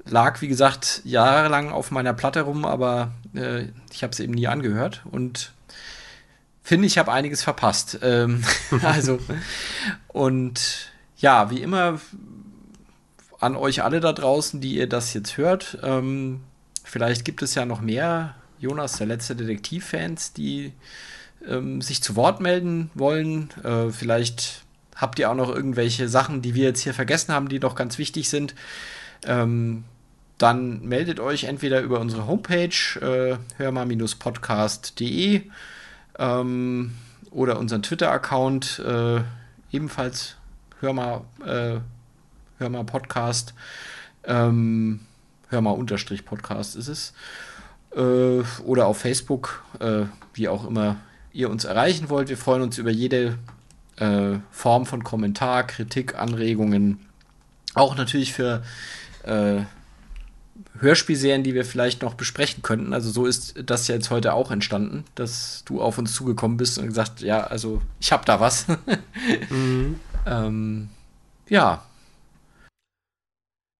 lag, wie gesagt, jahrelang auf meiner Platte rum, aber äh, ich habe es eben nie angehört und finde, ich habe einiges verpasst. Ähm, also, und ja, wie immer an euch alle da draußen, die ihr das jetzt hört. Ähm, vielleicht gibt es ja noch mehr Jonas, der letzte Detektiv-Fans, die ähm, sich zu Wort melden wollen. Äh, vielleicht habt ihr auch noch irgendwelche Sachen, die wir jetzt hier vergessen haben, die doch ganz wichtig sind, ähm, dann meldet euch entweder über unsere Homepage äh, hörmal-podcast.de ähm, oder unseren Twitter-Account, äh, ebenfalls Hörmal, äh, Hörmal Podcast, ähm, Hörmal unterstrich Podcast ist es, äh, oder auf Facebook, äh, wie auch immer ihr uns erreichen wollt. Wir freuen uns über jede äh, Form von Kommentar, Kritik, Anregungen. Auch natürlich für Hörspielserien, die wir vielleicht noch besprechen könnten. Also so ist das ja jetzt heute auch entstanden, dass du auf uns zugekommen bist und gesagt, ja, also ich habe da was. mhm. ähm, ja.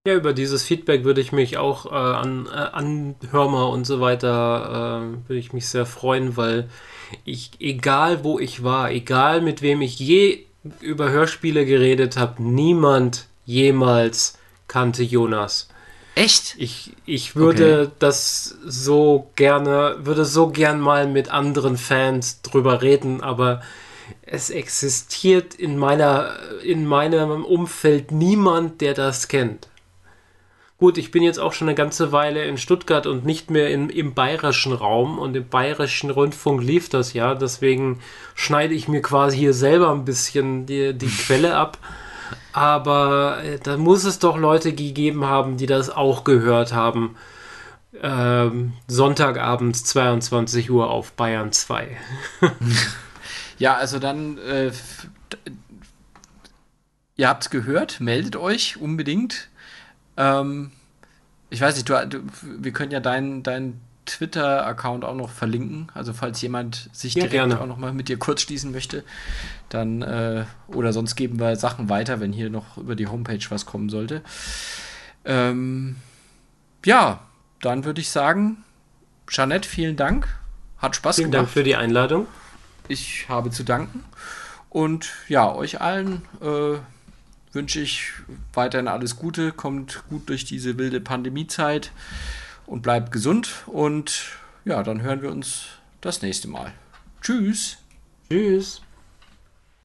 Ja, über dieses Feedback würde ich mich auch äh, an, äh, an Hörmer und so weiter, äh, würde ich mich sehr freuen, weil ich, egal wo ich war, egal mit wem ich je über Hörspiele geredet habe, niemand jemals kannte Jonas. Echt? Ich, ich würde okay. das so gerne, würde so gern mal mit anderen Fans drüber reden, aber es existiert in, meiner, in meinem Umfeld niemand, der das kennt. Gut, ich bin jetzt auch schon eine ganze Weile in Stuttgart und nicht mehr in, im bayerischen Raum und im bayerischen Rundfunk lief das ja. Deswegen schneide ich mir quasi hier selber ein bisschen die, die Quelle ab. Aber äh, da muss es doch Leute gegeben haben, die das auch gehört haben. Ähm, Sonntagabends 22 Uhr auf Bayern 2. ja, also dann, äh, ihr habt es gehört, meldet euch unbedingt. Ähm, ich weiß nicht, du, du, wir können ja deinen dein Twitter-Account auch noch verlinken. Also falls jemand sich ja, direkt gerne. auch noch mal mit dir kurz schließen möchte, dann äh, oder sonst geben wir Sachen weiter, wenn hier noch über die Homepage was kommen sollte. Ähm, ja, dann würde ich sagen, Jeanette, vielen Dank. Hat Spaß vielen gemacht. Vielen Dank für die Einladung. Ich habe zu danken. Und ja, euch allen äh, wünsche ich weiterhin alles Gute, kommt gut durch diese wilde Pandemiezeit und bleibt gesund. Und ja, dann hören wir uns das nächste Mal. Tschüss. Tschüss.